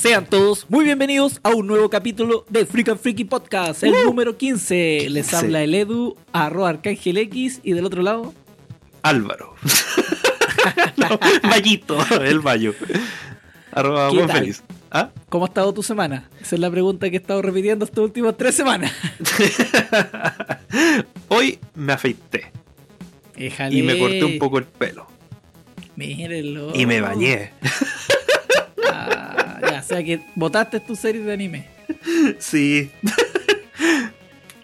Sean todos muy bienvenidos a un nuevo capítulo de Freak and Freaky Podcast, el número 15. Les habla el Edu, arroba Arcángel X, y del otro lado, Álvaro. no, Vallito, el Vallo. Arroba ¿Qué tal? feliz. ¿Ah? ¿cómo ha estado tu semana? Esa es la pregunta que he estado repitiendo estas últimas tres semanas. Hoy me afeité Éjale. y me corté un poco el pelo. Mírenlo. Y me bañé. Ah, ya, o sea que votaste tu serie de anime. Sí.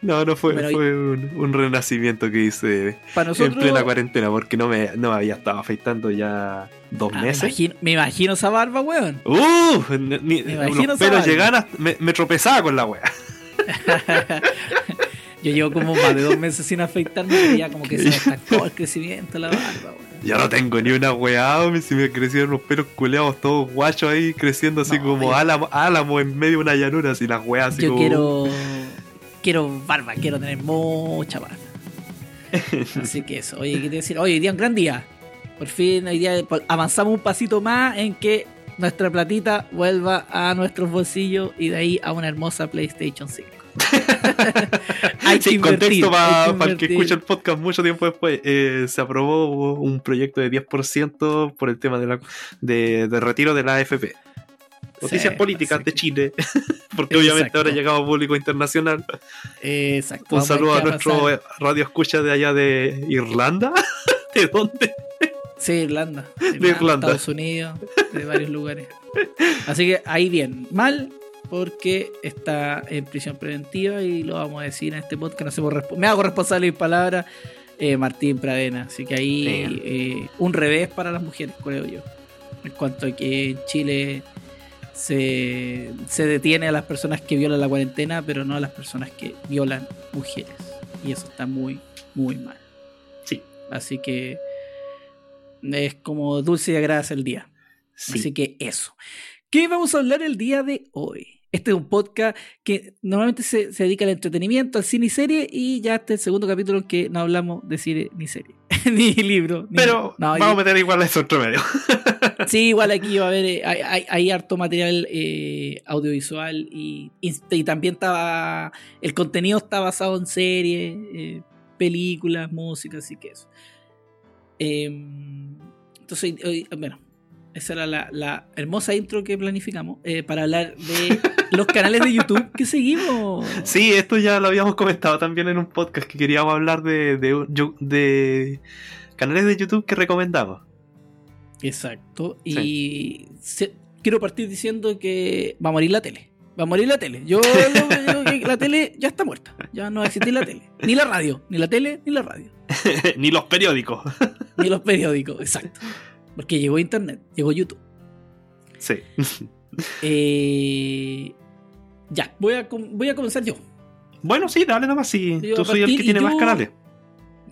No, no fue, Pero- fue un, un renacimiento que hice Para nosotros. en plena cuarentena porque no me, no me había estado afeitando ya dos Ah, me, meses. imagino, me imagino esa barba, weón. Uh, ni- Me imagino los pelos llegaban me, me tropezaba con la wea. Yo llevo como más de dos meses sin afeitarme y ya como que se me estancó el crecimiento la barba, weón. Yo no tengo ni una weá, si me crecieron los pelos culeados todos guachos ahí, creciendo así No, como yo- álamo, álamo en medio de una llanura, así las weas así Yo como... quiero. Quiero barba, quiero tener mucha barba. Así que eso. Oye, ¿qué te decir? Oye, hoy día es un gran día. Por fin, hoy día avanzamos un pasito más en que nuestra platita vuelva a nuestros bolsillos y de ahí a una hermosa PlayStation 5. Hay Sí, contexto para el que escucha el podcast mucho tiempo después. eh, se aprobó un proyecto de 10% por el tema de, la, de, de retiro de la AFP. Noticias Sí, políticas de Chile, porque obviamente Exacto. ahora ha llegado a público internacional. Exacto. Un saludo a nuestro eh, radio escucha de allá de Irlanda. ¿De dónde? Sí, Irlanda. Irlanda. Estados Unidos, de varios lugares. Así que ahí bien. Mal porque está en prisión preventiva y lo vamos a decir en este podcast. No me hago responsable de mis palabras, eh, Martín Pradena. Así que ahí eh, un revés para las mujeres, creo yo. En cuanto a que en Chile se, se detiene a las personas que violan la cuarentena, pero no a las personas que violan mujeres. Y eso está muy, muy mal. Sí. Así que es como dulce y agradable el día. Sí. Así que eso. ¿Qué vamos a hablar el día de hoy? Este es un podcast que normalmente se, se dedica al entretenimiento, al cine y serie, y ya este es el segundo capítulo en que no hablamos de cine ni serie, ni libro. ni- Pero no, vamos a meter igual eso entre medio. Sí, igual aquí va a haber, eh, hay, hay- hay harto material eh, audiovisual y, y, y también estaba, el contenido está basado en series, eh, películas, música, así que eso. Em, entonces, bueno, esa era la, la hermosa intro que planificamos eh, para hablar de los canales de YouTube que seguimos. Sí, esto ya lo habíamos comentado también en un podcast que queríamos hablar de, de, yo- de canales de YouTube que recomendamos. Exacto. Y se- quiero partir diciendo que va a morir la tele. Va a morir la tele. Yo, yo- la tele ya está muerta. Ya no va a existir la tele. Ni la radio. Ni la tele, ni la radio. Ni los periódicos. Ni los periódicos. Exacto. Porque llegó Internet. Llegó YouTube. Sí. Eh, ya, voy a, voy a comenzar yo. Bueno, sí, dale nomás, sí. Yo Tú soy el que tiene yo- más canales.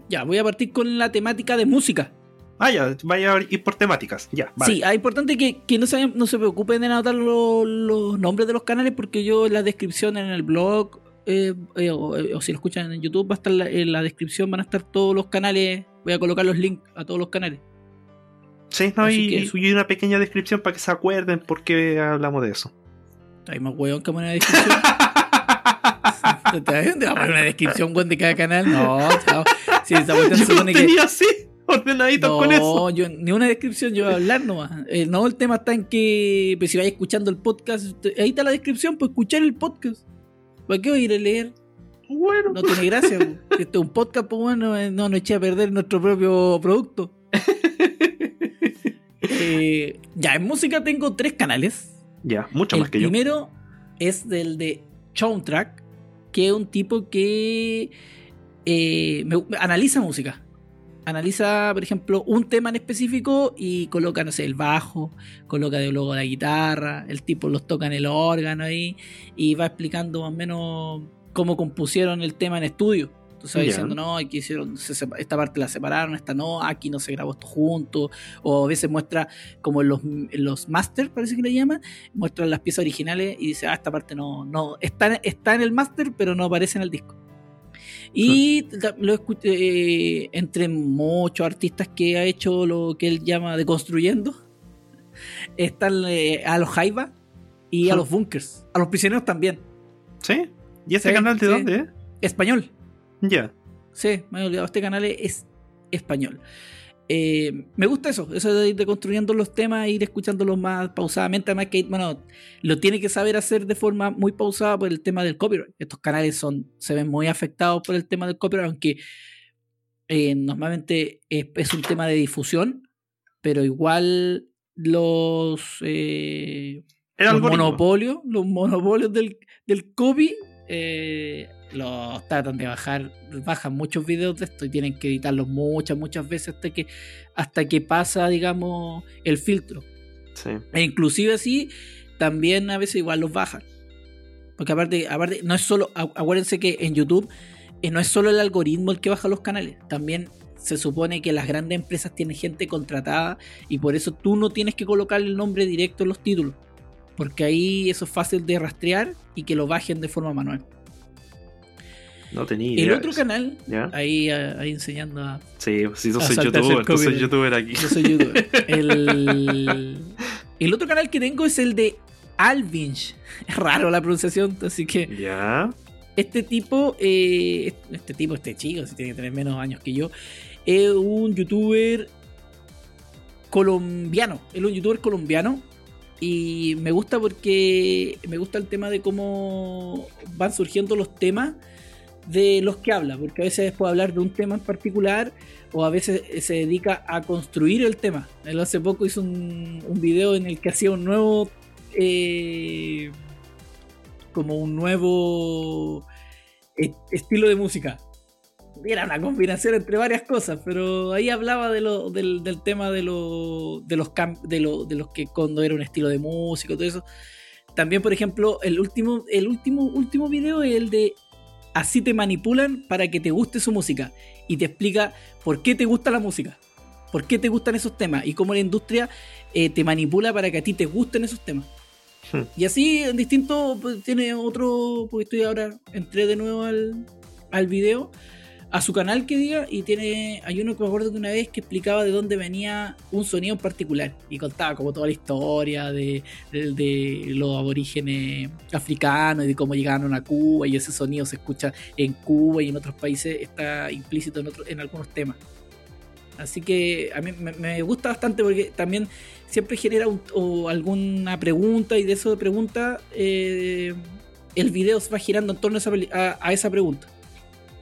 Ya, voy a partir con la temática de música. Ah, ya, vaya a ir por temáticas. Ya, vale. Sí, es importante que, que no, se, no se preocupen de anotar lo- los nombres de los canales porque yo en la descripción en el blog eh, eh, o, eh, o si lo escuchan en YouTube va a estar la- en la descripción van a estar todos los canales. Voy a colocar los links a todos los canales. Sí, no, Así y, que- y subí una pequeña descripción para que se acuerden por qué hablamos de eso. Hay más hueón que una descripción. ¿Te te va a poner una descripción weón, de cada canal? No, chao. Si esa Yo supone que- tenía así, ordenadito con eso. No, yo ni una descripción, yo voy a hablar nomás. Eh, no, el tema está en que pues, si vais escuchando el podcast, ahí está la descripción, pues escuchar el podcast. ¿Para qué voy a ir a leer? Bueno, No tiene gracia. Esto es un podcast, pues bueno, eh, no nos eché a perder nuestro propio producto. Eh, ya, en música tengo tres canales. ya, mucho el más que yo. primero es del de Soundtrack, que es un tipo que eh, me- analiza música. Analiza, por ejemplo, un tema en específico y coloca, no sé, el bajo, coloca de luego la guitarra, el tipo los toca en el órgano ahí y va explicando más o menos cómo compusieron el tema en estudio. Entonces va diciendo, no, aquí hicieron, se esta parte la separaron, esta no, aquí no se grabó esto junto, o a veces muestra como en los, en los master, parece que le llama, muestran las piezas originales y dice, ah, esta parte no, no, está, está en el master, pero no aparece en el disco. Y lo escu- eh, entre muchos artistas que ha hecho lo que él llama deconstruyendo, están eh, a los Jaiba y a los bunkers. A los prisioneros también. ¿Sí? ¿Y Sí, canal de sí. dónde es? Español. Ya. Sí, me he olvidado. Este canal es español. Eh, me gusta eso, eso de ir deconstruyendo los temas ir escuchándolos más pausadamente. Además, que bueno, lo tiene que saber hacer de forma muy pausada por el tema del copyright. Estos canales son, se ven muy afectados por el tema del copyright, aunque eh, normalmente es, es un tema de difusión, pero igual los, eh, los monopolios, los monopolios del, del copy, los tratan de bajar, bajan muchos videos de esto y tienen que editarlos muchas, muchas veces hasta que, hasta que pasa, digamos, el filtro. Sí. E inclusive así, también a veces igual los bajan. Porque aparte, aparte no es solo, acu- acuérdense que en YouTube eh, no es solo el algoritmo el que baja los canales, también se supone que las grandes empresas tienen gente contratada y por eso tú no tienes que colocar el nombre directo en los títulos. Porque ahí eso es fácil de rastrear y que lo bajen de forma manual. No tenía idea. El otro canal, ¿Ya? ahí, ah, ahí enseñando a, Sí, si a soy youtuber, tú soy youtuber aquí. Yo soy youtuber. El, el otro canal que tengo es el de Alvinch. Es raro la pronunciación, así que Ya. este tipo, eh, este tipo, este chico, si tiene que tener menos años que yo, es un youtuber colombiano. Es un youtuber colombiano. Y me gusta porque me gusta el tema de cómo van surgiendo los temas de los que habla, porque a veces puede hablar de un tema en particular o a veces se dedica a construir el tema. Hace poco hizo un, video en el que hacía un nuevo, eh, como un nuevo e- estilo de música. Era una combinación entre varias cosas, pero ahí hablaba de lo, del, tema de, lo, de, los de, lo- de los que cuando era un estilo de música, todo eso. También, por ejemplo, el último, el último, último video es el de Así te manipulan para que te guste su música. Y te explica por qué te gusta la música. Por qué te gustan esos temas. Y cómo la industria eh, te manipula para que a ti te gusten esos temas. Hmm. Y así, en distinto, pues, tiene otro, porque estoy ahora, entré de nuevo al, al video, a su canal que diga, y tiene, hay uno que me acuerdo que una vez que explicaba de dónde venía un sonido en particular, y contaba como toda la historia de, los aborígenes africanos y de cómo llegaron a Cuba, y ese sonido se escucha en Cuba y en otros países está implícito en, otro- en algunos temas. Así que a mí me, gusta bastante porque también siempre genera alguna pregunta y de eso de pregunta eh, el video se va girando en torno a esa, a- a esa pregunta.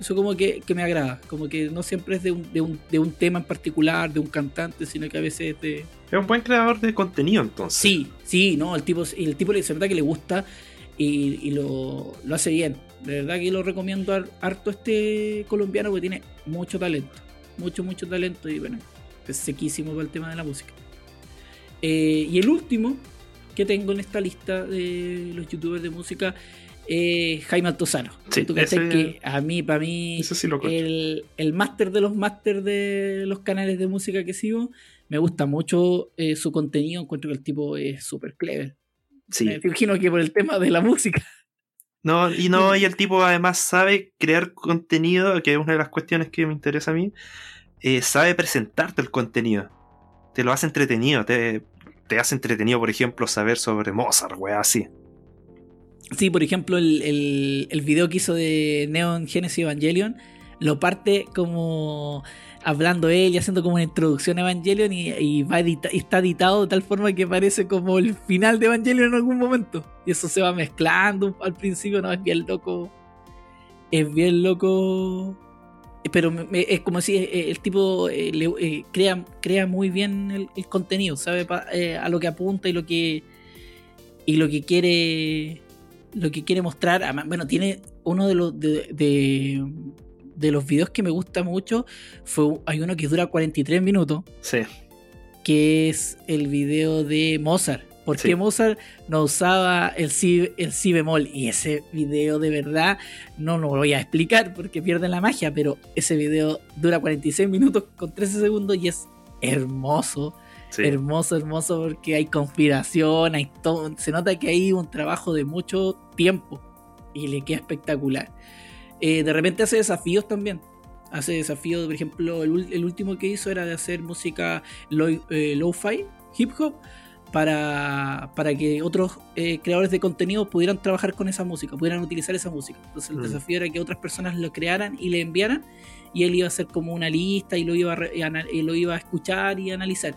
Eso como que, que me agrada, como que no siempre es de un, de, un, de un tema en particular, de un cantante, sino que a veces es de... Es un buen creador de contenido entonces. Sí, sí, no, el tipo, el tipo le- se nota que le gusta y, y lo, lo hace bien. De verdad que lo recomiendo har- harto este colombiano porque tiene mucho talento. Mucho, mucho talento y bueno, es sequísimo para el tema de la música. Eh, y el último que tengo en esta lista de los youtubers de música es Jaime Altozano. Sí, Tú ese- que a mí, para mí, sí el, el máster de los máster de los canales de música que sigo, me gusta mucho eh, su contenido, encuentro que el tipo es súper clever. Sí. Me imagino que por el tema de la música. No, y no, y el tipo además sabe crear contenido, que es una de las cuestiones que me interesa a mí. eh, sabe presentarte el contenido. Te lo hace entretenido. Te, te hace entretenido, por ejemplo, saber sobre Mozart, wea, así. Sí, por ejemplo, el, el, el video que hizo de Neon Genesis Evangelion lo parte como hablando él y haciendo como una introducción a Evangelion y, y va edita- y está editado de tal forma que parece como el final de Evangelion en algún momento. Y eso se va mezclando al principio, no, es bien loco. Es bien loco. Pero me- es como si eh, el tipo eh, eh, crea, crea muy bien el, contenido, sabe eh, a lo que apunta y lo que y lo que quiere lo que quiere mostrar. Bueno, tiene uno de los de, de, de los videos que me gusta mucho. Fue, hay uno que dura 43 minutos, Sí. que es el video de Mozart. ¿Por Sí. qué Mozart no usaba el si, el si bemol? Y ese video de verdad no lo voy a explicar porque pierden la magia, pero ese video dura 46 minutos con 13 segundos y es hermoso. sí. Hermoso, hermoso, porque hay conspiración, hay todo. Se nota que hay un trabajo de mucho tiempo y le queda espectacular. Eh, de repente hace desafíos también. Hace desafíos, por ejemplo, el, último que hizo era de hacer música eh, lo-fi, hip hop, para, para que otros eh, creadores de contenido pudieran trabajar con esa música, pudieran utilizar esa música. Entonces el Mm. desafío era que otras personas lo crearan y le enviaran y él iba a hacer como una lista y lo iba a, re- y lo iba a escuchar y analizar.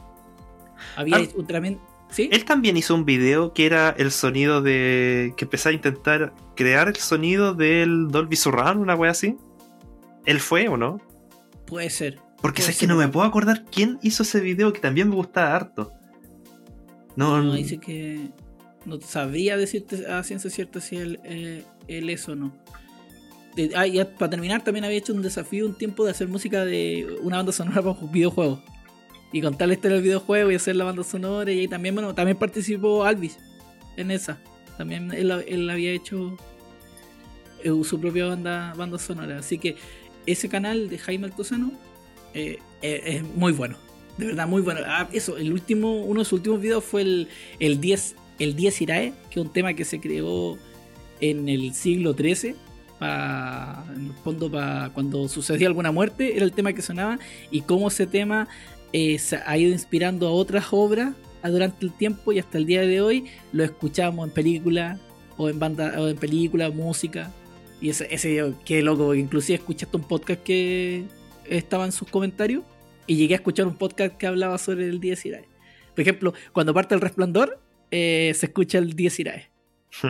Había Ah. un tremendo... ¿Sí? Él también hizo un video que era el sonido de. que empezaba a intentar crear el sonido del Dolby Surround, una wea así. ¿Él fue o no? Puede ser. Porque sabes que no me puedo acordar quién hizo ese video que también me gustaba harto. No, No, dice que no sabría decirte a ciencia cierta si él, eh, él es o no. De- ah, ya para terminar, también había hecho un desafío un tiempo de hacer música de una banda sonora para un videojuego. Y contar la historia del videojuego y hacer la banda sonora. Y ahí también, bueno, también participó Alvis en esa. También él, él había hecho eh, su propia banda, banda sonora. Así que ese canal de Jaime Altozano eh, eh, es muy bueno. De verdad, muy bueno. Ah, eso, el último, uno de sus últimos videos fue el, el 10, el 10 Irae, que es un tema que se creó en el siglo XIII. Pa, en el fondo, para cuando sucedía alguna muerte, era el tema que sonaba. Y cómo ese tema eh, se ha ido inspirando a otras obras durante el tiempo y hasta el día de hoy lo escuchamos en películas o en banda o en película, música. Y ese, ese qué loco, inclusive escuchaste un podcast que estaba en sus comentarios y llegué a escuchar un podcast que hablaba sobre el 10 Irae. Por ejemplo, cuando parte el resplandor, eh, se escucha el 10 Irae.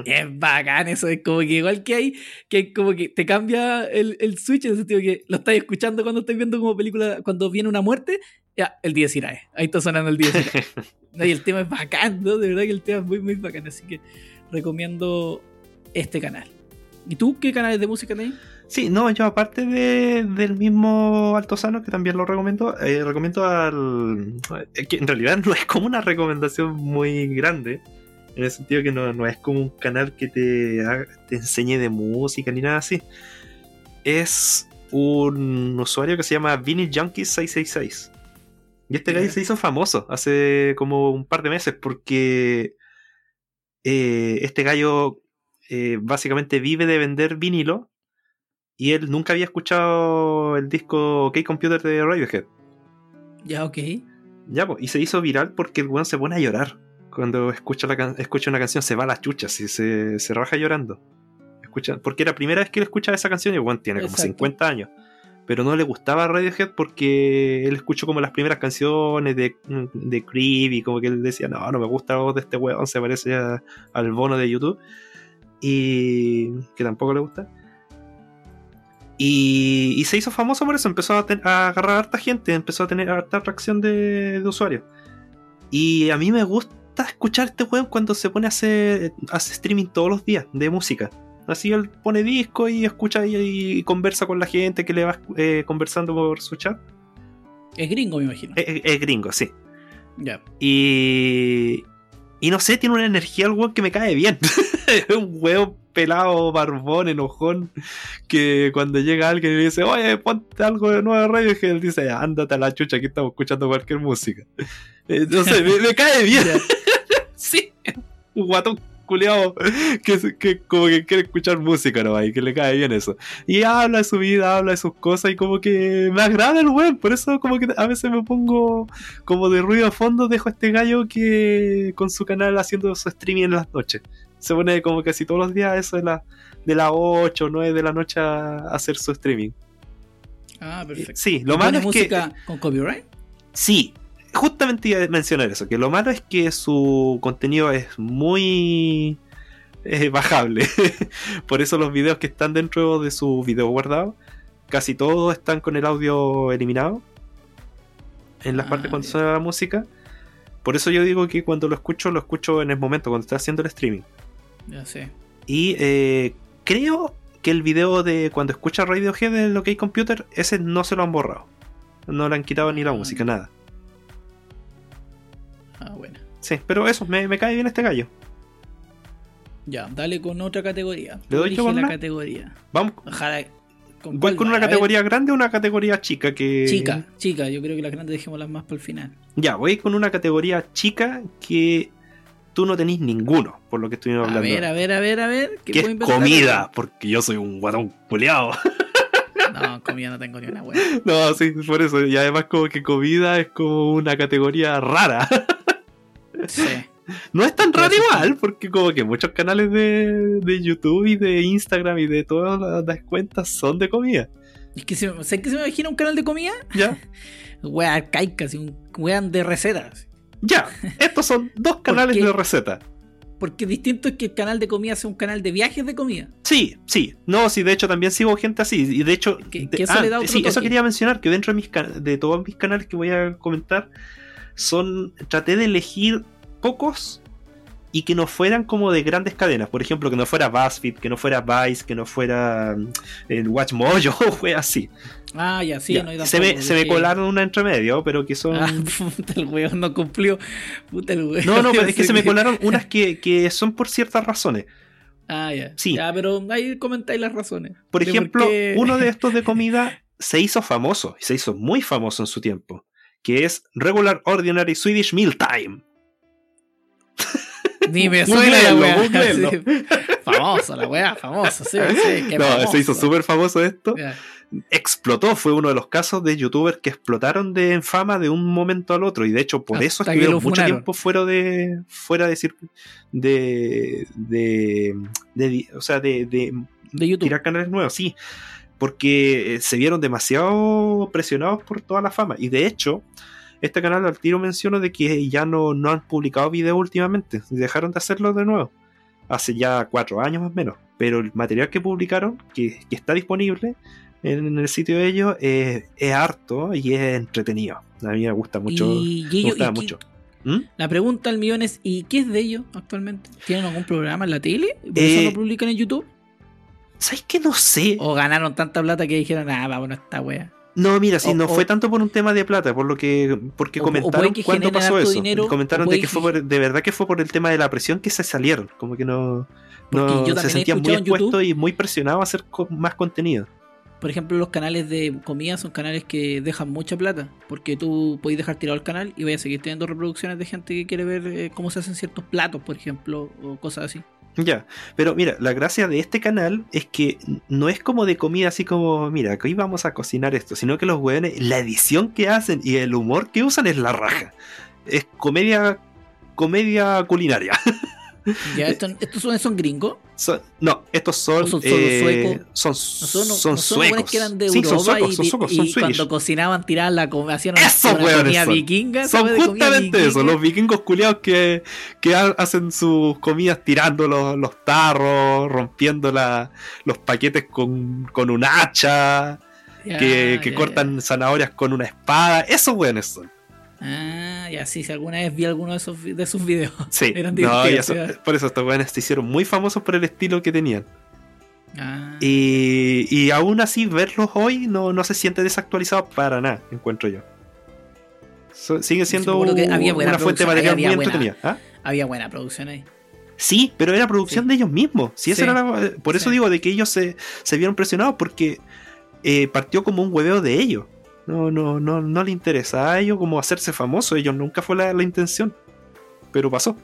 Es bacán eso, es como que igual que hay, que como que te cambia el, el switch en el sentido que lo estás escuchando cuando estás viendo como película, cuando viene una muerte, ya, el 10 Irae. Ahí está sonando el 10 Irae. No, y el tema es bacán, ¿no? De verdad que el tema es muy, muy bacán. Así que recomiendo este canal. ¿Y tú qué canales de música tenés? Sí, no, yo aparte de, del mismo Altozano, que también lo recomiendo, eh, recomiendo al... eh, que en realidad no es como una recomendación muy grande, en el sentido que no, no es como un canal que te, te enseñe de música ni nada así. Es un usuario que se llama Vinny Junkies 666. Y este gallo se hizo famoso hace como un par de meses porque eh, este gallo eh, básicamente vive de vender vinilo y él nunca había escuchado el disco K-Computer de Radiohead. Ya, ok. Ya, po, y se hizo viral porque el weón se pone a llorar. Cuando escucha, la can- escucha una canción se va a las chuchas y se, se raja llorando. Escucha, porque era la primera vez que él escuchaba esa canción y el weón tiene como Exacto. 50 años. Pero no le gustaba Radiohead porque él escuchó como las primeras canciones de, de y como que él decía, no, no me gusta la voz de este weón, se parece al bono de YouTube. Y que tampoco le gusta. Y, y se hizo famoso por eso, empezó a, ten- a agarrar harta gente, empezó a tener harta atracción de, usuarios. Y a mí me gusta escuchar este weón cuando se pone a hacer hace streaming todos los días de música. Así él pone disco y escucha y, y conversa con la gente que le va eh, conversando por su chat. Es gringo, me imagino. Es, gringo, sí. Ya. Y. Y no sé, tiene una energía el weón que me cae bien. es un weón pelado, barbón, enojón. Que cuando llega alguien y le dice, oye, ponte algo de nuevo de radio, y él dice, ándate a la chucha, aquí estamos escuchando cualquier música. Entonces, me, me cae bien. Sí, un guatón culiado que, que como que quiere escuchar música nomás y que le cae bien eso. Y habla de su vida, habla de sus cosas y como que me agrada el weón. Por eso como que a veces me pongo como de ruido a fondo, dejo a este gallo que con su canal haciendo su streaming en las noches. Se pone como casi todos los días eso de la de las 8 o 9 de la noche a hacer su streaming. Ah, perfecto. Sí, lo ¿Pone malo es que... música con copyright? Sí, justamente iba a mencionar eso, que lo malo es que su contenido es muy eh, bajable. Por eso los videos que están dentro de su video guardado, casi todos están con el audio eliminado. En las Ah, partes cuando suena la música. Por eso yo digo que cuando lo escucho, lo escucho en el momento, cuando está haciendo el streaming. Ya sé. Y eh, creo que el video de cuando escucha Radiohead en OK Computer, ese no se lo han borrado. No le han quitado ni la Ah. música, nada. Ah, bueno. Sí, pero eso, me, me cae bien este gallo. Ya, dale con otra categoría. ¿Le doy yo con la una? categoría. Vamos, Ojalá. ¿Con ¿voy con una A categoría grande o una categoría chica? Que... Chica, chica. Yo creo que las grandes dejémoslas más para el final. Ya, voy con una categoría chica que tú no tenés ninguno, por lo que estuvimos A hablando. ver, a ver, a ver, a ver. ¿qué es comida, porque yo soy un guatón culeado. No, comida no tengo ni una buena. no, sí, por eso. Y además como que comida es como una categoría rara. Sí. No es tan raro igual, porque como que muchos canales de, de YouTube y de Instagram y de todas las, cuentas son de comida. Es que se, ¿sabes que se me imagina un canal de comida? Ya, Wea arcaica, así, un weón de recetas. ya. Estos son dos canales de receta. Porque distinto es que el canal de comida sea un canal de viajes de comida. Sí, sí. No, sí, de hecho también sigo gente así. Y de hecho, Que- eso ah, le da otro sí, eso quería mencionar, que dentro de, mis de todos mis canales que voy a comentar, son traté de elegir pocos y que no fueran como de grandes cadenas. Por ejemplo, que no fuera BuzzFeed, que no fuera Vice, que no fuera mm, el WatchMojo, fue así. Ah, ya, sí, Ya, no hay se, me, se me colaron una entre medio, pero que son... Ah, puta, el weón no cumplió. Puta, el weón. No, no, pero es que se me colaron unas que, que son por ciertas razones. Ah, ya. Sí. Ya, pero ahí comentáis las razones. Por ejemplo, qué- uno de estos de comida se hizo famoso, y se hizo muy famoso en su tiempo, que es Regular Ordinary Swedish Meal Time. Ni me suena la weá. Sí. Famoso, la weá, famoso, sí, sí. qué no, famoso. se hizo súper famoso esto. Explotó, fue uno de los casos de youtubers que explotaron de fama de un momento al otro, y de hecho por eso Hasta estuvieron mucho tiempo fuera de. fuera de de. de. de- o sea, de- de De YouTube. tirar canales nuevos, sí. Porque eh, se vieron demasiado presionados por toda la fama. Y de hecho, este canal al tiro menciono de que ya no, no han publicado videos últimamente. Dejaron de hacerlo de nuevo. Hace ya cuatro años más o menos. Pero el material que publicaron, que, que está disponible en, el sitio de ellos, eh, es harto y es entretenido. A mí me gusta mucho. Y, y me y qué- mucho. ¿Mm? La pregunta al millón es: ¿y qué es de ellos actualmente? ¿Tienen algún programa en la tele? ¿Por Eh, eso lo publican en YouTube? ¿Sabes que no sé? ¿O ganaron tanta plata que dijeron, ah, vámonos esta wea? No, mira, si O- no o- fue tanto por un tema de plata, por lo que porque O- comentaron que cuándo pasó eso. dinero, comentaron de que fue por- de verdad que fue por el tema de la presión que se salieron, como que no, no yo se sentían muy expuestos y muy presionados a hacer co- más contenido. Por ejemplo, los canales de comida son canales que dejan mucha plata. Porque tú podés dejar tirado el canal y vayas a seguir teniendo reproducciones de gente que quiere ver eh, cómo se hacen ciertos platos, por ejemplo, o cosas así. Ya, pero mira, la gracia de este canal es que no es como de comida así como, mira, que hoy vamos a cocinar esto, sino que los weones, la edición que hacen y el humor que usan es la raja. Es comedia, comedia culinaria. Ya, estos, estos son, son gringos. Son- no, estos son. ¿O son eh, suecos? Son, suecos. que eran de sí, son suecos, y, son suecos, y cuando cocinaban tiraban la comida, hacían Esos una comida son. vikinga. justamente eso, vikinga. los vikingos culiados que, que ha- hacen sus comidas tirando los, los tarros, rompiendo la- los paquetes con, con un hacha, que, que cortan zanahorias con una espada. Esos weones son. Ah, ya sí, si alguna vez vi alguno de esos, vi- de sus videos. Sí, Eran no, eso- por eso estos weones se hicieron muy famosos por el estilo que tenían. Ah, Y, y aún así, verlos hoy no, no se siente desactualizado para nada, encuentro yo. So- sigue siendo que había una fuente de material había muy buena. entretenida. ¿Ah? había buena producción ahí. Sí, pero era producción Sí. de ellos mismos. Sí, esa Sí. era la- por eso digo de que ellos se, se vieron presionados porque eh, partió como un hueveo de ellos. No, no, no, no le interesaba a ellos como hacerse famosos. Ellos nunca fue la, la intención. Pero pasó.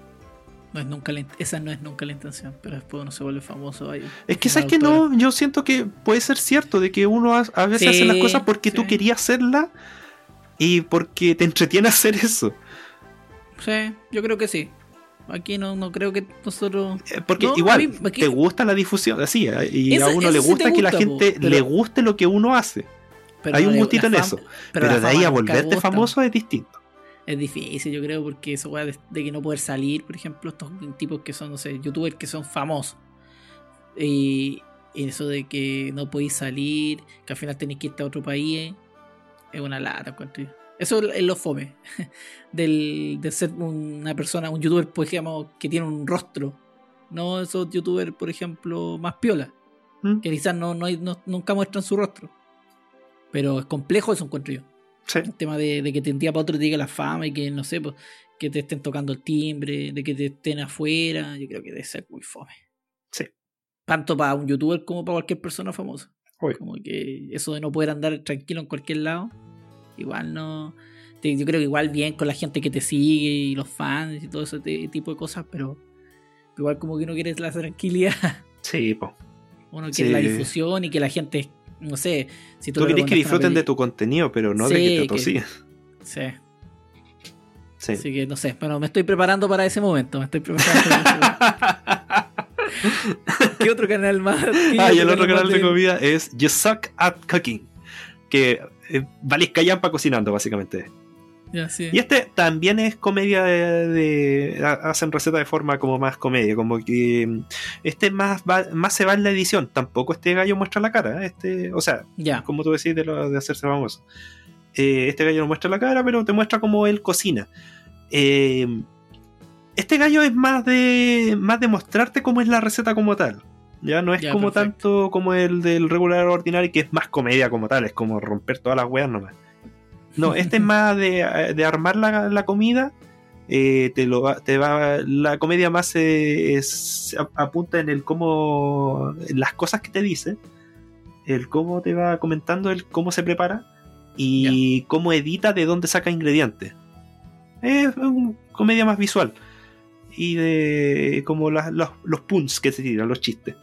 No es nunca la esa no es nunca la intención, pero después uno se vuelve famoso ahí. Es que sabes que no, yo siento que puede ser cierto de que uno a, a veces Sí, hace las cosas porque tú querías hacerlas y porque te entretiene hacer eso. Sí, yo creo que sí. Aquí no, no creo que nosotros. Eh, Porque No, igual, mí- aquí- te gusta la difusión, así, eh, y a uno le sí gusta que la gente po, pero- le guste lo que uno hace. Pero Hay un gustito en eso. Pero, Pero, de ahí a volverte gusta. famoso es distinto. Es difícil, yo creo, porque eso de, de que no poder salir, por ejemplo, estos tipos que son, no sé, youtubers que son famosos. Y, eso de que no podéis salir, que al final tenéis que irte a otro país, es una lata, encuentro yo. Eso es lo fome. Del, de ser una persona, un youtuber, por ejemplo, que tiene un rostro. No esos youtubers, por ejemplo, más piola. ¿Mm? Que quizás no, no- nunca muestran su rostro. Pero es complejo eso, encuentro yo. Sí. El tema de, de que te entienda para otro te diga la fama y que, no sé, pues, que te estén tocando el timbre, de que te estén afuera. Yo creo que debe ser muy fome. Sí. Tanto para un youtuber como para cualquier persona famosa. Obvio. Como que eso de no poder andar tranquilo en cualquier lado, igual no. te- Yo creo que igual bien con la gente que te sigue y los fans y todo ese tipo de cosas, pero igual como que uno quiere la tranquilidad, Sí, po. uno quiere Sí. la difusión y que la gente, no sé, si tú, Tú querés que disfruten de tu contenido, pero no de que te atosigan. Sí. Sí. Así que no sé, pero me estoy preparando para ese momento. Me estoy preparando para ese momento. ¿Qué otro canal más? ¿Qué Ah, y el otro canal de comida es You Suck at Cooking. Que eh, Valis Callampa cocinando, básicamente. Sí. Y este también es comedia de, de- ha- hacen recetas de forma como más comedia, como que mm, este más va- más se va en la edición, tampoco este gallo muestra la cara, ¿eh? este, o sea, Ya. como tú decís de, lo, de hacerse famoso. Eh, este gallo no muestra la cara, pero te muestra cómo él cocina. Eh, este gallo es más de más de mostrarte cómo es la receta como tal. Ya no es como perfecto. tanto como el del regular ordinario, que es más comedia como tal, es como romper todas las weas nomás. No, este es más de, de armar la, la comida. eh, te lo va- te va la comedia más eh, es- a- apunta en el cómo en las cosas que te dice el cómo te va comentando el cómo se prepara y cómo edita de dónde saca ingredientes. Es una comedia más visual y de como las- los, los puns que se tiran los chistes.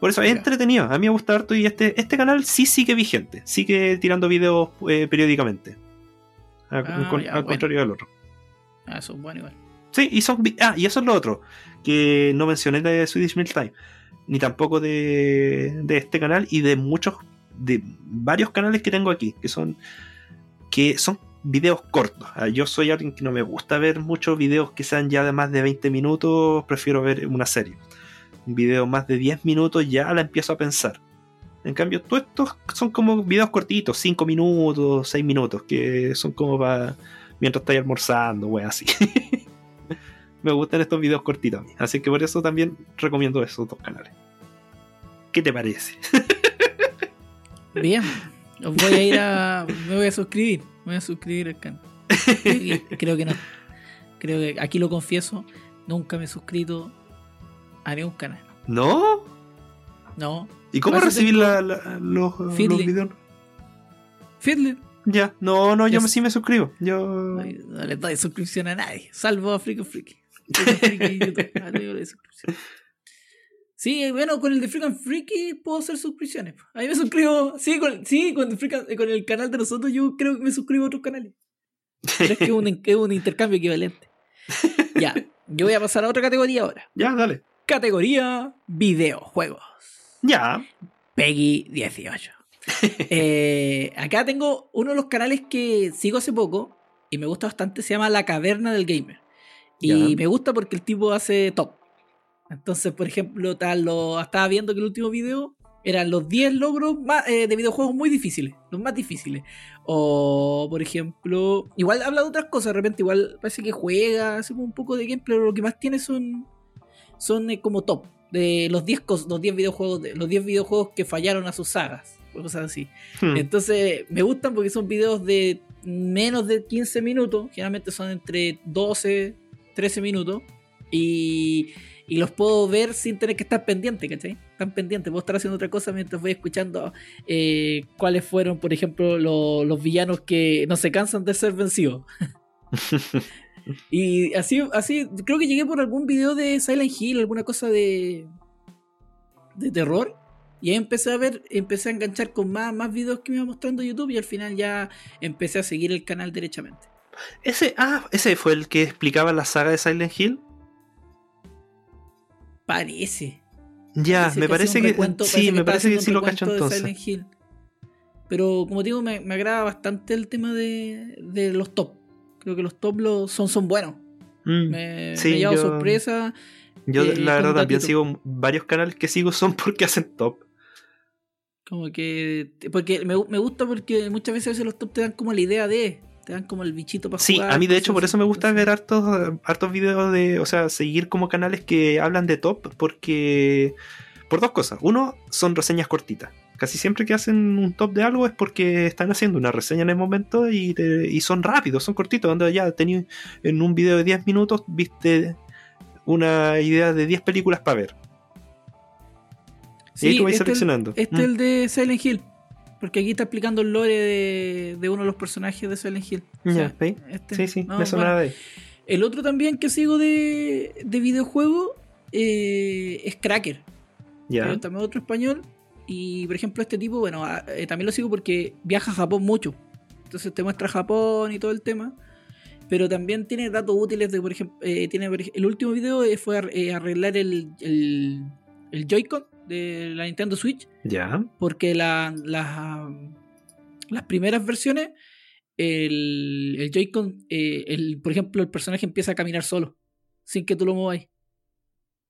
Por eso es entretenido a mí me gusta harto y este, este canal sí sigue vigente sigue tirando videos eh, periódicamente Ah, con- ya, al bueno. contrario del otro Ah, eso es bueno igual. Sí, y son. Ah, y eso es lo otro. Que no mencioné de Swedish Milk Time. Ni tampoco de, de este canal. Y de muchos. De varios canales que tengo aquí. Que son. Que son videos cortos. Ah, Yo soy alguien que no me gusta ver muchos videos que sean ya de más de 20 minutos. Prefiero ver una serie. Un video más de 10 minutos ya la empiezo a pensar. En cambio, todos estos son como videos cortitos, 5 minutos, 6 minutos, que son como para mientras estáis almorzando, wey, así. Me gustan estos videos cortitos a mí. Así que por eso también recomiendo esos dos canales. ¿Qué te parece? Bien. Os voy a ir a. Me voy a suscribir. Me voy a suscribir al canal. Creo que no. Creo que aquí lo confieso. Nunca me he suscrito a ningún canal. ¿No? No. ¿Y cómo tengo la- la- los, los videos? Fiddler. Ya, no, no, yo Yes. sí me suscribo. Yo. Ay, No le doy suscripción a nadie. Salvo a Freak Freaky. Sí, bueno, con el de Freak and Freaky puedo hacer suscripciones. Ahí me suscribo. Sí, con, sí, con, Freak con el canal de nosotros yo creo que me suscribo a otros canales. Pero es que es un, es un intercambio equivalente. Ya, yo voy a pasar a otra categoría ahora. Ya, dale. Categoría videojuegos. Ya. Peggy 18. Eh, acá tengo uno de los canales que sigo hace poco y me gusta bastante, se llama La Caverna del Gamer. Y Ya. me gusta porque el tipo hace top. Entonces, por ejemplo, tal, lo, estaba viendo que el último video eran los 10 logros más, eh, de videojuegos muy difíciles, los más difíciles. O, por ejemplo, igual habla de otras cosas, de repente igual parece que juega, hace un poco de gameplay, pero lo que más tiene son, son eh, como top de los 10 cos- los 10 videojuegos, de, los 10 videojuegos que fallaron a sus sagas, cosas así. Hmm. Entonces, me gustan porque son videos de menos de 15 minutos, generalmente son entre 12, 13 minutos, y, y los puedo ver sin tener que estar pendiente, ¿cachai? Están pendientes, puedo estar haciendo otra cosa mientras voy escuchando eh, cuáles fueron, por ejemplo, lo- los villanos que no se cansan de ser vencidos. y así, así, creo que llegué por algún video de Silent Hill, alguna cosa de, de terror. Y ahí empecé a ver, empecé a enganchar con más, más videos que me iba mostrando YouTube y al final ya empecé a seguir el canal derechamente. Ese, ah, ese fue el que explicaba la saga de Silent Hill. Parece. Ya, Parece me que parece que. recuento- sí, parece me parece que sí un lo cacho entonces. Silent Hill. Pero como digo, me, me agrada bastante el tema de, de los top. Creo que los top los, son, son buenos. Mm. Me, Sí, me ha llevado yo- sorpresa. Yo, eh, la verdad, también sigo varios canales que sigo son porque hacen top. Como que. Porque me, me gusta porque muchas veces los top te dan como la idea de. Te dan como el bichito para Sí, jugar. a mí de hecho por eso me gusta ver hartos, hartos videos de, o sea, seguir como canales que hablan de top porque, por dos cosas. Uno, son reseñas cortitas. Casi siempre que hacen un top de algo es porque están haciendo una reseña en el momento y, te- y son rápidos, son cortitos. Donde ya tení, en un video de 10 minutos viste una idea de 10 películas para ver. y ahí Sí, tú vas este, seleccionando. este Mm. el de Silent Hill. Porque aquí está explicando el lore de, de uno de los personajes de Silent Hill. O sea, ¿sí? este- Sí, sí, no, me bueno. sonaba de ahí. El otro también que sigo de, de videojuego eh, es Cracker. Pero también otro español. Y por ejemplo, este tipo, bueno, eh, también lo sigo porque viaja a Japón mucho. Entonces te muestra Japón y todo el tema. pero también tiene datos útiles de, por ejemplo, eh, tiene, el último video fue arreglar el, el, el Joy-Con de la Nintendo Switch. Ya. Porque la, las primeras versiones, el, el Joy-Con, el, por ejemplo, el personaje empieza a caminar solo, sin que tú lo muevas.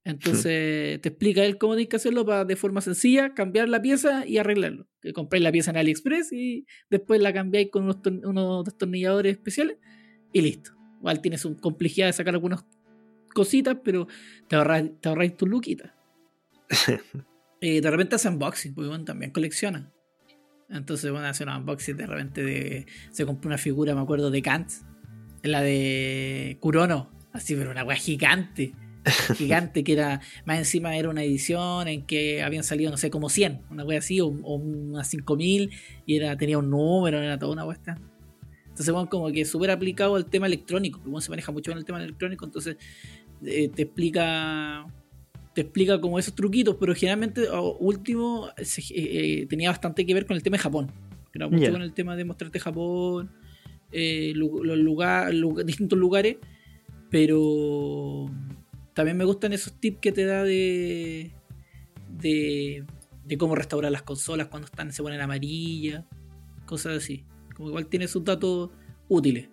Entonces te explica él cómo tienes que hacerlo para de forma sencilla cambiar la pieza y arreglarlo. Que compráis la pieza en AliExpress y después la cambiáis con unos, unos destornilladores especiales y listo. Igual tienes su complejidad de sacar algunas cositas, pero te ahorráis, te ahorráis tu luquita. Eh, de repente hace unboxing, porque bueno, también colecciona. Entonces, bueno, hace un unboxing de repente de. Se compró una figura, me acuerdo, de Kant. La de Kurono. Así, pero una weá gigante gigante que era, más encima era una edición en que habían salido, no sé, como 100, una wea así, o, unas 5000, y era, tenía un número, era toda una cuesta. Entonces, bueno, como que súper aplicado al tema electrónico, porque se maneja mucho en el tema electrónico, entonces eh, te explica te explica como esos truquitos, pero generalmente, último, eh, eh, tenía bastante que ver con el tema de Japón. Era mucho con el tema de mostrarte Japón, los lugares, distintos lugares, pero también me gustan esos tips que te da de, de, cómo restaurar las consolas cuando están se ponen amarillas, cosas así. Como igual tiene sus datos útiles.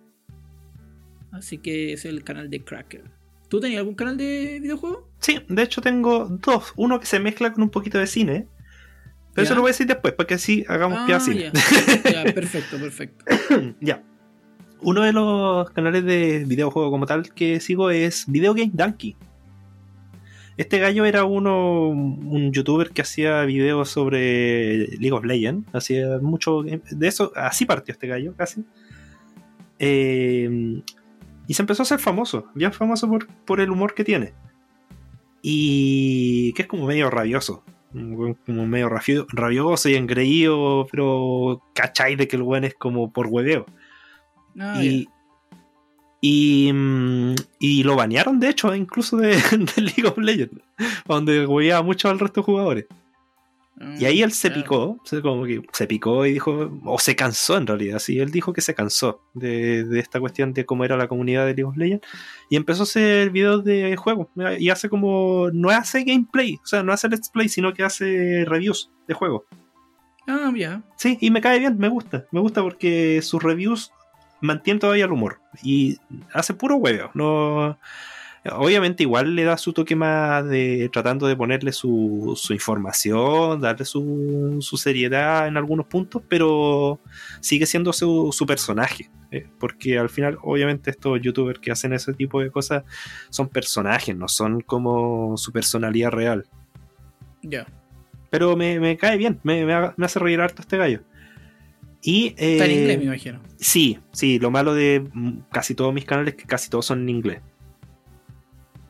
Así que es el canal de Cracker. ¿Tú tenías algún canal de videojuegos? Sí, de hecho tengo dos. Uno que se mezcla con un poquito de cine. Pero eso lo voy a decir después, para que así hagamos ah, pie a cine. Ya. perfecto, perfecto. ya. Uno de los canales de videojuego como tal que sigo es Video Game Donkey. Este gallo era uno, un youtuber que hacía videos sobre League of Legends. Hacía mucho de eso. Así partió este gallo, casi. Eh, y se empezó a hacer famoso. Bien famoso por, el humor que tiene. Y que es como medio rabioso. Como medio rabioso y engreído. Pero cachai de que el buen es como por hueveo. Y, y, lo banearon, de hecho, incluso de, League of Legends, donde juega mucho al resto de jugadores. y ahí él se picó, como que se picó y dijo, o se cansó en realidad, sí, él dijo que se cansó de, esta cuestión de cómo era la comunidad de League of Legends y empezó a hacer videos de juegos y hace como, no hace gameplay, o sea, no hace let's play, sino que hace reviews de juegos. Ah, ya. Sí, y me cae bien, me gusta, me gusta porque sus reviews mantiene todavía el humor y hace puro huevo. No, obviamente igual le da su toque más de tratando de ponerle su, su información, darle su, su, seriedad en algunos puntos, pero sigue siendo su, su personaje. ¿eh? Porque al final, obviamente, estos youtubers que hacen ese tipo de cosas son personajes, no son como su personalidad real. Ya. Pero me, me, cae bien, me, me, hace reír harto este gallo. Y, Está en inglés, me imagino. Sí, sí, lo malo de casi todos mis canales es que casi todos son en inglés.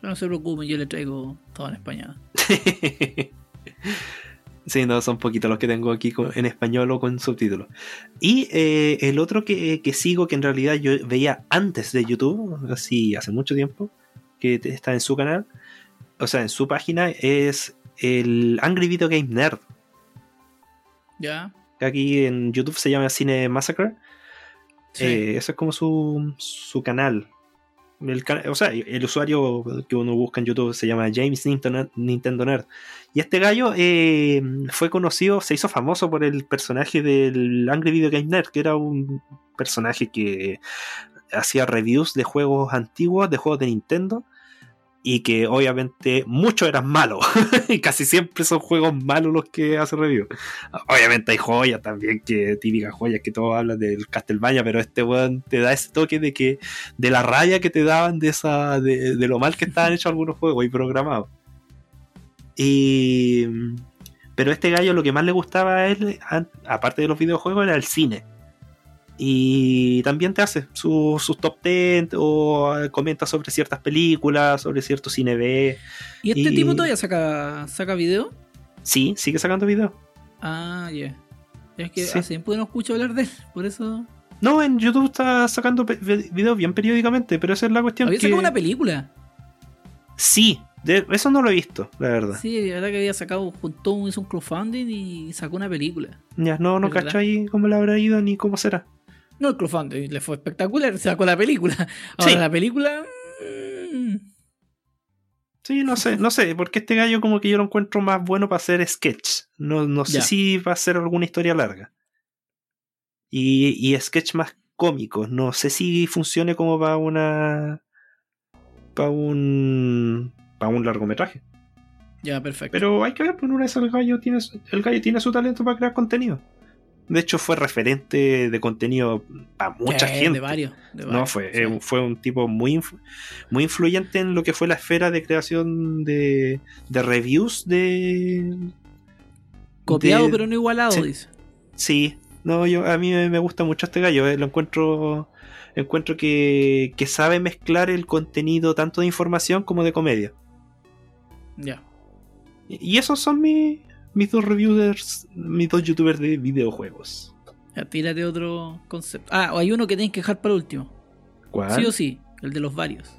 No se preocupen, yo le traigo todo en español. sí, no, son poquitos los que tengo aquí en español o con subtítulos. Y eh, el otro que, sigo, que en realidad yo veía antes de YouTube, así hace mucho tiempo, que está en su canal, o sea, en su página, es el Angry Video Game Nerd. Ya aquí en YouTube se llama Cine Massacre. Eh, eso es como su, su canal. o sea, el usuario que uno busca en YouTube se llama James Nintendo Nerd. Y este gallo eh, fue conocido, se hizo famoso por el personaje del Angry Video Game Nerd, que era un personaje que hacía reviews de juegos antiguos, de juegos de Nintendo y que obviamente muchos eran malos. y casi siempre son juegos malos los que hace review. Obviamente hay joyas también, que típicas joyas que todos hablan del Castlevania, pero este weón te da ese toque de que de la raya que te daban de esa de, lo mal que estaban hechos algunos juegos y programados. Y pero este gallo lo que más le gustaba a él, aparte de los videojuegos, era el cine y también te hace sus top 10 o comenta sobre ciertas películas, sobre cierto cine B. ¿Y este tipo todavía saca, saca video? Sí, sigue sacando video. Ah, ya. Es que hace tiempo no escucho hablar de él, por eso. No, en YouTube está sacando videos bien periódicamente, pero esa es la cuestión. ¿Había sacado una película? Sí, eso no lo he visto, la verdad. Sí, la verdad que había sacado, juntó, hizo un crowdfunding y sacó una película. Ya, no, no cacho ahí cómo le habrá ido ni cómo será. No, el crowdfunding le fue espectacular, sacó la película. Ahora Sí. la película. mm, Sí, no sé, no sé, porque este gallo como que yo lo encuentro más bueno para hacer sketch. No, no sé Ya. si va a ser alguna historia larga. Y, y sketch más cómicos. No sé si funcione como para una. para un. para un largometraje. Ya, perfecto. Pero hay que ver, por una vez el gallo tiene, el gallo tiene su talento para crear contenido. De hecho, fue referente de contenido para mucha Sí, gente. De varios. de No, fue, sí. eh, fue un tipo muy, muy influyente en lo que fue la esfera de creación de, de reviews de. Copiado, de- pero no igualado, sí. dice. Sí, no, yo a mí me gusta mucho este gallo. eh, Lo encuentro. Encuentro que, que sabe mezclar el contenido tanto de información como de comedia. Ya. Y esos son mis, mis dos reviewers, mis dos youtubers de videojuegos. Ya, tírate otro concepto. Ah, o hay uno que tienes que dejar para el último. ¿Cuál? Sí o sí, el de los varios.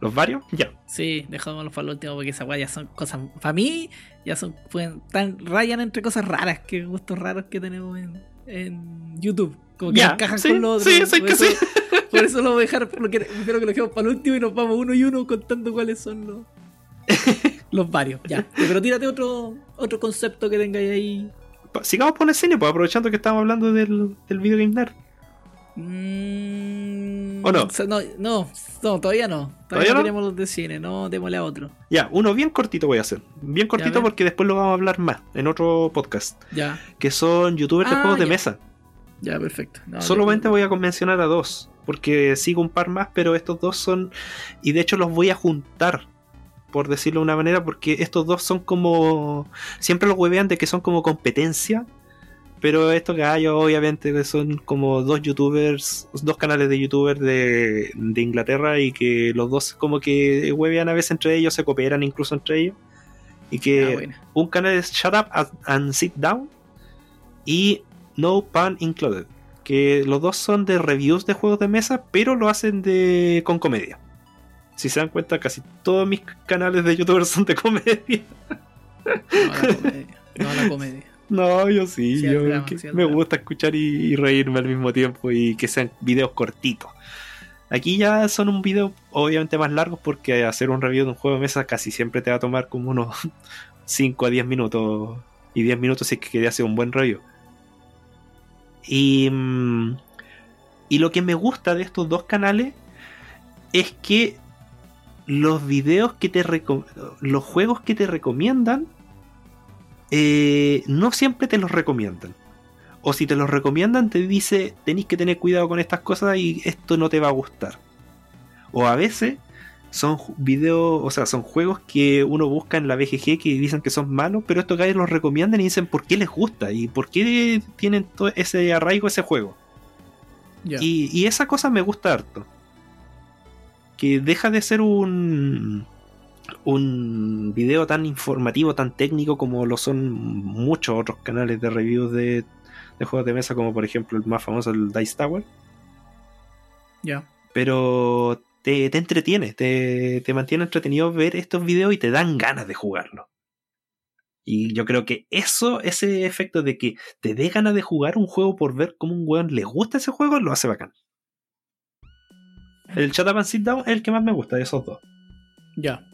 ¿Los varios? Ya. Sí, dejámoslo para el último porque esa weá ya son cosas. Para mí, ya son. Pueden, tan, rayan entre cosas raras, que gustos raros que tenemos en, en YouTube. Como que encajan sí, con los otros. sí, por, que eso, sí. por eso lo voy a dejar. Porque que lo dejemos para el último y nos vamos uno y uno contando cuáles son los. los varios. Ya. Pero tírate otro, otro concepto que tengáis ahí. Sigamos por el cine, pues aprovechando que estamos hablando del, del video game nerd. Mm, ¿O no? no, no, no, todavía no. Todavía, ¿Todavía no no? tenemos los de cine, no, démosle a otro. Ya, uno bien cortito voy a hacer. Bien cortito porque después lo vamos a hablar más en otro podcast. Ya, Que son youtubers de Ah, juegos de mesa. ya, perfecto. No, Solamente voy a mencionar a dos. Porque sigo un par más, pero estos dos son. Y de hecho los voy a juntar. Por decirlo de una manera, porque estos dos son como. Siempre los huevean de que son como competencia. Pero estos gallos, obviamente, son como dos youtubers, dos canales de youtubers de, de Inglaterra y que los dos como que huevean a veces entre ellos, se cooperan incluso entre ellos. Y que Ah, bueno. un canal es Shut Up and- and Sit Down y No Pun Included. Que los dos son de reviews de juegos de mesa, pero lo hacen de con comedia. Si se dan cuenta, casi todos mis canales de youtubers son de comedia. No la comedia. No la comedia. No, yo sí, Sí, al yo drama, que sí, al me gusta escuchar y, y reírme al mismo tiempo y que sean videos cortitos. Aquí ya son un video obviamente más largos porque hacer un review de un juego de mesa casi siempre te va a tomar como unos 5 a 10 minutos y 10 minutos si es que quería hacer un buen review. Y, mm, y lo que me gusta de estos dos canales es que los videos que te los juegos que te recomiendan eh, no siempre te los recomiendan. O si te los recomiendan, te dice tenéis que tener cuidado con estas cosas y esto no te va a gustar. O a veces son videos, o sea, son juegos que uno busca en la BGG que dicen que son malos, pero estos gallos los recomiendan y dicen por qué les gusta y por qué tienen todo ese arraigo ese juego. Y esa cosa me gusta harto. Que deja de ser un, un video tan informativo, tan técnico como lo son muchos otros canales de reviews de, de juegos de mesa, como por ejemplo el más famoso, el Dice Tower. Ya. Pero te, te entretiene, te, te mantiene entretenido ver estos videos y te dan ganas de jugarlo. Y yo creo que eso, ese efecto de que te dé ganas de jugar un juego por ver cómo un weón le gusta ese juego, lo hace bacán. El Shut Sit Down es el que más me gusta de esos dos. Ya.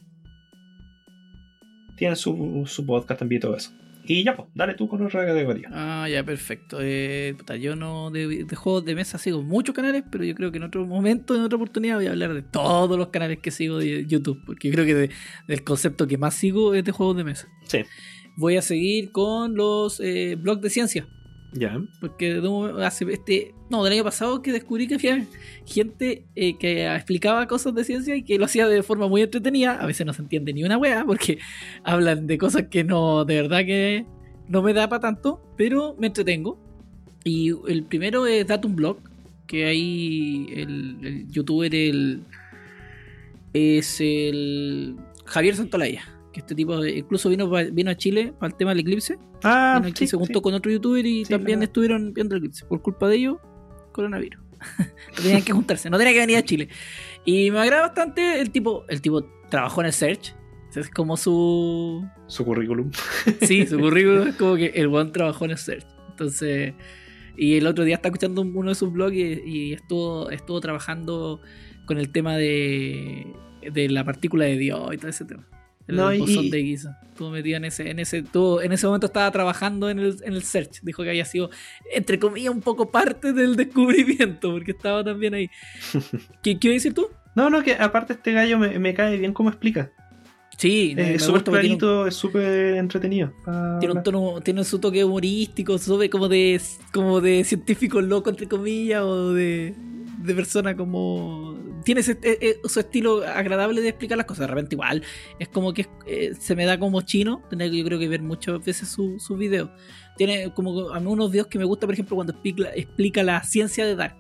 Tiene su, su podcast también y todo eso. Y ya, pues, dale tú con otra categoría. Ah, ya, perfecto. Eh, puta, yo no de, de juegos de mesa sigo muchos canales, pero yo creo que en otro momento, en otra oportunidad, voy a hablar de todos los canales que sigo de YouTube, porque yo creo que de- del concepto que más sigo es de juegos de mesa. Sí, Voy a seguir con los eh, blogs de ciencia. Ya. Porque hace este. No, del año pasado que descubrí que había gente eh, que explicaba cosas de ciencia y que lo hacía de forma muy entretenida. A veces no se entiende ni una wea porque hablan de cosas que no, de verdad que no me da para tanto, pero me entretengo. Y el primero es Datum Blog, que ahí el, el youtuber el, es el Javier Santolaya. Que este tipo incluso vino, vino a Chile para el tema del eclipse. Ah, sí, se juntó sí. con otro youtuber y Sí, también estuvieron viendo el eclipse. Por culpa de ellos, coronavirus. no tenían que juntarse, no tenían que venir a Chile. Y me agrada bastante el tipo, el tipo trabajó en el Search. Es como su. Su currículum. Sí, su currículum es como que el buen trabajó en el Search. Entonces. Y el otro día estaba escuchando uno de sus blogs y, y estuvo, estuvo trabajando con el tema de, de la partícula de Dios y todo ese tema. El No, y- bosón y- de Giza. Estuvo metido en ese, en ese, estuvo- en ese momento estaba trabajando en el, en el search. Dijo que había sido, entre comillas, un poco parte del descubrimiento, porque estaba también ahí. ¿Qué, qué iba a decir tú? No, no, que aparte este gallo me, me cae bien como explica. Sí, me es súper un- clarito, es súper entretenido. Tiene un tono, tiene su toque humorístico, sube como de como de científico loco entre comillas, o de, de persona como tiene ese, eh, eh, su estilo agradable de explicar las cosas. De repente igual es como que eh, se me da como chino, que yo creo que ver muchas veces sus su videos. Tiene como a mí unos videos que me gusta, por ejemplo, cuando explica, explica la ciencia de Dark.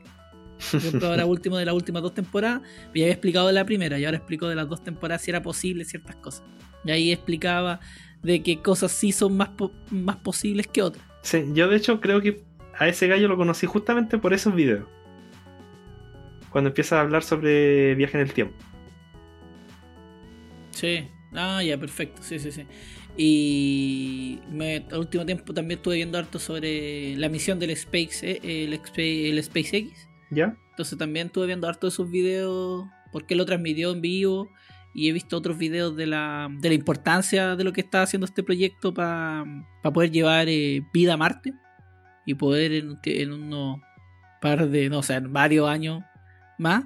Por ejemplo, ahora último de las últimas dos temporadas, ya había explicado de la primera y ahora explico de las dos temporadas si era posible ciertas cosas. Y ahí explicaba de qué cosas sí son más, po- más posibles que otras. Sí, yo de hecho creo que a ese gallo lo conocí justamente por esos videos. Cuando empieza a hablar sobre viaje en el tiempo. Sí. Ah, ya, perfecto. Sí, sí, sí. Y me, al último tiempo también estuve viendo harto sobre la misión del Space, eh, el, el SpaceX. ¿Ya? Entonces también estuve viendo harto de sus videos porque lo transmitió en vivo y he visto otros videos de la, de la importancia de lo que está haciendo este proyecto para poder llevar eh, vida a Marte y poder en unos par de, no sé, en varios años más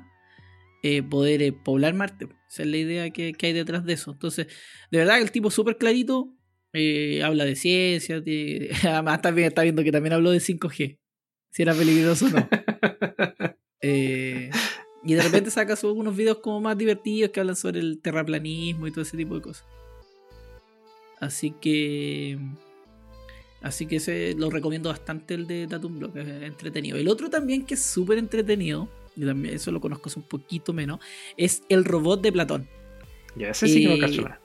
eh, poder eh, poblar Marte. Esa es la idea que, que hay detrás de eso. Entonces, de verdad que el tipo súper clarito eh, habla de ciencia, de- además también está viendo que también habló de 5G, si era peligroso o no. Y de repente saca unos videos como más divertidos que hablan sobre el terraplanismo y todo ese tipo de cosas. Así que. Así que ese lo recomiendo bastante el de Datum Block, es entretenido. El otro también que es súper entretenido, y también eso lo conozco hace un poquito menos, es el robot de Platón. Ya, ese sí que nada.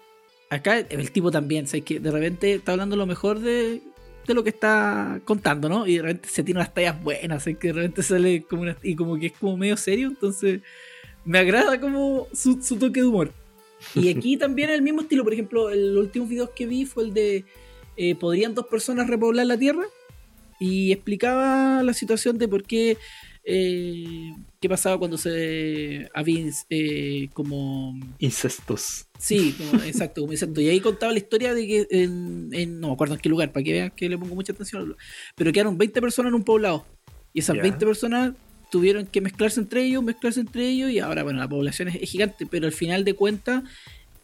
Acá el tipo también, ¿sabes? que de repente está hablando lo mejor de, de lo que está contando, ¿no? Y de repente se tiene unas tallas buenas, ¿sabes? que de repente sale como una, y como que es como medio serio, entonces me agrada como su, su toque de humor. Y aquí también el mismo estilo, por ejemplo, el último video que vi fue el de eh, ¿podrían dos personas repoblar la Tierra? Y explicaba la situación de por qué eh, qué pasaba cuando se había eh, como Incestos. Sí, como- exacto, como insecto. Y ahí contaba la historia de que en, en- no me acuerdo en qué lugar, para que vean que le pongo mucha atención. Pero quedaron 20 personas en un poblado. Y esas Ya. 20 personas tuvieron que mezclarse entre ellos, mezclarse entre ellos. Y ahora, bueno, la población es, es gigante, pero al final de cuentas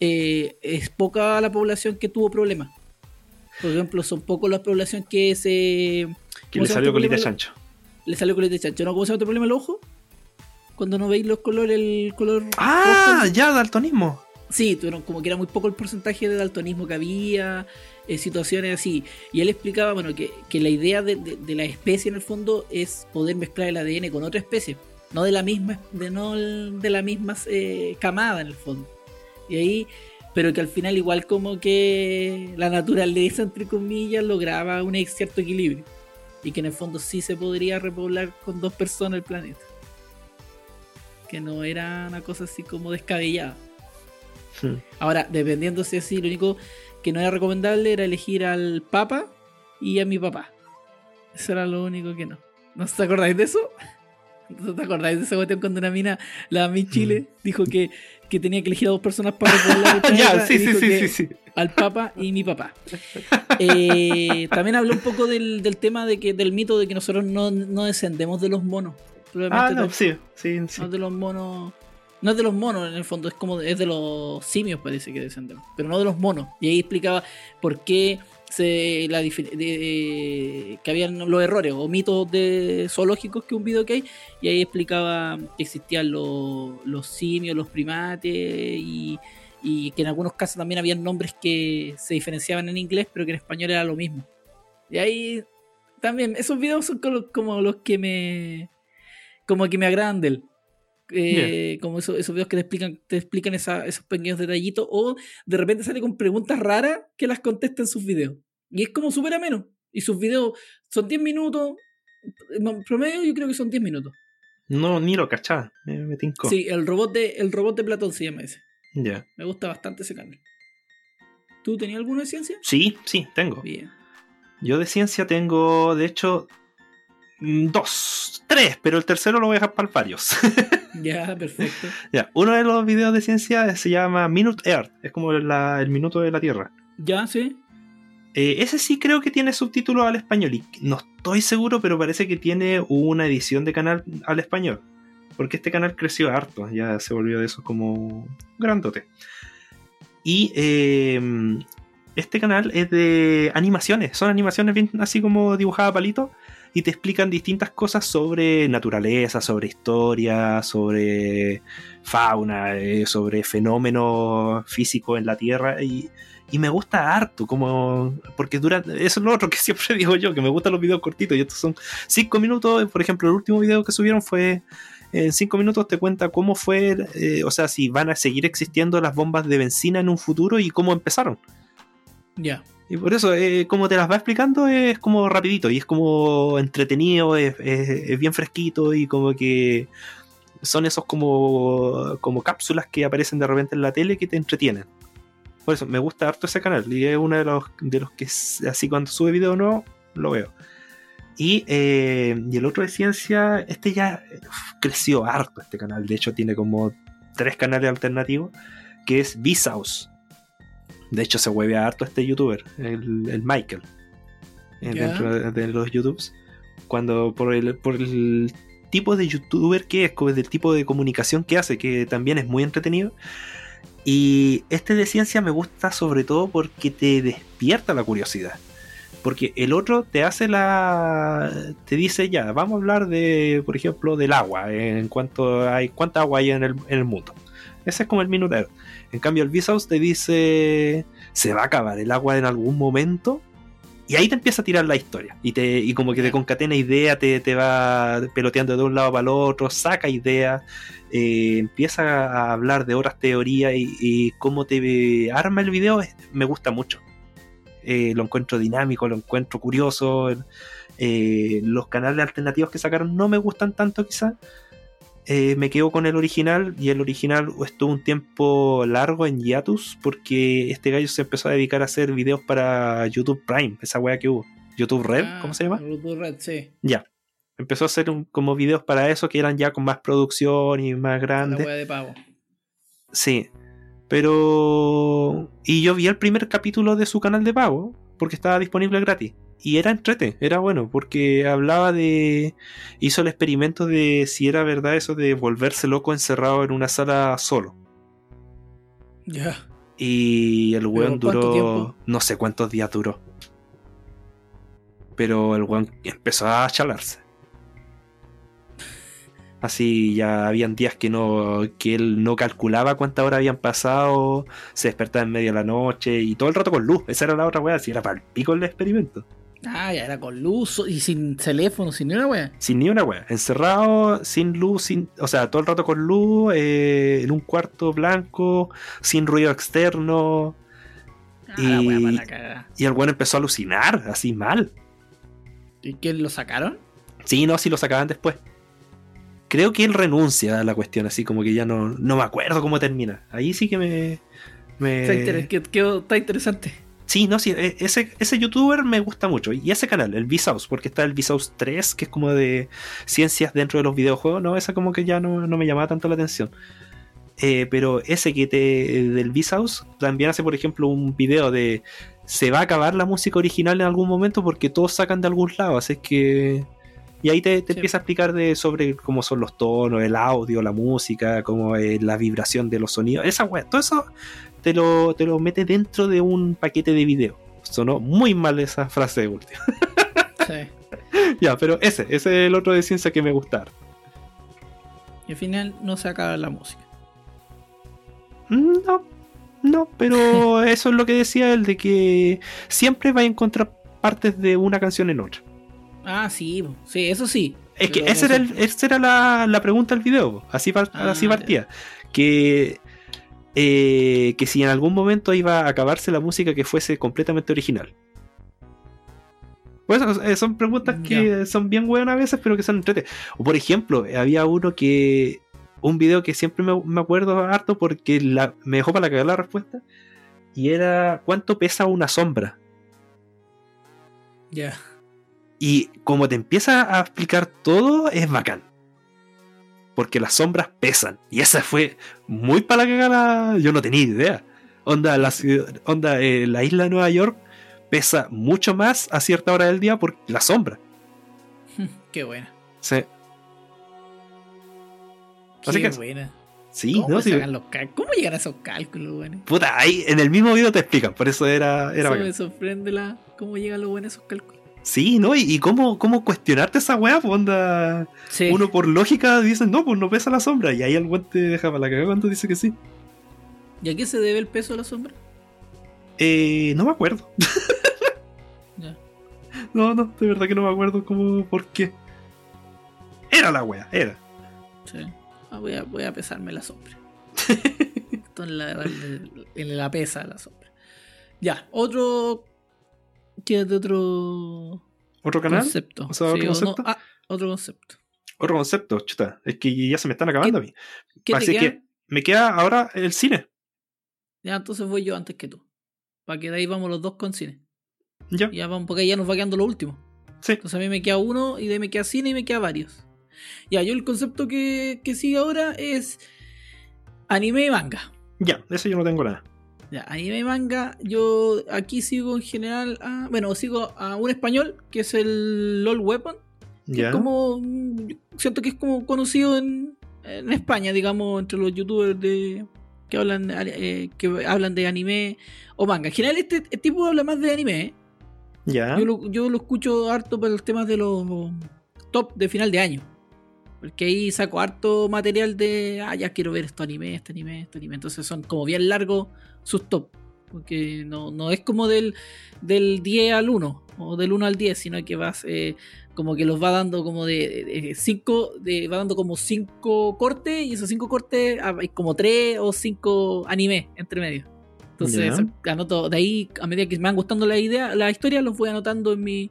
eh, es poca la población que tuvo problemas. Por ejemplo, son pocos la población que se. Que ¿cómo le salió colita chancho. Le salió colete de chancho. ¿No? ¿Cómo se llama este problema el ojo? Cuando no veis los colores, el color. ¡Ah! rojo. Ya, daltonismo. Sí, tuvieron como que era muy poco el porcentaje de daltonismo que había, eh, situaciones así. Y él explicaba, bueno, que, que la idea de, de- de la especie en el fondo es poder mezclar el ADN con otra especie, no de la misma, de no de la misma eh, camada en el fondo. Y ahí, pero que al final igual como que la naturaleza, entre comillas, lograba un cierto equilibrio. Y que en el fondo sí se podría repoblar con dos personas el planeta. Que no era una cosa así como descabellada. Ahora, dependiendo si así, lo único que no era recomendable era elegir al Papa y a mi papá. Eso era lo único que no. ¿No te acordáis de eso? ¿No te acordáis de esa cuestión cuando una mina, la Mi Chile, dijo que, que tenía que elegir a dos personas para repoblar el planeta ya, sí, sí, sí, sí, sí. Al Papa y mi papá. Eh, también habló un poco del, del tema de que, del mito de que nosotros no, no descendemos de los monos. Ah, no, sí, sí, sí. no es de los monos. No es de los monos en el fondo, es como es de los simios parece que descenden, pero no de los monos. Y ahí explicaba por qué se la de- que habían los errores o mitos de zoológicos que un video que hay y ahí explicaba que existían los, los simios, los primates y, y que en algunos casos también habían nombres que se diferenciaban en inglés pero que en español era lo mismo. Y ahí también esos videos son como, como los que me como que me agradan de él. Eh, Como esos, esos videos que te explican, te explican esa- esos pequeños detallitos. O de repente sale con preguntas raras que las contesta en sus videos. Y es como súper ameno. Y sus videos son 10 minutos. Promedio yo creo que son 10 minutos. No, ni lo cachaba. Me, me. Sí, el robot, de, el robot de Platón se llama ese. Ya. Me gusta bastante ese canal. ¿Tú tenías alguna de ciencia? Sí, sí, tengo. Bien. Yo de ciencia tengo, de hecho, Mm, Dos, tres, pero el tercero lo voy a dejar para varios. Ya, perfecto. ya, uno de los videos de ciencia se llama Minute Earth, es como la- el minuto de la Tierra. Ya, sí. Eh, ese sí creo que tiene subtítulos al español y no estoy seguro, pero parece que tiene una edición de canal al español. Porque este canal creció harto, ya se volvió de esos como grandote. Y eh, este canal es de animaciones, son animaciones bien así como dibujadas a palito y te explican distintas cosas sobre naturaleza, sobre historia, sobre fauna, eh, sobre fenómenos físicos en la Tierra y, y me gusta harto, como porque durante eso es lo otro que siempre digo yo, que me gustan los videos cortitos y estos son 5 minutos, por ejemplo, el último video que subieron fue en 5 minutos te cuenta cómo fue, eh, o sea, si van a seguir existiendo las bombas de benzina en un futuro y cómo empezaron. Ya. Y por eso, eh, como te las va explicando, es como rapidito y es como entretenido, es, es- es bien fresquito y como que son esos como, como cápsulas que aparecen de repente en la tele que te entretienen. Por eso, me gusta harto ese canal y es uno de los, de los que así cuando sube video nuevo, lo veo. Y, eh, y el otro de ciencia, este ya uf, creció harto este canal, de hecho tiene como tres canales alternativos, que es Vsauce. De hecho, se hueve harto este youtuber, el, el Michael, eh, dentro de, de los YouTubes. Cuando por el, por el tipo de youtuber que es, del tipo de comunicación que hace, que también es muy entretenido. Y este de ciencia me gusta sobre todo porque te despierta la curiosidad. Porque el otro te hace la. te dice ya, vamos a hablar de, por ejemplo, del agua, en cuanto hay, cuánta agua hay en el, en el mundo. Ese es como el minutero. En cambio, el Vsauce te dice, se va a acabar el agua en algún momento. Y ahí te empieza a tirar la historia. Y, te, y como que te concatena idea, te, te va peloteando de un lado para el otro, saca ideas, eh, empieza a hablar de otras teorías y, y cómo te arma el video, me gusta mucho. Eh, lo encuentro dinámico, lo encuentro curioso. eh, los canales alternativos que sacaron no me gustan tanto quizás. Eh, me quedo con el original y el original estuvo un tiempo largo en hiatus porque este gallo se empezó a dedicar a hacer videos para YouTube Prime, esa wea que hubo. YouTube Red, Ah, ¿cómo se llama? YouTube Red, sí. Ya. Empezó a hacer un- como videos para eso que eran ya con más producción y más La grandes. wea de pago. Sí. Pero. Y yo vi el primer capítulo de su canal de pago, porque estaba disponible gratis. Y era entrete, era bueno, porque hablaba de. Hizo el experimento de si era verdad eso de volverse loco encerrado en una sala solo. Ya. Y el weón ¿cuánto duró. tiempo? No sé cuántos días duró. Pero el weón empezó a chalarse. Así ya habían días que no. que él no calculaba cuántas horas habían pasado. Se despertaba en medio de la noche. Y todo el rato con luz. Esa era la otra weá. Si era para el pico el experimento. Ah, ya era con luz y sin teléfono, sin ni una wea. Sin ni una weá. Encerrado, sin luz, sin. O sea, todo el rato con luz. eh, en un cuarto blanco. Sin ruido externo. Ah, la wea Y- la. Y el weón empezó a alucinar, así mal. ¿Y qué lo sacaron? Sí, no, sí lo sacaban después. Creo que él renuncia a la cuestión, así como que ya no, no me acuerdo cómo termina. Ahí sí que me. me- Está, inter- que- que- está interesante. Sí, no, sí, e- ese, ese youtuber me gusta mucho. Y ese canal, el Vsauce, porque está el Vsauce 3, que es como de ciencias dentro de los videojuegos. No, esa como que ya no, no me llamaba tanto la atención. Eh, pero ese que te. del Vsauce también hace, por ejemplo, un video de. Se va a acabar la música original en algún momento porque todos sacan de algún lado. Así que. Y ahí te, te Sí. empieza a explicar de sobre cómo son los tonos, el audio, la música, cómo es la vibración de los sonidos. Esa wea, todo eso te lo, te lo mete dentro de un paquete de video. Sonó muy mal esa frase de último. Sí. ya, pero ese, ese es el otro de ciencia que me gusta. Y al final no se acaba la música. No, no, pero eso es lo que decía él, de que siempre va a encontrar partes de una canción en otra. Ah, sí, sí, eso sí. Es que esa era, eso- el- esa era la, la pregunta del video, así, par- Ah, así ya. partía. Que, eh, que si en algún momento iba a acabarse la música que fuese completamente original. Pues son preguntas que son bien buenas a veces, pero que son entrete. O por ejemplo, había uno que. Un video que siempre me, me acuerdo harto porque la- me dejó para cagar la respuesta. Y era ¿cuánto pesa una sombra? Ya. Y como te empieza a explicar todo, es bacán. Porque las sombras pesan. Y esa fue muy para la cagada. Yo no tenía idea. Onda, la, ciudad- onda eh, la isla de Nueva York pesa mucho más a cierta hora del día por la sombra. Qué buena. Sí, Qué Así que- buena. sí, ¿Cómo, ¿no? Sí, los ¿Cómo llegan a esos cálculos, weón? puta, ahí en el mismo video te explican. Por eso era, era Eso bacán. me sorprende la, cómo llegan los buenos esos cálculos. Sí, ¿no? Y, y cómo, cómo cuestionarte esa weá, pues onda. Sí. Uno por lógica dice, no, pues no pesa la sombra. Y ahí el weón te deja para la cagada cuando dice que sí. ¿Y a qué se debe el peso de la sombra? Eh, no me acuerdo. Ya. No, no, de verdad que no me acuerdo cómo, por qué. Era la wea, era. Sí. Ah, voy, a, voy a pesarme la sombra. Esto en la, en la pesa de la sombra. Ya, otro. ¿Qué de otro ¿Otro canal? concepto? O sea, ¿otro concepto? ah, otro concepto. Otro concepto, chuta. Es que ya se me están acabando a mí. ¿Qué te Así que me queda ahora el cine. Ya, entonces voy yo antes que tú. Para que de ahí vamos los dos con cine. Ya, Ya vamos, porque ya nos va quedando lo último. sí. Entonces a mí me queda uno y de ahí me queda cine y me queda varios. Ya, yo el concepto que, que sigue ahora es anime y manga. Ya, de eso yo no tengo nada. Ya, anime manga, yo aquí sigo en general, a- bueno, sigo a un español que es el LOL Weapon, que Ya. es como, mm, siento que es como conocido en, en España, digamos, entre los youtubers de que hablan, eh, que hablan de anime o manga. En general este, este tipo habla más de anime, ¿eh? Ya. Yo lo, yo lo escucho harto por los temas de los top de final de año. Porque ahí saco harto material de, ah, ya quiero ver esto anime, este anime, este anime. Entonces son como bien largos sus top. Porque no, no es como del, del 10 al 1 o del 1 al 10, sino que vas eh, como que los va dando como de 5, de, va dando como 5 cortes y esos 5 cortes ah, hay como 3 o 5 anime entre medio. Entonces anoto de ahí, a medida que me van gustando la idea, la historia, los voy anotando en mi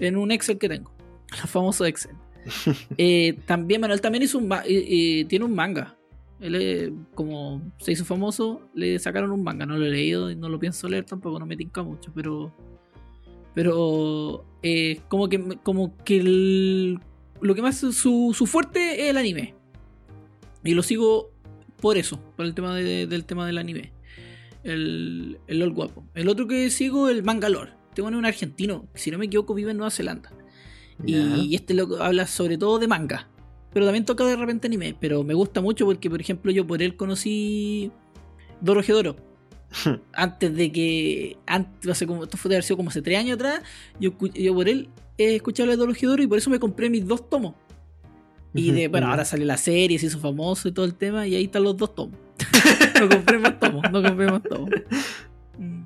en un Excel que tengo. El famoso Excel. Eh, también Manuel también hizo un eh, eh, tiene un manga. Él, como se hizo famoso, le sacaron un manga. No lo he leído y no lo pienso leer tampoco, no me tinca mucho, pero. Pero. eh, como que, como que el- lo que más su, su fuerte es el anime. Y lo sigo por eso, por el tema de- del tema del anime. El, el LOL guapo. El otro que sigo, el Mangalore. Tengo un argentino, si no me equivoco, vive en Nueva Zelanda. Ya. Y este loco habla sobre todo de manga. Pero también toca de repente anime. Pero me gusta mucho porque, por ejemplo, yo por él conocí Doro Gedoro. Antes de que. Antes, hace como, esto fue de haber sido como hace tres años atrás. Yo, yo por él he escuchado de Doro Gedoro y por eso me compré mis dos tomos. Y de, bueno, ahora sale la serie, se hizo famoso y todo el tema. Y ahí están los dos tomos. no compré más tomos, no compré más tomos. Mm.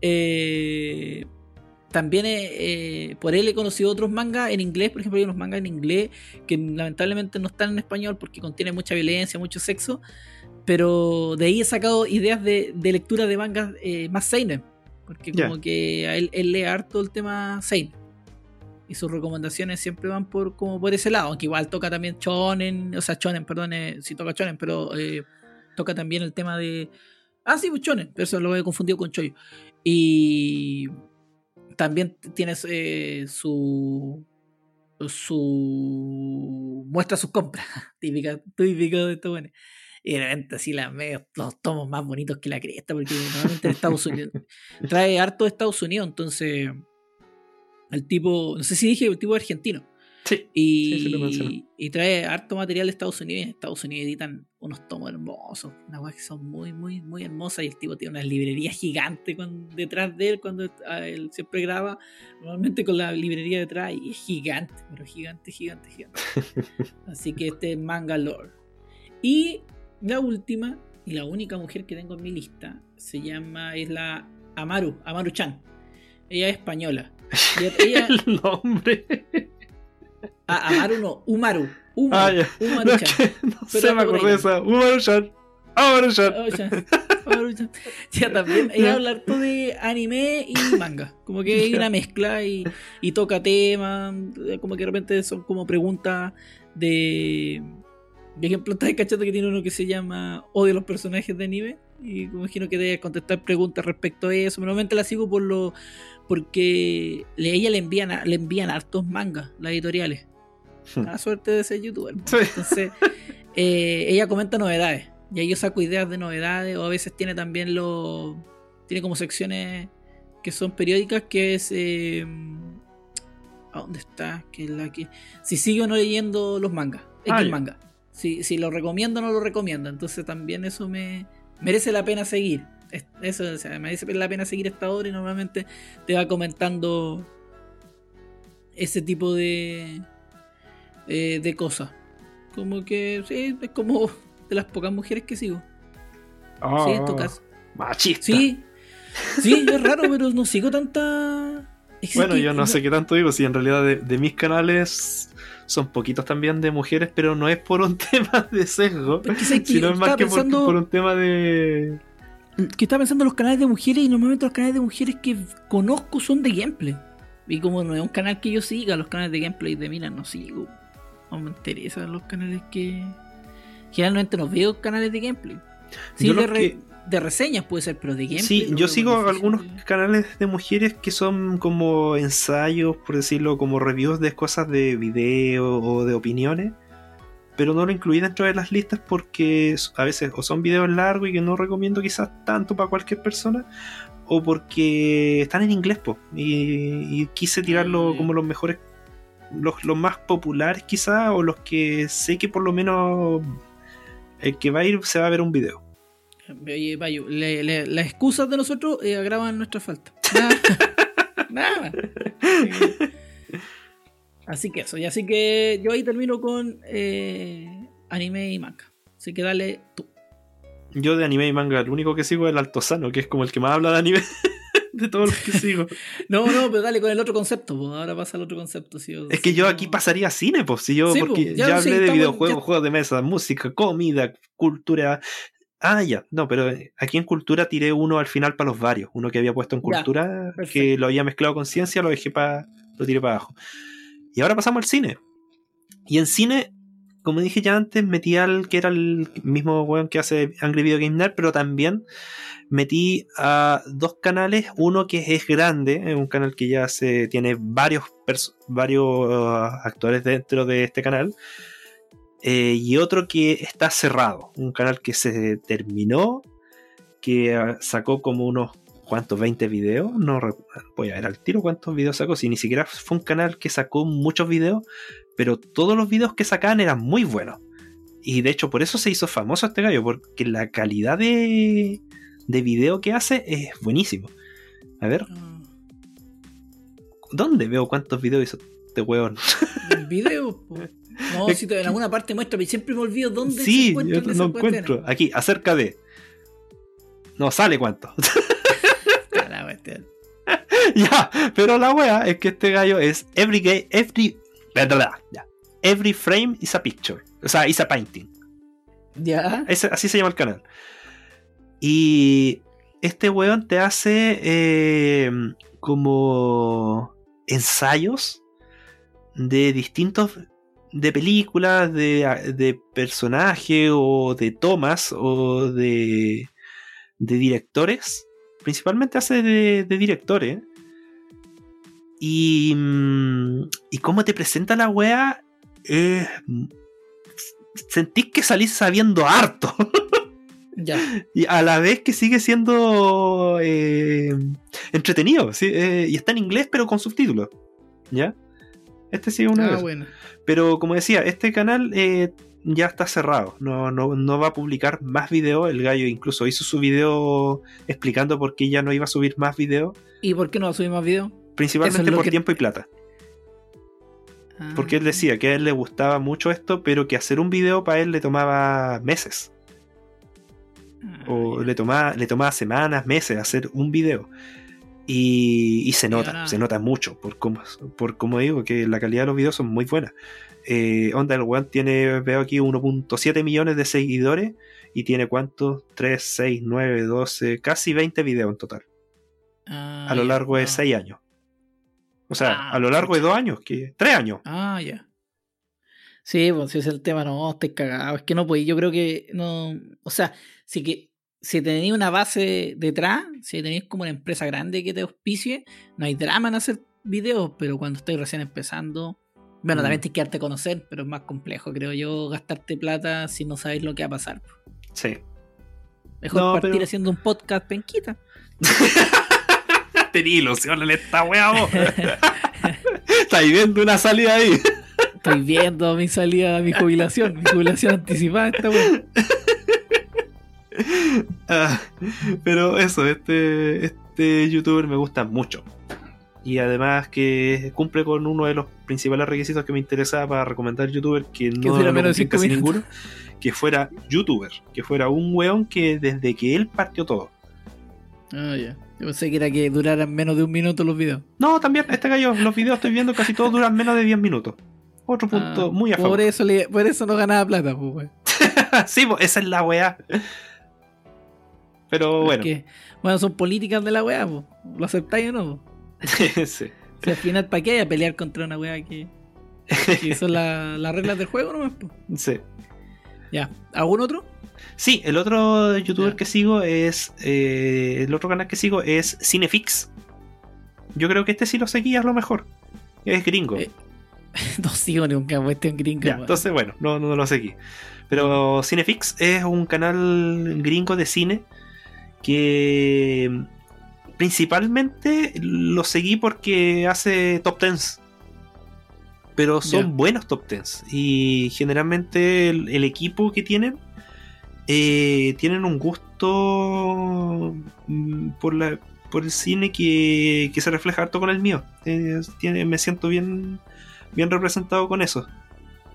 Eh, también eh, eh, por él he conocido otros mangas en inglés, por ejemplo, hay unos mangas en inglés que lamentablemente no están en español porque contienen mucha violencia, mucho sexo, pero de ahí he sacado ideas de, de lectura de mangas eh, más seinen, porque como que a él, él lee harto el tema seinen. Y sus recomendaciones siempre van por como por ese lado, aunque igual toca también chonen, o sea, chonen, perdón, eh, sí toca chonen, pero toca también el tema de... Ah, sí, pues chonen, pero eso lo he confundido con choyo. Y también tienes eh, su su muestra sus compras típica típico de esto bueno y de repente así la medio, los tomos más bonitos que la cresta porque normalmente en Estados Unidos trae harto de Estados Unidos entonces el tipo no sé si dije el tipo argentino Sí. y, Sí, trae harto material de Estados Unidos. En Estados Unidos editan unos tomos hermosos, unas cosas que son muy, muy, muy hermosas. Y el tipo tiene una librería gigante con- detrás de él cuando ah, él siempre graba. Normalmente con la librería detrás y es gigante, pero gigante, gigante, gigante. Así que este es Mangalore. Y la última y la única mujer que tengo en mi lista se llama, es la Amaru, Amaru Chan. Ella es española. Ella, El nombre. Ah, Amaru no, Umaru. Umaru, Ah. Umaru No, que- sé, me acordé de esa. Umaru-chan. Umaru-chan. Oh, Chan. Umaru Chan. Ya también, ella habla harto de anime y manga. Como que hay una mezcla y, y toca temas. Como que de repente son como preguntas de. Por ejemplo, estás cachando que tiene uno que se llama Odio a los personajes de anime. Y me imagino que debe contestar preguntas respecto a eso. Normalmente la sigo por los porque le, ella le envían, le envían hartos mangas, las editoriales. La suerte de ser youtuber. Entonces, eh, ella comenta novedades. Y ahí yo saco ideas de novedades. O a veces tiene también los. Tiene como secciones que son periódicas que es. Eh, ¿A dónde está? Que es la que. Si sigue o no leyendo los mangas. Es ah, manga. Si, si lo recomiendo o no lo recomiendo. Entonces también eso me. Merece la pena seguir. Eso, o sea, merece la pena seguir esta obra y normalmente te va comentando ese tipo de. Eh, de cosas. Como que, sí, es como de las pocas mujeres que sigo. sí, en tu oh, caso. Machista. Sí, sí, es raro, pero no sigo tanta. bueno, yo no sé qué tanto digo, si en realidad de, mis canales son poquitos también de mujeres, pero no es por un tema de sesgo, sino es más que por, un tema de... Que estaba pensando en los canales de mujeres y normalmente los canales de mujeres que conozco son de gameplay. Y como no es un canal que yo siga, los canales de gameplay de Mina no sigo. No me interesan los canales que, Generalmente no veo canales de gameplay. Sí, de, reseñas puede ser, pero de gameplay. Sí, yo sigo algunos canales de mujeres que son como ensayos, por decirlo, como reviews de cosas de video o de opiniones. Pero no lo incluí dentro de las listas porque a veces o son videos largos y que no recomiendo quizás tanto para cualquier persona, o porque están en inglés, y, quise tirarlo como los mejores, los, los más populares quizás, o los que sé que por lo menos el que va a ir se va a ver un video. Oye, Payo, las excusas de nosotros eh, agravan nuestra falta. Nada. Así que eso, y así que yo ahí termino con eh, anime y manga. Así que dale tú. Yo de anime y manga, lo único que sigo es el Altozano, que es como el que más habla de anime de todos los que sigo. no, no, pero dale con el otro concepto, pues. ahora pasa el otro concepto. es que yo aquí pasaría cine, pues, si yo, porque ya, hablé de videojuegos, juegos de mesa, música, comida, cultura. Ah, ya, no, pero aquí en cultura tiré uno al final para los varios, uno que había puesto en cultura, que lo había mezclado con ciencia, lo dejé para, lo tiré para abajo. Y ahora pasamos al cine. Y en cine como dije ya antes, metí al que era el mismo weón que hace Angry Video Game Nerd, pero también metí a dos canales, uno que es grande, es un canal que ya se tiene varios, varios uh, actores dentro de este canal, eh, y otro que está cerrado, un canal que se terminó, que uh, sacó como unos cuantos 20 videos, no voy a ver al tiro cuántos videos sacó, si ni siquiera fue un canal que sacó muchos videos, pero todos los videos que sacaban eran muy buenos. Y de hecho por eso se hizo famoso este gallo, porque la calidad de, de video que hace es buenísimo. A ver. ¿Dónde veo cuántos videos hizo este weón? ¿El video? No, si en alguna parte muestra, pero siempre me olvido dónde sí, se encuentra. Sí, no encuentro. Aquí, acerca de. No sale cuánto. ya, pero la wea es que este gallo es every gay, every Every frame is a picture. O sea, is a painting. Ya. así se llama el canal. Y este weón te hace eh, como ensayos de distintos de películas, de, de personajes o de tomas o de, de directores. Principalmente hace de, de directores. Y, mm, y cómo te presenta la wea, eh, sentís que salís sabiendo harto. Ya. Y a la vez que sigue siendo eh, entretenido. Eh, y está en inglés, pero con subtítulos. ¿Ya? Este sí una ah, Bueno. Pero como decía, este canal eh, ya está cerrado. No, no, va a publicar más videos. El gallo incluso hizo su video explicando por qué ya no iba a subir más videos. ¿Y por qué no va a subir más videos? Principalmente por tiempo y plata. Porque él ah. decía que a él le gustaba mucho esto, pero que hacer un video para él le tomaba meses. Ah, o le tomaba, le tomaba semanas, meses hacer un video. Y, se nota, se nota mucho, por como, por como digo, que la calidad de los videos son muy buenas. Eh, Onda, el One tiene, veo aquí 1.7 millones de seguidores y tiene cuántos? 3, 6, 9, 12, casi 20 videos en total. a lo largo de 6 años. O sea, ah, a lo largo de dos años, que tres años. Ah, ya. Sí, pues si es el tema, no, estoy cagado. Es que no, pues yo creo que no. O sea, sí que si tenéis una base detrás, si tenéis como una empresa grande que te auspicie, no hay drama en hacer videos, pero cuando estoy recién empezando, bueno, Mm. también tienes que darte a conocer, pero es más complejo, creo yo, gastarte plata si no sabéis lo que va a pasar. Sí. Mejor No, partir pero- haciendo un podcast penquita. Tenía ilusión en esta weá, vos. Estáis viendo una salida ahí. Estoy viendo mi salida, mi jubilación, mi jubilación anticipada esta wea. Ah, pero eso, este, este youtuber me gusta mucho. Y además que cumple con uno de los principales requisitos que me interesaba para recomendar youtuber, que no lo menos de casi ninguno, que fuera youtuber, que fuera un weón que desde que él partió todo. Ah, ya. Yo pensé que era que duraran menos de un minuto los videos. No, también, este gallo, los videos estoy viendo casi todos duran menos de 10 minutos. Otro punto Ah, muy a por favor. eso, le- por eso no ganaba plata, pues, sí, pues, esa es la weá. Pero bueno, bueno, son políticas de la weá, pues. ¿Lo aceptáis o no? sí. Si al final, ¿para qué hay a pelear contra una weá que, que son la- las reglas del juego nomás? sí. Ya. ¿Algún otro? Sí, el otro youtuber Ya. que sigo es. eh, el otro canal que sigo es Cinefix. Yo creo que este sí lo seguía a lo mejor. Es gringo. Eh, no sigo nunca puesto en gringo. Ya, entonces, bueno, no, no lo seguí. Pero Cinefix es un canal gringo de cine que principalmente lo seguí porque hace top tens. Pero son buenos top tens. Y generalmente el, el equipo que tienen eh, tienen un gusto mm, por la por el cine que, que se refleja harto con el mío. Eh, tiene, me siento bien bien representado con eso.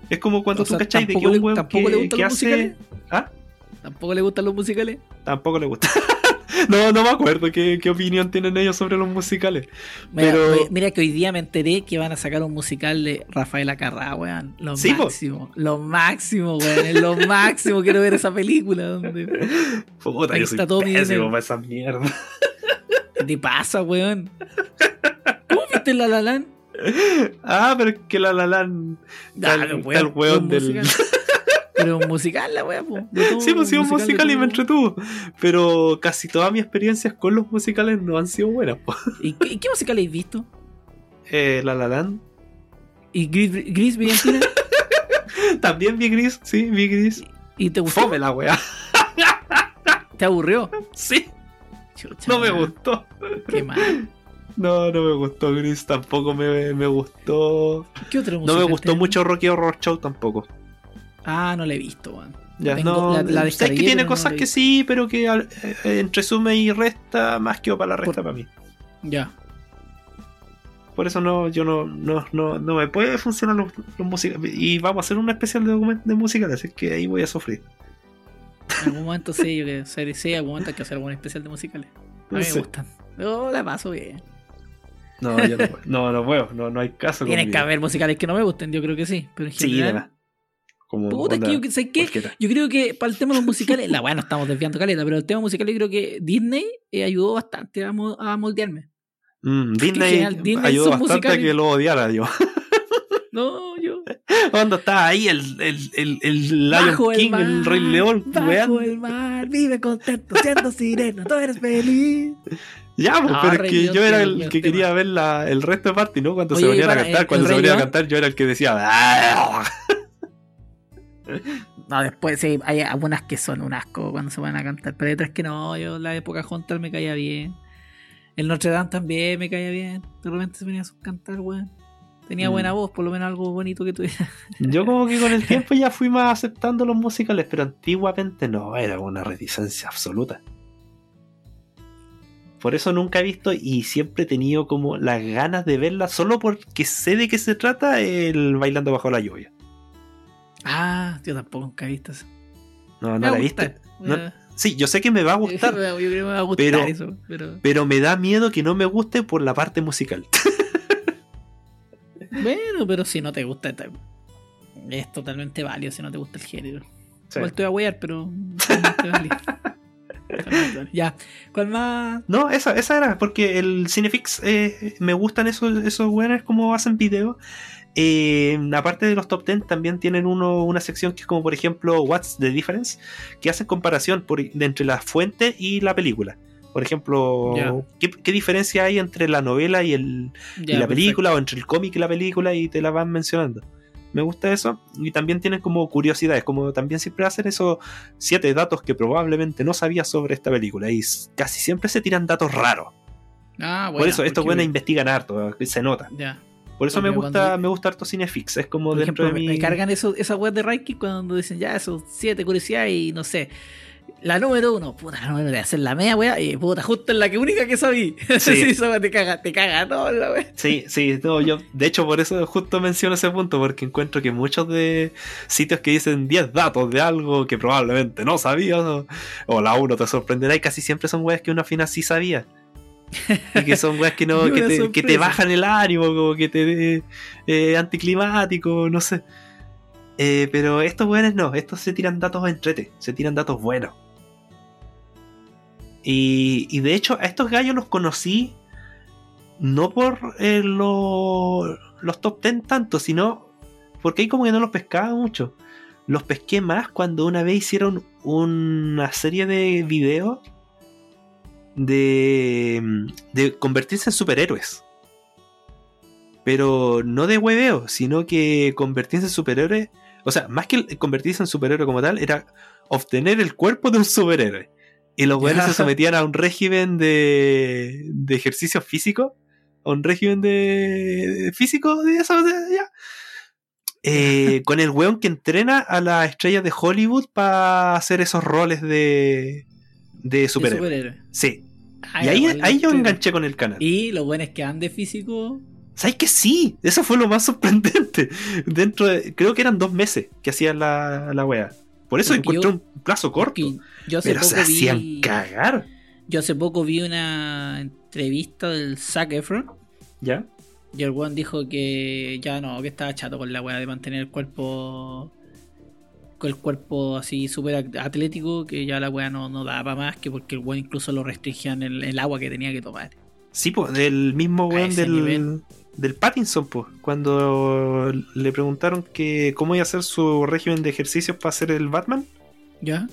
Es como cuando O tú cachai de que un weón tampoco le que, que hace. musicales. ¿Ah? ¿Tampoco le gustan los musicales? Tampoco le gusta. no, no me acuerdo qué, qué opinión tienen ellos sobre los musicales. Mira, Pero- oye, mira que hoy día me enteré que van a sacar un musical de Rafael Acarrá, weón. Lo Sí, po. máximo, lo máximo, weón. Es lo máximo. Quiero ver esa película. Donde... Puta, Ahí yo soy está todo mi pésimo para esa mierda. ¿Qué te pasa, weón? ¿Cómo viste La La Land? ah, pero es que la la Land. Ah, está el weón del- musical. Pero un musical, la. De todo Sí, pues sí, un musical y me entretuvo. Pero casi todas mis experiencias con los musicales no han sido buenas. po. ¿Y qué, qué musical habéis visto? Eh, la La Land. ¿Y Gris, Gris Brillantina? También vi Gris, sí, vi Gris. ¿Y te gustó? Fome la weá. ¿Te aburrió? Sí, Chucha, no me gustó. Qué mal. No, no me gustó Gris, tampoco me, me gustó. ¿Qué otro No me gustó mucho Rocky Horror Show tampoco. Ah, no la he visto, weón. Ya, Tengo- no, la- la descargué, que tiene no cosas que sí, pero que al- eh, entre suma y resta, más que para la resta Por- para mí. Ya. Por eso no, yo no, no, no, no me puede funcionar los, los musicales. Y vamos a hacer un especial de, de musicales, así que ahí voy a sufrir. En algún momento sí, yo que sé, sí, en algún momento hay que hacer algún especial de musicales. A mí me Sí. gustan. Yo la paso bien. No, yo no, puedo. no, no puedo, no, no hay caso. Tienen que haber musicales que no me gusten, yo creo que sí. Pero en general. Como puta, es onda que yo sé qué. Yo creo que para el tema de los musicales, la weá no estamos desviando caleta, pero el tema musical yo creo que Disney eh, ayudó bastante a, mo- a moldearme. Mm, Disney, general, Disney ayudó bastante a que lo odiara yo. No, yo. Cuando estaba ahí el, el, el, el Lion Bajo King, el, mar, Rey León, Bajo el mar, vive contento, siendo sirena, tú eres feliz. Ya, pues, No, pero es que yo era el que quería ver la, el resto de parte, ¿no? Cuando Oye, se ponían a cantar, cuando se ponían a cantar, yo era el que decía. "Ah". No, después sí, hay algunas que son un asco cuando se van a cantar, pero hay otras que no. Yo la época Hunter me caía bien. El Notre Dame también me caía bien. De repente se venía a cantar, weón. Tenía Mm. buena voz, por lo menos algo bonito que tuviera. Yo como que con el tiempo ya fui más aceptando los musicales, pero antiguamente no, era una reticencia absoluta. Por eso nunca he visto y siempre he tenido como las ganas de verla, solo porque sé de qué se trata el Bailando Bajo la Lluvia. Ah, yo tampoco nunca he visto eso. No, no la viste. No, Sí, yo sé que me va a gustar, Yo creo que me va a gustar Pero- eso, pero... pero me da miedo que no me guste por la parte musical. Bueno, pero si no te gusta, es totalmente válido si no te gusta el género. Sí. Igual te voy a huear, pero. Ya, ¿cuál más? No, esa, esa era, porque el Cinefix eh, me gustan esos, esos weones como hacen videos. Eh, aparte de los top 10, también tienen uno, una sección que es como, por ejemplo, What's the Difference, que hacen comparación por, de entre la fuente y la película. Por ejemplo. ¿qué, qué diferencia hay entre la novela y, el, y la película, o entre el cómic y la película, y te la van mencionando. Me gusta eso. Y también tienen como curiosidades, como también siempre hacen esos siete datos que probablemente no sabías sobre esta película. Y casi siempre se tiran datos raros. Ah, Por eso estos buenos investigan harto, se nota. Ya. Por eso me gusta, me gusta harto Cinefix. Es como dentro ejemplo, de mi. me cargan eso, esa web de ranking cuando dicen ya esos siete curiosidades y no sé. La número uno, puta, la número de hacer la media wea y puta, justo en la que única que sabí. Sí. Sí, esa te caga, te caga todo la wea. Sí, sí, no, yo de hecho por eso justo menciono ese punto, porque encuentro que muchos de sitios que dicen 10 datos de algo que probablemente no sabías, o, o la uno te sorprenderá, y casi siempre son weas que uno al final sí sabía. Y que son weas que no, que te, que te bajan el ánimo, como que te eh, anticlimático, no sé. Eh, pero estos weones no, estos se tiran datos entrete, se tiran datos buenos. Y, y de hecho, a estos gallos los conocí no por eh, lo- los top 10 tanto, sino porque ahí como que no los pescaba mucho. Los pesqué más cuando una vez hicieron una serie de videos de, de convertirse en superhéroes. Pero no de hueveo, sino que convertirse en superhéroe. O sea, más que convertirse en superhéroe como tal, era obtener el cuerpo de un superhéroe. Y los buenos se sometían a un régimen de, de ejercicio físico. A un régimen de, de físico de eso, de- ya. Eh, con el weón que entrena a las estrellas de Hollywood para hacer esos roles de, de De superhéroe. Sí. Ah, y ahí, igual ahí yo enganché con el canal. Y lo bueno es que ande físico. ¿Sabes que sí? Eso fue lo más sorprendente. Dentro de. Creo que eran dos meses que hacían la, la wea. Por eso Porque encontré yo- un plazo corto. que yo hace Pero se hacían vi. cagar. Yo hace poco vi una entrevista del Zac Efron. ¿Ya? Y el weón dijo que ya no, que estaba chato con la weá de mantener el cuerpo. El cuerpo así súper at- atlético, que ya la weá no, no daba más, que porque el weón incluso lo restringían en el agua que tenía que tomar. Sí, pues, del mismo weón del, nivel. del Pattinson, pues. Cuando le preguntaron que cómo iba a hacer su régimen de ejercicios para ser el Batman. ¿Ya?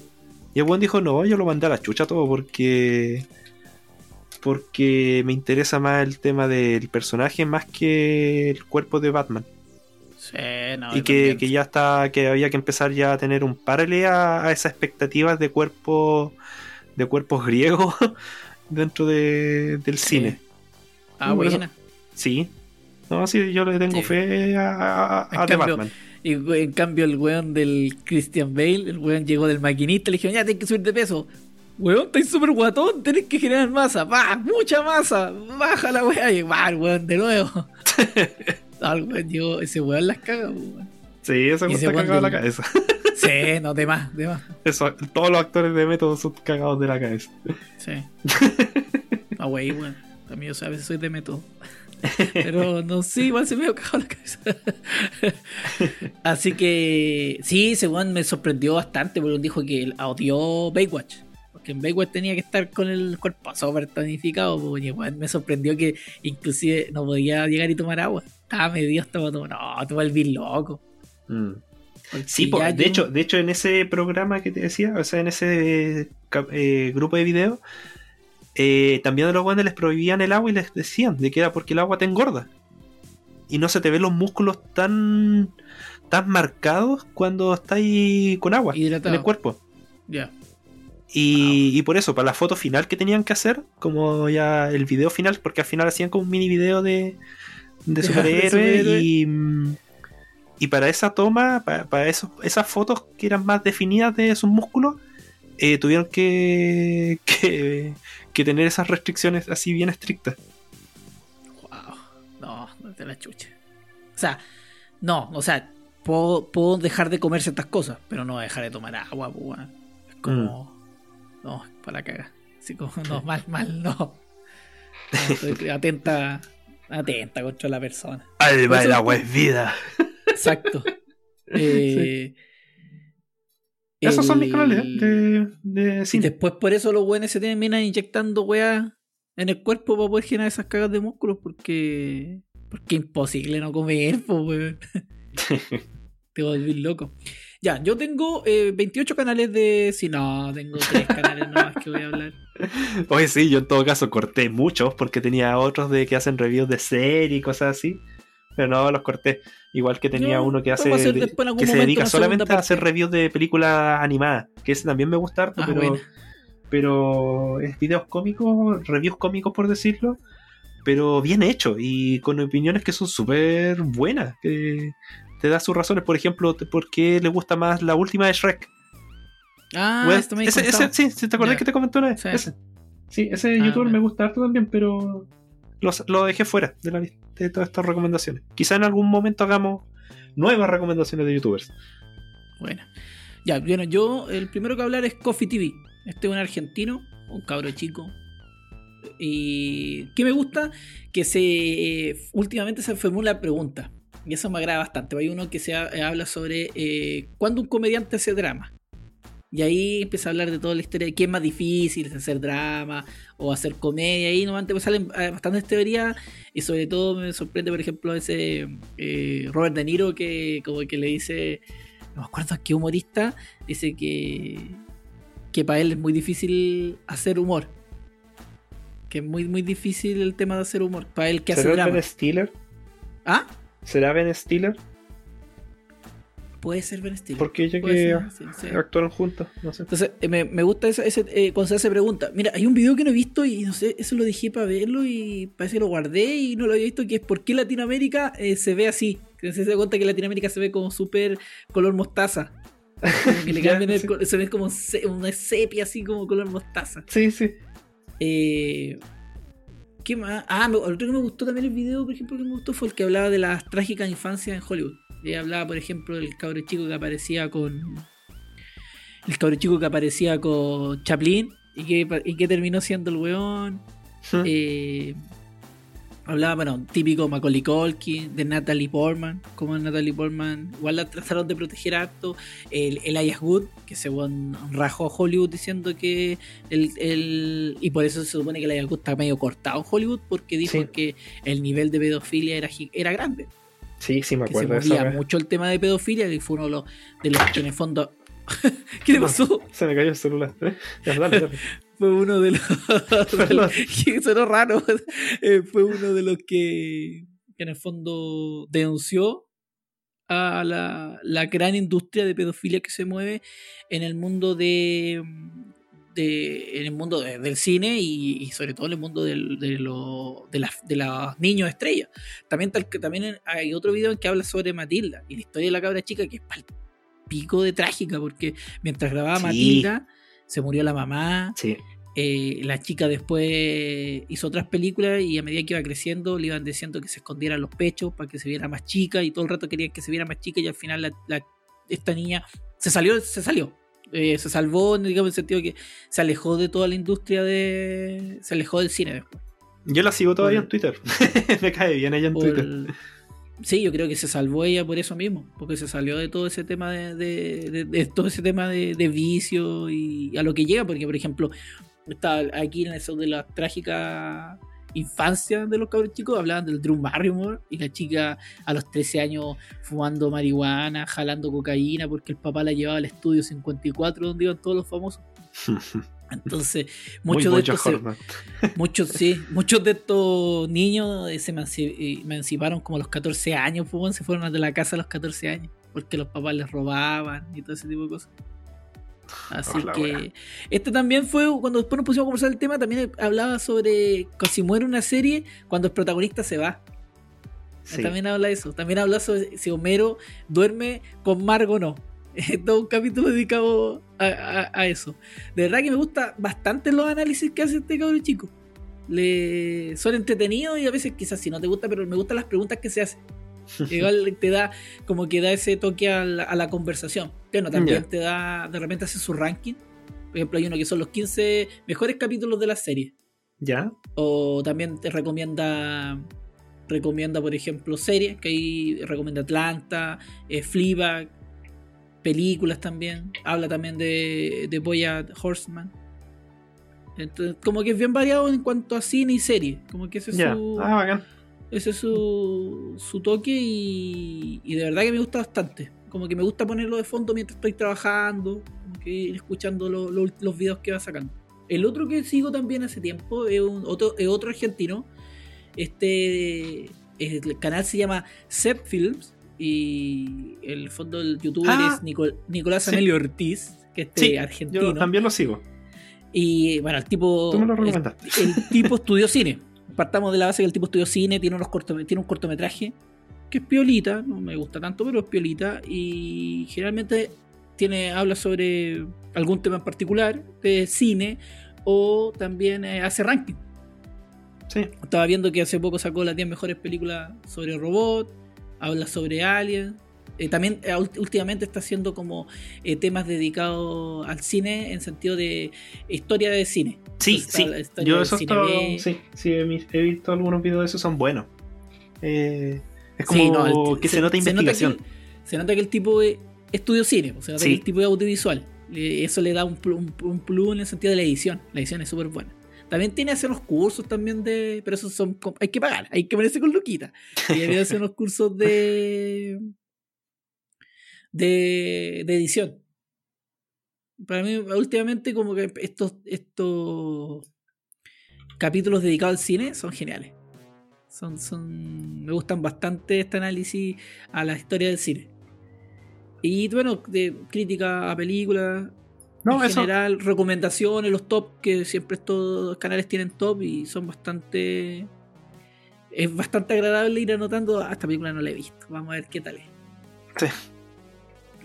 Y el weón dijo, no, yo lo mandé a la chucha todo porque. Porque me interesa más el tema del personaje más que el cuerpo de Batman. Sí, no. y que, que ya está, que había que empezar ya a tener un paralelo a, a esas expectativas de cuerpo, de cuerpos griegos dentro de- del Sí. cine. Ah, buena. Sí. No, sí, yo le tengo Sí. fe a, a- The cambio, Batman. Y en cambio el weón del Christian Bale, el weón llegó del maquinista, le dijeron, ya tienes que subir de peso. Weón, estáis súper guatón, tenés que generar masa. Va, mucha masa. Baja la weá. Y va, weón de nuevo. Weón llegó, ese weón las caga, weón. Sí, ese ese está weón cagado de la cabeza. Sí, no, de más, de más. Eso, todos los actores de método son cagados de la cabeza. Sí. Ah, wey, weón. También yo a veces soy de método. Pero no sé, igual se me ha cagado la cabeza. Así que sí, ese weón me sorprendió bastante porque dijo que él odió Baywatch. Porque en Baywatch tenía que estar con el cuerpo súper tonificado. pues, Y weón, me sorprendió que inclusive no podía llegar y tomar agua. Estaba medio, estaba todo. No, te volví loco. Mm. Sí, po, ya de, yo- hecho, de hecho, en ese programa que te decía, o sea, en ese eh, grupo de video, eh, también a los guantes les prohibían el agua y les decían de que era porque el agua te engorda. Y no se te ven los músculos tan, tan marcados cuando estáis con agua Hidratado. en el cuerpo. Ya. Y, y por eso, para la foto final que tenían que hacer, como ya el video final, porque al final hacían como un mini video de, de superhéroe y, mm, y para esa toma, para, para esos, esas fotos que eran más definidas de sus músculos, eh, tuvieron que, que, que tener esas restricciones así bien estrictas. Wow. No, no te la chucha. O sea, no, o sea, puedo, puedo dejar de comer ciertas cosas, pero no dejar de tomar agua, pues, weón. Es como. No, para la caga. Así como, no, mal, mal, no. No, estoy atenta, atenta contra la persona. Alba, el agua es vida. Exacto. Eh, Esos son mis canales de, de Y después por eso los buenos se terminan inyectando weá en el cuerpo para poder generar esas cagas de músculos porque Porque es imposible no comer, pues, weón. Te volví loco. Ya, yo tengo eh, 28 canales de. Si no, tengo 3 canales nomás que voy a hablar. Oye, sí, yo en todo caso corté muchos porque tenía otros de que hacen reviews de serie y cosas así. Pero no los corté. Igual que tenía Yo, uno que hace hacer después que se dedica solamente a hacer reviews de películas animadas. Que ese también me gusta harto, Ah, pero, pero es videos cómicos, reviews cómicos por decirlo. Pero bien hecho y con opiniones que son súper buenas. Que te da sus razones. Por ejemplo, por qué le gusta más la última de Shrek. Ah, Wes- esto me ese, ese- sí, ¿te acordás que te comenté una vez? Sí. Ese. Sí, ese Ah, youtuber me gusta harto también, pero lo, lo dejé fuera de, la, lista de todas estas recomendaciones. Quizá en algún momento hagamos nuevas recomendaciones de youtubers. Bueno. Ya, bueno, yo el primero que hablar es Coffee TV. Este es un argentino, un cabro chico. Y ¿qué me gusta? Que se últimamente se formula la pregunta. Y eso me agrada bastante. Hay uno que se ha- eh, habla sobre eh, cuándo un comediante hace drama. Y ahí empieza a hablar de toda la historia de qué es más difícil, es hacer drama o hacer comedia. Ahí nomás te salen eh, bastantes teorías. Y sobre todo me sorprende, por ejemplo, ese eh, Robert De Niro que como que le dice, no me acuerdo qué humorista, dice que, que para él es muy difícil hacer humor. Que es muy, muy difícil el tema de hacer humor. Para él que hace ¿Será drama. Ben Stiller? ¿Ah? ¿Será Ben Stiller? Puede ser Ben Stiller. Porque ya que ser, sí, sí. actuaron juntos, no sé. Entonces, eh, me, me gusta ese, ese, eh, cuando se hace pregunta. Mira, hay un video que no he visto y no sé, eso lo dejé para verlo y parece que lo guardé y no lo había visto, que es por qué Latinoamérica eh, se ve así. Que se da cuenta que Latinoamérica se ve como súper color mostaza. Como que le cambian el sí. se ve como se- una sepia así como color mostaza. Sí, sí. Eh, ¿Qué más? Ah, me- otro que me gustó también el video, por ejemplo, que me gustó fue el que hablaba de las trágicas infancias en Hollywood. Y hablaba, por ejemplo, del cabro chico que aparecía con. El cabro chico que aparecía con Chaplin y que, y que terminó siendo el weón. Eh, hablaba, bueno, típico Macaulay Culkin, de Natalie Portman, como Natalie Portman, igual la trataron de proteger harto. El Elias Wood, que se rajó a Hollywood diciendo que el, el- y por eso se supone que Elias Wood está medio cortado en Hollywood, porque dijo Sí. que el nivel de pedofilia era, era grande, Sí, sí, me que se acuerdo de movía mucho el tema de pedofilia, y fue uno de los, de los que en el fondo... ¿Qué le pasó? Se me cayó el celular. ¿eh? Ya, dale, dale. fue uno de los, que sonó raro Eh, fue uno de los que, que en el fondo denunció a la, la gran industria de pedofilia que se mueve en el mundo de, de en el mundo de- del cine y, y sobre todo en el mundo del- de, lo- de, las, de los niños estrellas también tal también hay otro video en que habla sobre Matilda y la historia de la cabra chica que es pico de trágica porque mientras grababa Sí. Matilda se murió la mamá Sí. eh, la chica después hizo otras películas y a medida que iba creciendo le iban diciendo que se escondieran los pechos para que se viera más chica y todo el rato querían que se viera más chica y al final la- la- esta niña se salió, se salió. Eh, se salvó en digamos, el sentido que se alejó de toda la industria de... se alejó del cine después. Yo la sigo todavía Por- en Twitter. me cae bien ella en Por- Twitter. Sí, yo creo que se salvó ella por eso mismo, porque se salió de todo ese tema de, de- todo ese tema de, de vicio y a lo que llega, porque por ejemplo, está aquí en eso de la trágica infancia de los cabros chicos, hablaban del Drew Barrymore y la chica a los 13 años fumando marihuana, jalando cocaína, porque el papá la llevaba al estudio 54 donde iban todos los famosos. Entonces, muchos de estos se-. Muchos, sí, muchos de estos niños eh, se eh, emanciparon como a los 14 años, pues, se fueron de la casa a los 14 años, porque los papás les robaban y todo ese tipo de cosas. Así que este también fue, cuando después nos pusimos a conversar el tema, también hablaba sobre si muere una serie, cuando el protagonista se va. Sí. También habla de eso. También habla sobre si Homero duerme con Margo o no. Todo un capítulo dedicado a, a- a eso. De verdad que me gusta bastante los análisis que hace este cabrón chico. Le, son entretenidos y a veces quizás si no te gusta, pero me gustan las preguntas que se hacen. Igual te da como que da ese toque a la, a la conversación. Bueno, también te da, de repente hace su ranking. Por ejemplo, hay uno que son los 15 mejores capítulos de la serie. ¿Ya? O también te recomienda, recomienda por ejemplo, series, que ahí recomienda Atlanta, eh, Fleabag, películas también. Habla también de, de Boya Horseman. Entonces, como que es bien variado en cuanto a cine y serie. Como que ese es su, Ah, bacán. Ese es su, su toque y, y de verdad que me gusta bastante. Como que me gusta ponerlo de fondo mientras estoy trabajando, como que ir escuchando lo- lo- los videos que va sacando. El otro que sigo también hace tiempo es, un, otro, es otro argentino. Este el canal se llama Sep Films y el fondo del youtuber Ah, es Nicol- Nicolás sí. Amelio Ortiz, que este Sí, argentino. Yo también lo sigo. Y bueno, el tipo. Tú me lo el- recomendaste. el tipo estudió cine. Partamos de la base que el tipo estudió cine, tiene, unos cortome- tiene un cortometraje que es piolita, no me gusta tanto, pero es piolita. Y generalmente tiene, habla sobre algún tema en particular de cine o también eh, hace ranking. Sí. Estaba viendo que hace poco sacó las 10 mejores películas sobre robot, habla sobre aliens. Eh, también eh, últimamente está haciendo como eh, temas dedicados al cine en sentido de historia de cine. Sí, Entonces, sí. está Yo eso estaba- sí, sí, he, visto algunos videos de esos, son buenos. Eh, es como Sí, no, el- que se, nota investigación. que, se nota que el tipo eh, estudió cine, o sea, Sí. el tipo es audiovisual. Eso le da un, un, un plus en el sentido de la edición. La edición es súper buena. También tiene hacer unos cursos también de. Pero esos son. Hay que pagar, hay que ponerse con Luquita. Y debe hacer unos cursos de. de, de edición. Para mí, últimamente, como que estos, estos capítulos dedicados al cine son geniales. Son, son, me gustan bastante este análisis a la historia del cine. Y bueno, de crítica a películas, No, en eso. general, recomendaciones, los top, que siempre estos canales tienen top y son bastante. Es bastante agradable ir anotando. Ah, esta película no la he visto. Vamos a ver qué tal es. Sí.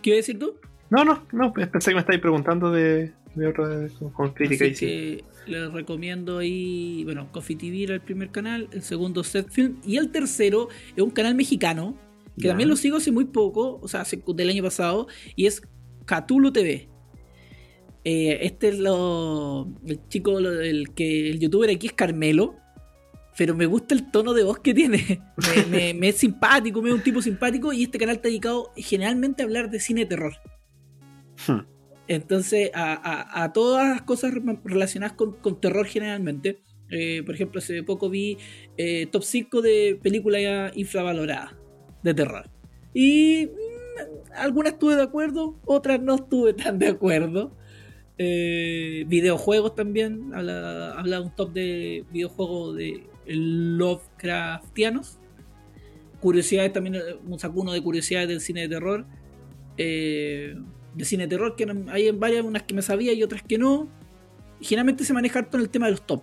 ¿Qué ibas a decir tú? No, no, no, pensé que me estáis preguntando de, de otra con, con crítica Así y sí. les recomiendo ahí, bueno, Coffee TV era el primer canal, el segundo Set Film y el tercero es un canal mexicano que también lo sigo hace muy poco, o sea, hace, del año pasado, y es Catulo TV. Eh, este es lo, el chico, lo- el que el youtuber aquí es Carmelo, pero me gusta el tono de voz que tiene. Me, me- me es simpático, me es un tipo simpático y este canal está dedicado generalmente a hablar de cine de terror. Hmm. Entonces, a, a- a todas las cosas re- relacionadas con, con terror generalmente. Eh, por ejemplo, hace poco vi eh, top 5 de películas infravaloradas de terror. Y mm, algunas estuve de acuerdo, otras no estuve tan de acuerdo. Eh, videojuegos también, habla, habla un top de videojuegos de Lovecraftianos. Curiosidades también, eh, sacó uno de curiosidades del cine de terror. Eh, de cine de terror, que hay en varias, unas que me sabía y otras que no. Generalmente se maneja harto en el tema de los top.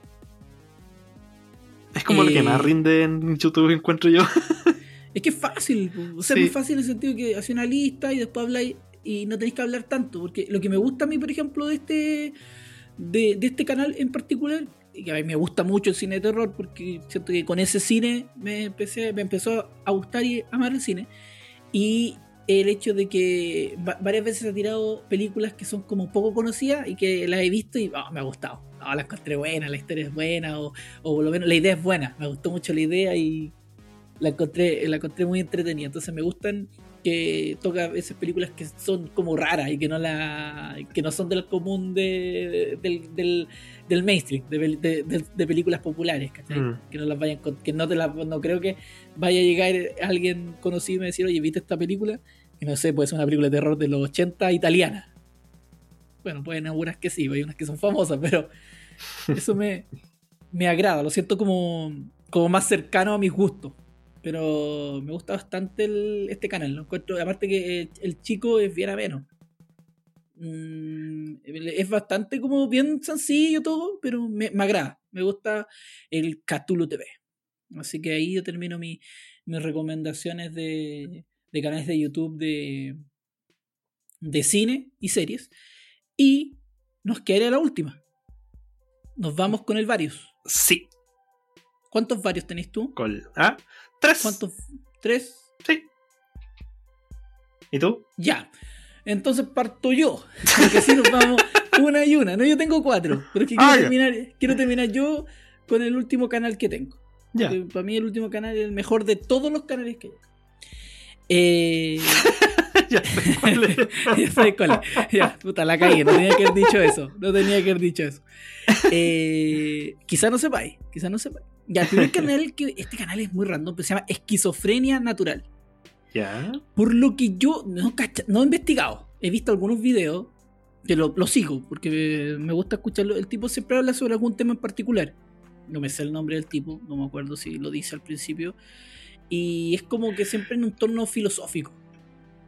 Es como lo eh, que más rinde en YouTube, encuentro yo. Es que es fácil, o sea, Sí. es muy fácil en el sentido que hace una lista y después habláis y no tenéis que hablar tanto. Porque lo que me gusta a mí, por ejemplo, de este, de, de este canal en particular, y que a mí me gusta mucho el cine de terror, porque siento que con ese cine me, empecé, me empezó a gustar y amar el cine. Y el hecho de que va- varias veces ha tirado películas que son como poco conocidas y que las he visto y oh, me ha gustado. Oh, la encontré buena, la historia es buena, o, o por lo menos la idea es buena. Me gustó mucho la idea y la encontré, la encontré muy entretenida. Entonces me gustan que toca esas películas que son como raras y que no la que no son del común de, del, del, del mainstream, de, pel- de- de- de películas populares, ¿cachai? Mm. Que no las vayan que no te las no creo que vaya a llegar alguien conocido y me decir, oye, ¿viste esta película? Y no sé, puede ser una película de terror de los 80 italiana. Bueno, pueden haber unas que sí, hay unas que son famosas, pero eso me, me agrada, lo siento como, como más cercano a mis gustos. Pero me gusta bastante el- este canal. Lo encuentro, aparte que el, el chico es bien ameno. Mm, es bastante como bien sencillo todo, pero me, me agrada. Me gusta el Cthulhu TV. Así que ahí yo termino mi- mis recomendaciones de, de canales de YouTube de, de cine y series. Y nos queda la última. Nos vamos con el Varios. Sí. ¿Cuántos varios tenéis tú? Col. ¿Ah? Tres. ¿Cuántos? ¿Tres? Sí. ¿Y tú? Ya. Entonces parto yo. Porque así nos vamos una y una. No, yo tengo cuatro. Pero es que quiero, Ah, terminar, quiero terminar yo con el último canal que tengo. Ya. Para mí el último canal es el mejor de todos los canales que hay. Eh, ya sé cuál es. ya sabes cuál es. Ya, puta, la caí. No tenía que haber dicho eso. No tenía que haber dicho eso. Eh, quizá no sepáis. Quizá no sepáis. Ya, el primer canal que. Este canal es muy random, pero se llama Esquizofrenia Natural. Ya. Por lo que yo no, cacha- no he investigado. He visto algunos videos que lo, lo sigo, porque me gusta escucharlo. El tipo siempre habla sobre algún tema en particular. No me sé el nombre del tipo, no me acuerdo si lo dice al principio. Y es como que siempre en un tono filosófico.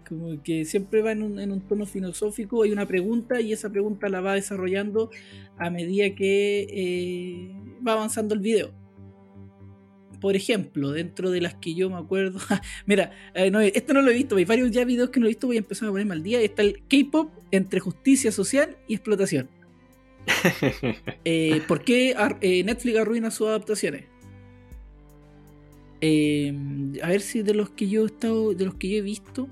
Como que siempre va en un, en un tono filosófico, hay una pregunta y esa pregunta la va desarrollando a medida que eh, va avanzando el video. Por ejemplo, dentro de las que yo me acuerdo, mira, eh, no, esto no lo he visto, hay varios ya videos que no he visto, voy a empezar a ponerme al día. Está el K-pop entre justicia social y explotación. Eh, ¿Por qué ar- eh, Netflix arruina sus adaptaciones? Eh, a ver si de los que yo he estado, de los que yo he visto.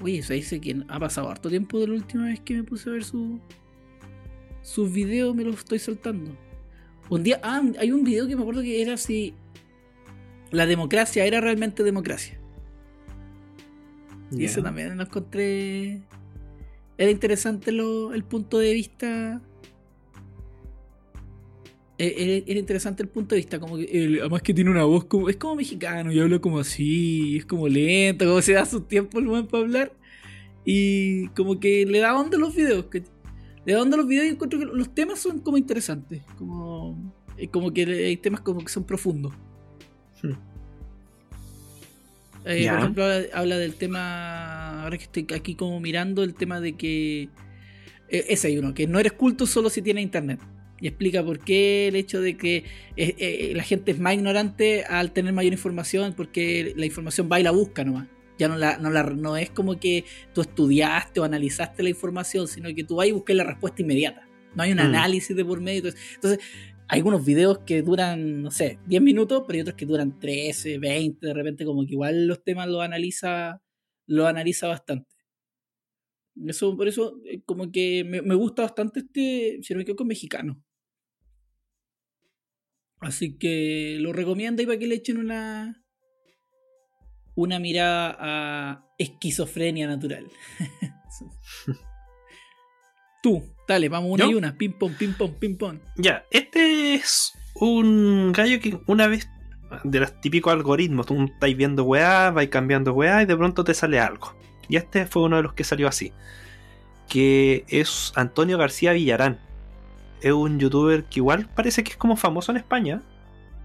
Oye, eso dice que ha pasado harto tiempo de la última vez que me puse a ver su, sus videos, me los estoy saltando. Un día, ah, hay un video que me acuerdo que era si la democracia era realmente democracia. Y eso también lo encontré. Era interesante lo- el punto de vista. Eh, Era, era interesante el punto de vista, como que además que tiene una voz como. Es como mexicano y habla como así, es como lento, como se da su tiempo el momento para hablar. Y como que le da onda a los videos. que- le da onda a los videos y encuentro que los temas son como interesantes. Como, eh, como que hay temas como que son profundos. Hmm. Eh, por ejemplo, habla, habla del tema, ahora que estoy aquí como mirando, el tema de que eh, ese hay uno, que no eres culto solo si tienes internet. Y explica por qué el hecho de que eh, eh, la gente es más ignorante al tener mayor información, porque la información va y la busca nomás. Ya no, la, no, la, no es como que tú estudiaste o analizaste la información, sino que tú vas y buscas la respuesta inmediata. No hay un Mm. análisis de por medio. Entonces, entonces, algunos videos que duran, no sé, 10 minutos, pero hay otros que duran 13, 20, de repente como que igual los temas los analiza, los analiza bastante. Eso, por eso, eh, como que me, me gusta bastante este, si no me equivoco, mexicano. Así que lo recomiendo y para que le echen una una mirada a esquizofrenia natural. Tú, dale, vamos una ¿Yo? y una, ping pong, ping pong, ping pong. Ya, este es un gallo que una vez de los típicos algoritmos, tú estáis viendo weá, vais cambiando weá y de pronto te sale algo. Y este fue uno de los que salió así. Que es Antonio García Villarán. Es un youtuber que igual parece que es como famoso en España.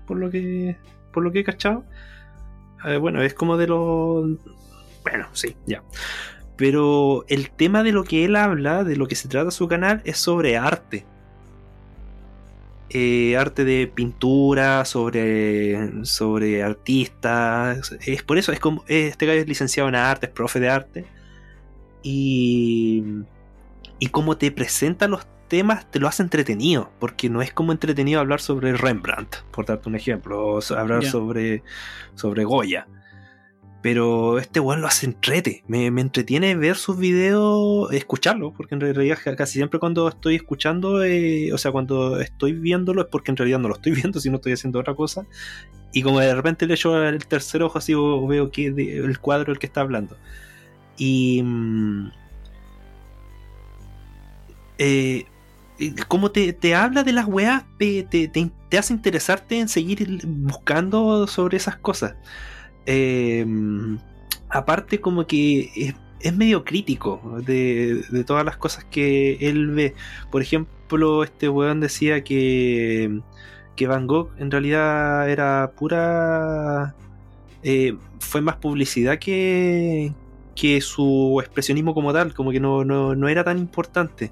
Por lo que. Por lo que he cachado. Eh, bueno, es como de los. Bueno, sí, ya. Pero el tema de lo que él habla, de lo que se trata su canal, es sobre arte. Eh, arte de pintura, sobre, sobre artistas. Es por eso, es como. Este gallo es licenciado en arte, es profe de arte. Y. Y como te presenta los temas, te lo hace entretenido. Porque no es como entretenido hablar sobre Rembrandt, por darte un ejemplo. O hablar sobre. sobre Goya. Pero este weón lo hace entrete. Me, me entretiene ver sus videos, escucharlo, porque en realidad ca- casi siempre cuando estoy escuchando, eh, o sea, cuando estoy viéndolo es porque en realidad no lo estoy viendo, sino estoy haciendo otra cosa. Y como de repente le echo el tercer ojo así veo que de- el cuadro el que está hablando. Y... mm, eh, como te, te habla de las weas, te- te- te hace interesarte en seguir buscando sobre esas cosas. Eh, aparte como que es, medio crítico de, todas las cosas que él ve. Por ejemplo, este weón decía que, que Van Gogh en realidad era pura... eh, fue más publicidad que, que su expresionismo como tal, como que no, no, no era tan importante.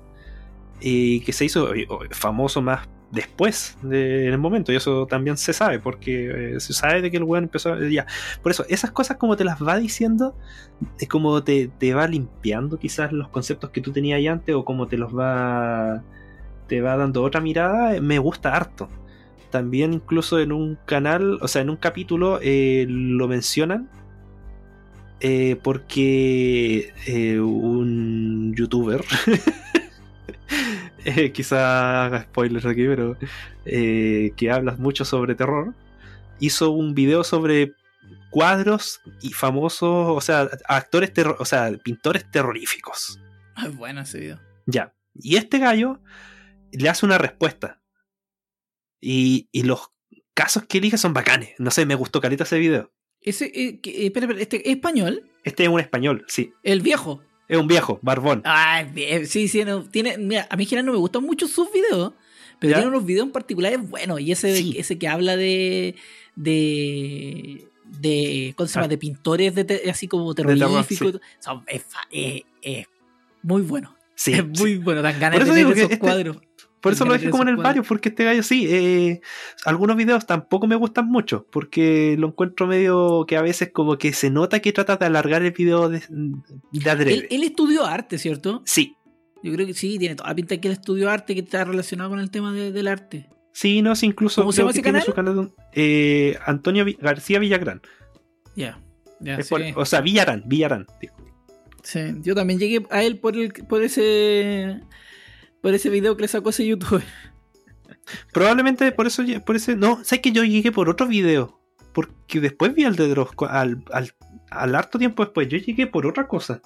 Y que se hizo famoso más después del momento, y eso también se sabe, porque eh, se sabe de que el weón empezó a- ya. Por eso, esas cosas como te las va diciendo, es como te, te va limpiando quizás los conceptos que tú tenías ahí antes, o como te los va. te va dando otra mirada, eh, me gusta harto. También incluso en un canal, o sea, en un capítulo eh, lo mencionan. eh, porque eh, un youtuber eh, quizá haga spoilers aquí, pero eh, que habla mucho sobre terror, hizo un video sobre cuadros y famosos, o sea, actores terror, o sea, pintores terroríficos. Ah, bueno ese video. Ya. Y este gallo le hace una respuesta. Y, y los casos que elige son bacanes. No sé, me gustó carita ese video. Ese, eh, que- eh, espera, espera, este es español, Este es un español, sí. el viejo. Es un viejo, barbón. Ah, sí, sí, no, tiene, mira, a mí en general no me gustan mucho sus videos, pero ¿Ya? tiene unos videos en particulares buenos. Y ese, Sí. ese que habla de. de. de. ¿Cómo se llama? Ah. De pintores de te- así como terror, terroríficos. sí. es, fa- es- es muy bueno. Sí, es sí. muy bueno. Dan ganas de tener esos este- cuadros. Por eso lo dejé como en el barrio, porque este gallo sí. eh, algunos videos tampoco me gustan mucho, porque lo encuentro medio que a veces como que se nota que trata de alargar el video de, de. Él, él estudió arte, ¿cierto? Sí, Yo creo que sí, tiene toda la pinta que él estudió arte, que está relacionado con el tema de- del arte. sí, no, sí, incluso ¿Cómo se creo llama que ese tiene canal? su canal eh, Antonio García Villagrán. Ya. Sí. o sea, Villarán, Villarán. digo. Sí, yo también llegué a él por el, por ese por ese video que le sacó ese youtuber. Probablemente por eso, por ese, no, sé que yo llegué por otro video, porque después vi al de Dross, al, al, al harto tiempo después, yo llegué por otra cosa.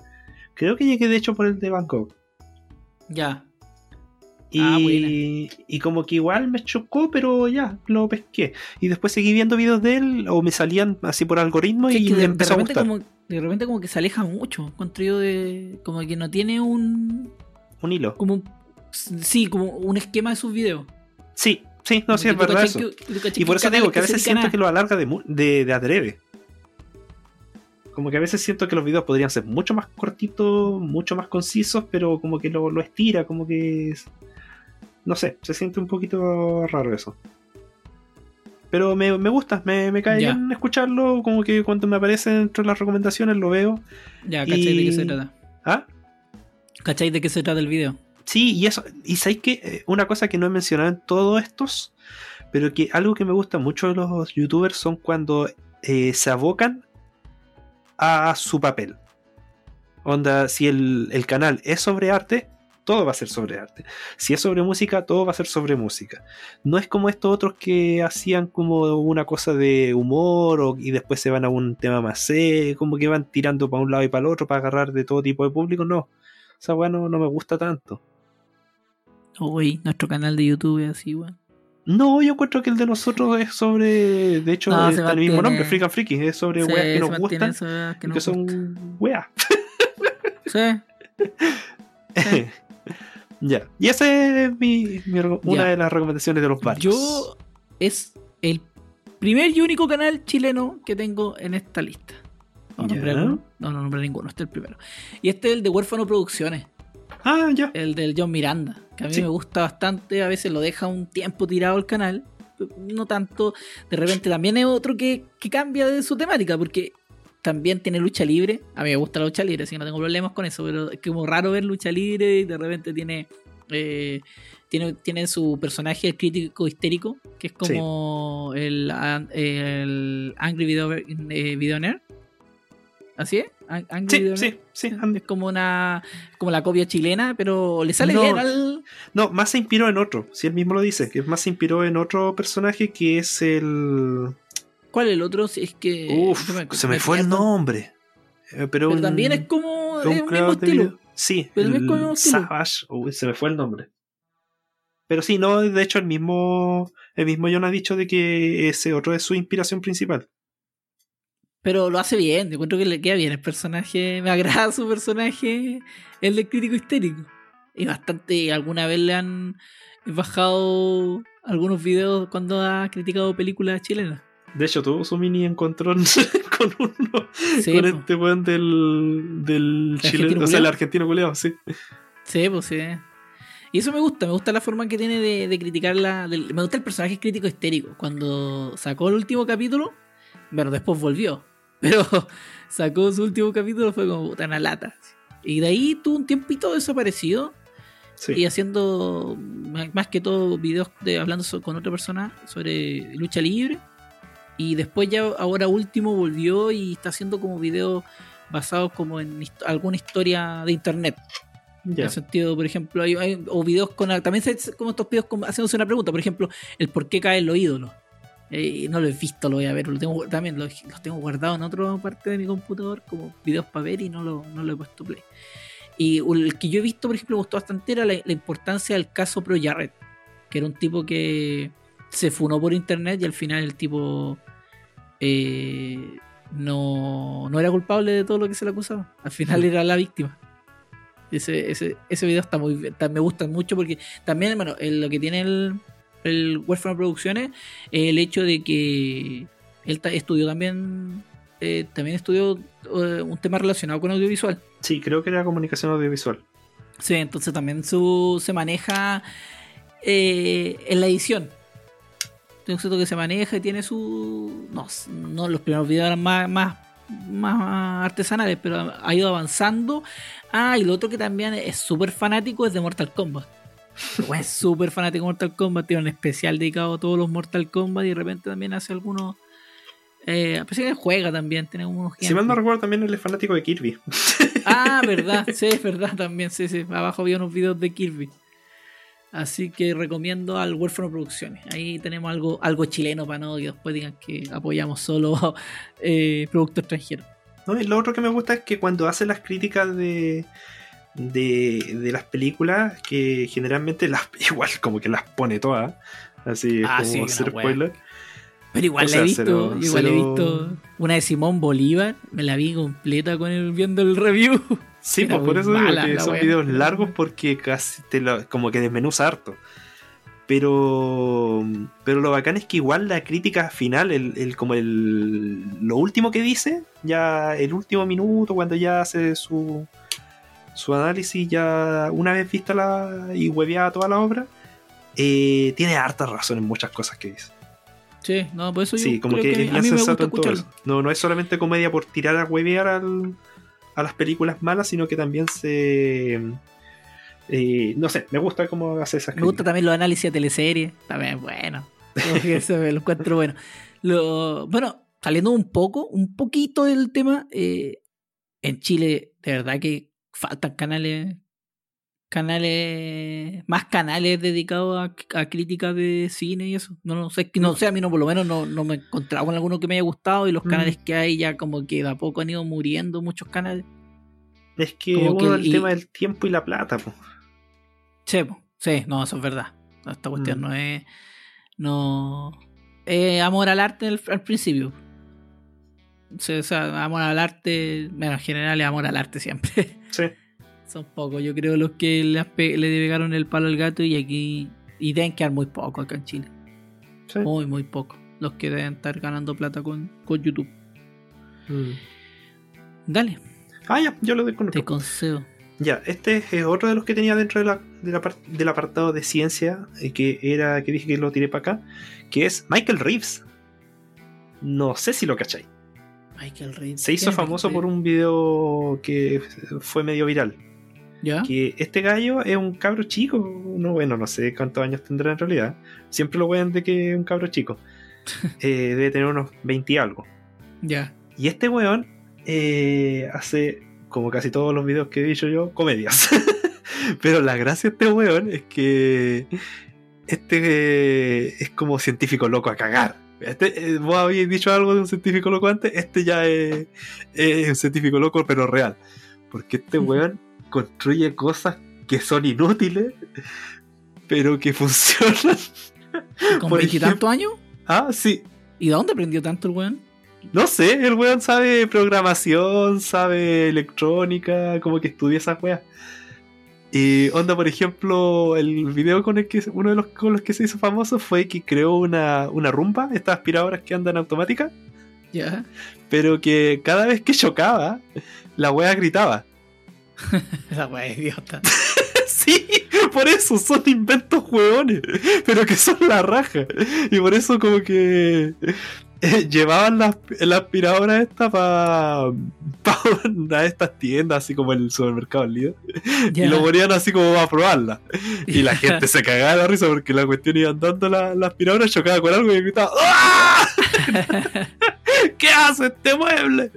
Creo que llegué de hecho por el de Bangkok. Ya. Y, Ah, buena. y como que igual me chocó, pero ya, lo pesqué. Y después seguí viendo videos de él, o me salían así por algoritmo Sí, y de, empezó a gustar. como, de repente como que se aleja mucho. Yo de. como que no tiene un. Un hilo. como un- sí, como un esquema de sus videos. Sí, sí, no, sí, es verdad eso. que- Y por eso digo que a veces siento que lo alarga de, de, de adrede. Como que a veces siento que los videos podrían ser mucho más cortitos, mucho más concisos, pero como que lo, lo estira, como que... es- no sé, se siente un poquito raro eso. Pero me, me gusta, me, me cae Ya. bien escucharlo, como que cuando me aparece entre las recomendaciones lo veo. Ya, ¿cachai de qué se trata? ¿Ah? ¿Cachai de qué se trata el video? Sí, y eso, y sabéis que eh, una cosa que no he mencionado en todos estos, pero que algo que me gusta mucho de los youtubers son cuando eh, se abocan a su papel. Onda, si el, el canal es sobre arte, todo va a ser sobre arte. Si es sobre música, todo va a ser sobre música. No es como estos otros que hacían como una cosa de humor o, y después se van a un tema más serio, como que van tirando para un lado y para el otro para agarrar de todo tipo de público. No, esa weá no- no me gusta tanto. Uy, nuestro canal de YouTube es así, weón. No, yo encuentro que el de nosotros es sobre. De hecho, No, está el mismo nombre, Freak and Freaky. Es sobre Sí, weas que nos gustan weas que nos son weas. Sí. Sí. ya. Y esa es mi, mi una Ya. de las recomendaciones de los varios. Yo es el primer y único canal chileno que tengo en esta lista. No, Ya. nombré alguno. no, no nombré ninguno, este es el primero. Y este es el de Huérfano Producciones, Ah, ya. el del John Miranda, que a mí Sí. me gusta bastante, a veces lo deja un tiempo tirado el canal, no tanto, de repente también es otro que, que cambia de su temática, porque también tiene lucha libre, a mí me gusta la lucha libre, así que no tengo problemas con eso, pero es como raro ver lucha libre y de repente tiene... eh, tiene, tiene su personaje, el crítico histérico, que es como el, an- el Angry Video, eh, Video Nerd. ¿Así es? An- Angry Sí, sí, sí. Es como una como la copia chilena, pero le sale No. bien al. No, más se inspiró en otro. Si él mismo lo dice, que más se inspiró en otro personaje que es el. ¿Cuál es el otro? Si es que. Uf, se me fue el nombre. Eh, pero Pero un- también es como. un Es un mismo estilo. Sí, Pero el es como el mismo estilo. Savage. Uy, se me fue el nombre. Pero sí, no, de hecho el mismo, el mismo John ha dicho de que ese otro es su inspiración principal. Pero lo hace bien. Yo encuentro que le queda bien el personaje. Me agrada su personaje. El del crítico histérico. Y bastante. Alguna vez le han bajado algunos videos cuando ha criticado películas chilenas. De hecho, tuvo su mini encontrón con uno, Sí, con po. este weón del, del ¿El chileno, o sea, el argentino culeado, sí. Sí, pues sí. Y eso me gusta, me gusta la forma que tiene de, de criticar la. del- me gusta el personaje crítico histérico. Cuando sacó el último capítulo, bueno, después volvió. Pero sacó su último capítulo, fue como puta una lata. Y de ahí tuvo un tiempito desaparecido sí. y haciendo más que todo videos de, hablando con otra persona sobre lucha libre. Y después ya ahora último volvió y está haciendo como videos basados como en hist- alguna historia de internet. En el sentido, por ejemplo, hay, hay- o videos con. También se como estos videos con- haciéndose una pregunta, por ejemplo, el por qué caen los ídolos. Eh, no lo he visto, lo voy a ver, lo tengo, también los, los tengo guardados en otra parte de mi computador como videos para ver y no lo, no lo he puesto play. Y el que yo he visto, por ejemplo, me gustó bastante era la, importancia del caso Pro Jarrett, que era un tipo que, se funó por internet y al final el tipo eh, no, no era culpable de todo lo que se le acusaba. Al final era la víctima. Ese, ese, ese video está muy bien, me gusta mucho porque también, bueno, lo que tiene el, el Huérfano Producciones, el hecho de que él estudió también, eh, también estudió eh, un tema relacionado con audiovisual. Sí, creo que era comunicación audiovisual. Sí, entonces también su, se maneja eh, en la edición. Tiene un cierto que se maneja y tiene su. No, no los primeros videos eran más, más, más artesanales, pero ha ido avanzando. Ah, y lo otro que también es súper fanático es de Mortal Kombat. Es súper fanático de Mortal Kombat, tiene un especial dedicado a todos los Mortal Kombat y de repente también hace algunos. Eh, a pesar que juega también, tiene unos. Si mal no recuerdo, también él es fanático de Kirby. Ah, verdad, sí, es verdad también, sí, sí. Abajo había unos videos de Kirby. Así que recomiendo al Huérfano Producciones. Ahí tenemos algo, algo chileno para no que después digan que apoyamos solo eh, productos extranjeros. No, y lo otro que me gusta es que cuando hace las críticas de, de, las películas, que generalmente las igual como que las pone todas, así ah, como hacer spoiler. Pero igual la he visto, igual he visto una de Simón Bolívar, me la vi completa con él viendo el review. Sí, pues por eso digo que son videos largos porque casi te lo, como que desmenuza harto. Pero pero lo bacán es que igual la crítica final, el, como el lo último que dice, ya el último minuto cuando ya hace su su análisis ya una vez vista la y hueveada toda la obra, eh, tiene harta razón en muchas cosas que dice. Sí, no, por eso sí, como que, a mí me gusta No, no es solamente comedia por tirar a huevear al, a las películas malas, sino que también se. Eh, no sé, me gusta cómo hace esas Me gusta también los análisis de teleseries. También, bueno. Eso lo encuentro bueno. Lo, bueno, saliendo un poco, un poquito del tema, eh, en Chile, de verdad que faltan canales canales, más canales dedicados a, críticas de cine y eso. No, no sé, no sé, a mí no, por lo menos no, no me he encontrado con alguno que me haya gustado y los mm. canales que hay ya como que de a poco han ido muriendo muchos canales. Es que uno el, tema del tiempo y la plata, pues. Sí, sí, no, eso es verdad. Esta cuestión mm. no es. No. Es amor al arte al, principio. O sea, amor al arte. Bueno, en general es amor al arte siempre. Sí. Son pocos, yo creo, los que le, le pegaron el palo al gato y aquí. Y deben quedar muy poco acá en Chile. Muy, muy poco. Los que deben estar ganando plata con, con YouTube. Mm. Dale. Ah, ya, yo lo con Te concedo. Ya, este es otro de los que tenía dentro de la, del apartado de ciencia, eh, que era que dije que lo tiré para acá, que es Michael Reeves. No sé si lo cacháis. Michael. Se hizo famoso por un video que fue medio viral. Que este gallo es un cabro chico. No, bueno, no sé cuántos años tendrá en realidad. Siempre lo ven de que es un cabro chico. Eh, debe tener unos 20 y algo. Ya. Y este weón eh, hace, como casi todos los videos que he dicho yo, comedias. Pero la gracia de este weón es que este es como científico loco a cagar. Este, eh, vos habéis dicho algo de un científico loco antes, este ya es, es un científico loco, pero real. Porque este weón construye cosas que son inútiles, pero que funcionan. ¿Con veintitantos años? Ah, sí. ¿Y de dónde aprendió tanto el weón? No sé, el weón sabe programación, sabe electrónica, como que estudia esas weas. Y onda, por ejemplo, el video con el que uno de los con los que se hizo famoso fue que creó una, una rumba, estas aspiradoras que andan automáticas. Ya. Pero que cada vez que chocaba, la wea gritaba. La wea idiota. sí, por eso son inventos hueones, pero que son la raja. Y por eso como que llevaban la, aspiradora esta para pa estas tiendas, así como el supermercado líder, y lo ponían así como a probarla. Y la gente se cagaba de la risa porque la cuestión iba andando la, la aspiradora, chocaba con algo y gritaba ¡Ah! ¿Qué hace este mueble?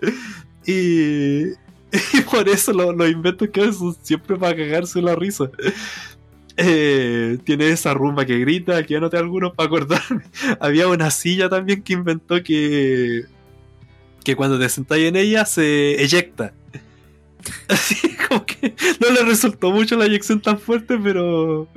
Y, Y por eso los inventos que son siempre para cagarse la risa. Eh, tiene esa rumba que grita, que ya no te algunos para acordarme. Había una silla también que inventó que, que cuando te sentáis en ella se eyecta. Así como que no le resultó mucho la inyección tan fuerte, pero.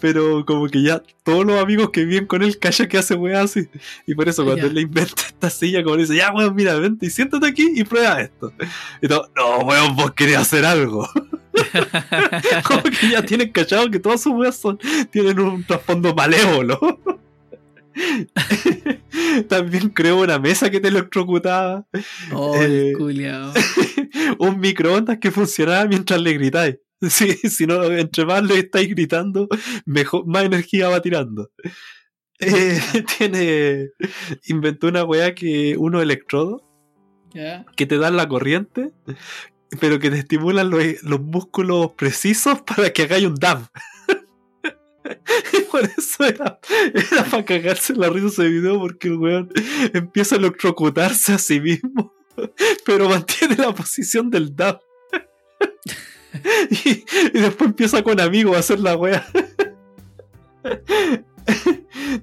Pero como que ya todos los amigos que viven con él callan que hace weá así. Y por eso cuando él le inventa esta silla, como le dice, ya weón, mira, vente y siéntate aquí y prueba esto. Y todo, no weón, vos querés hacer algo. como que ya tienen cachado que todas sus weas son, tienen un trasfondo malévolo. También creó una mesa que te electrocutaba. Oh, Eh, un microondas que funcionaba mientras le gritáis. Sí, si no, entre más le estáis gritando, mejor, más energía va tirando. Eh, tiene. Inventó una weá que unos electrodos Ya. que te dan la corriente, pero que te estimulan los, los músculos precisos para que hagáis un dab. Por eso era, era para cagarse la risa ese video, porque el weón empieza a electrocutarse a sí mismo, pero mantiene la posición del dab. Y, y después empieza con amigos a hacer la wea.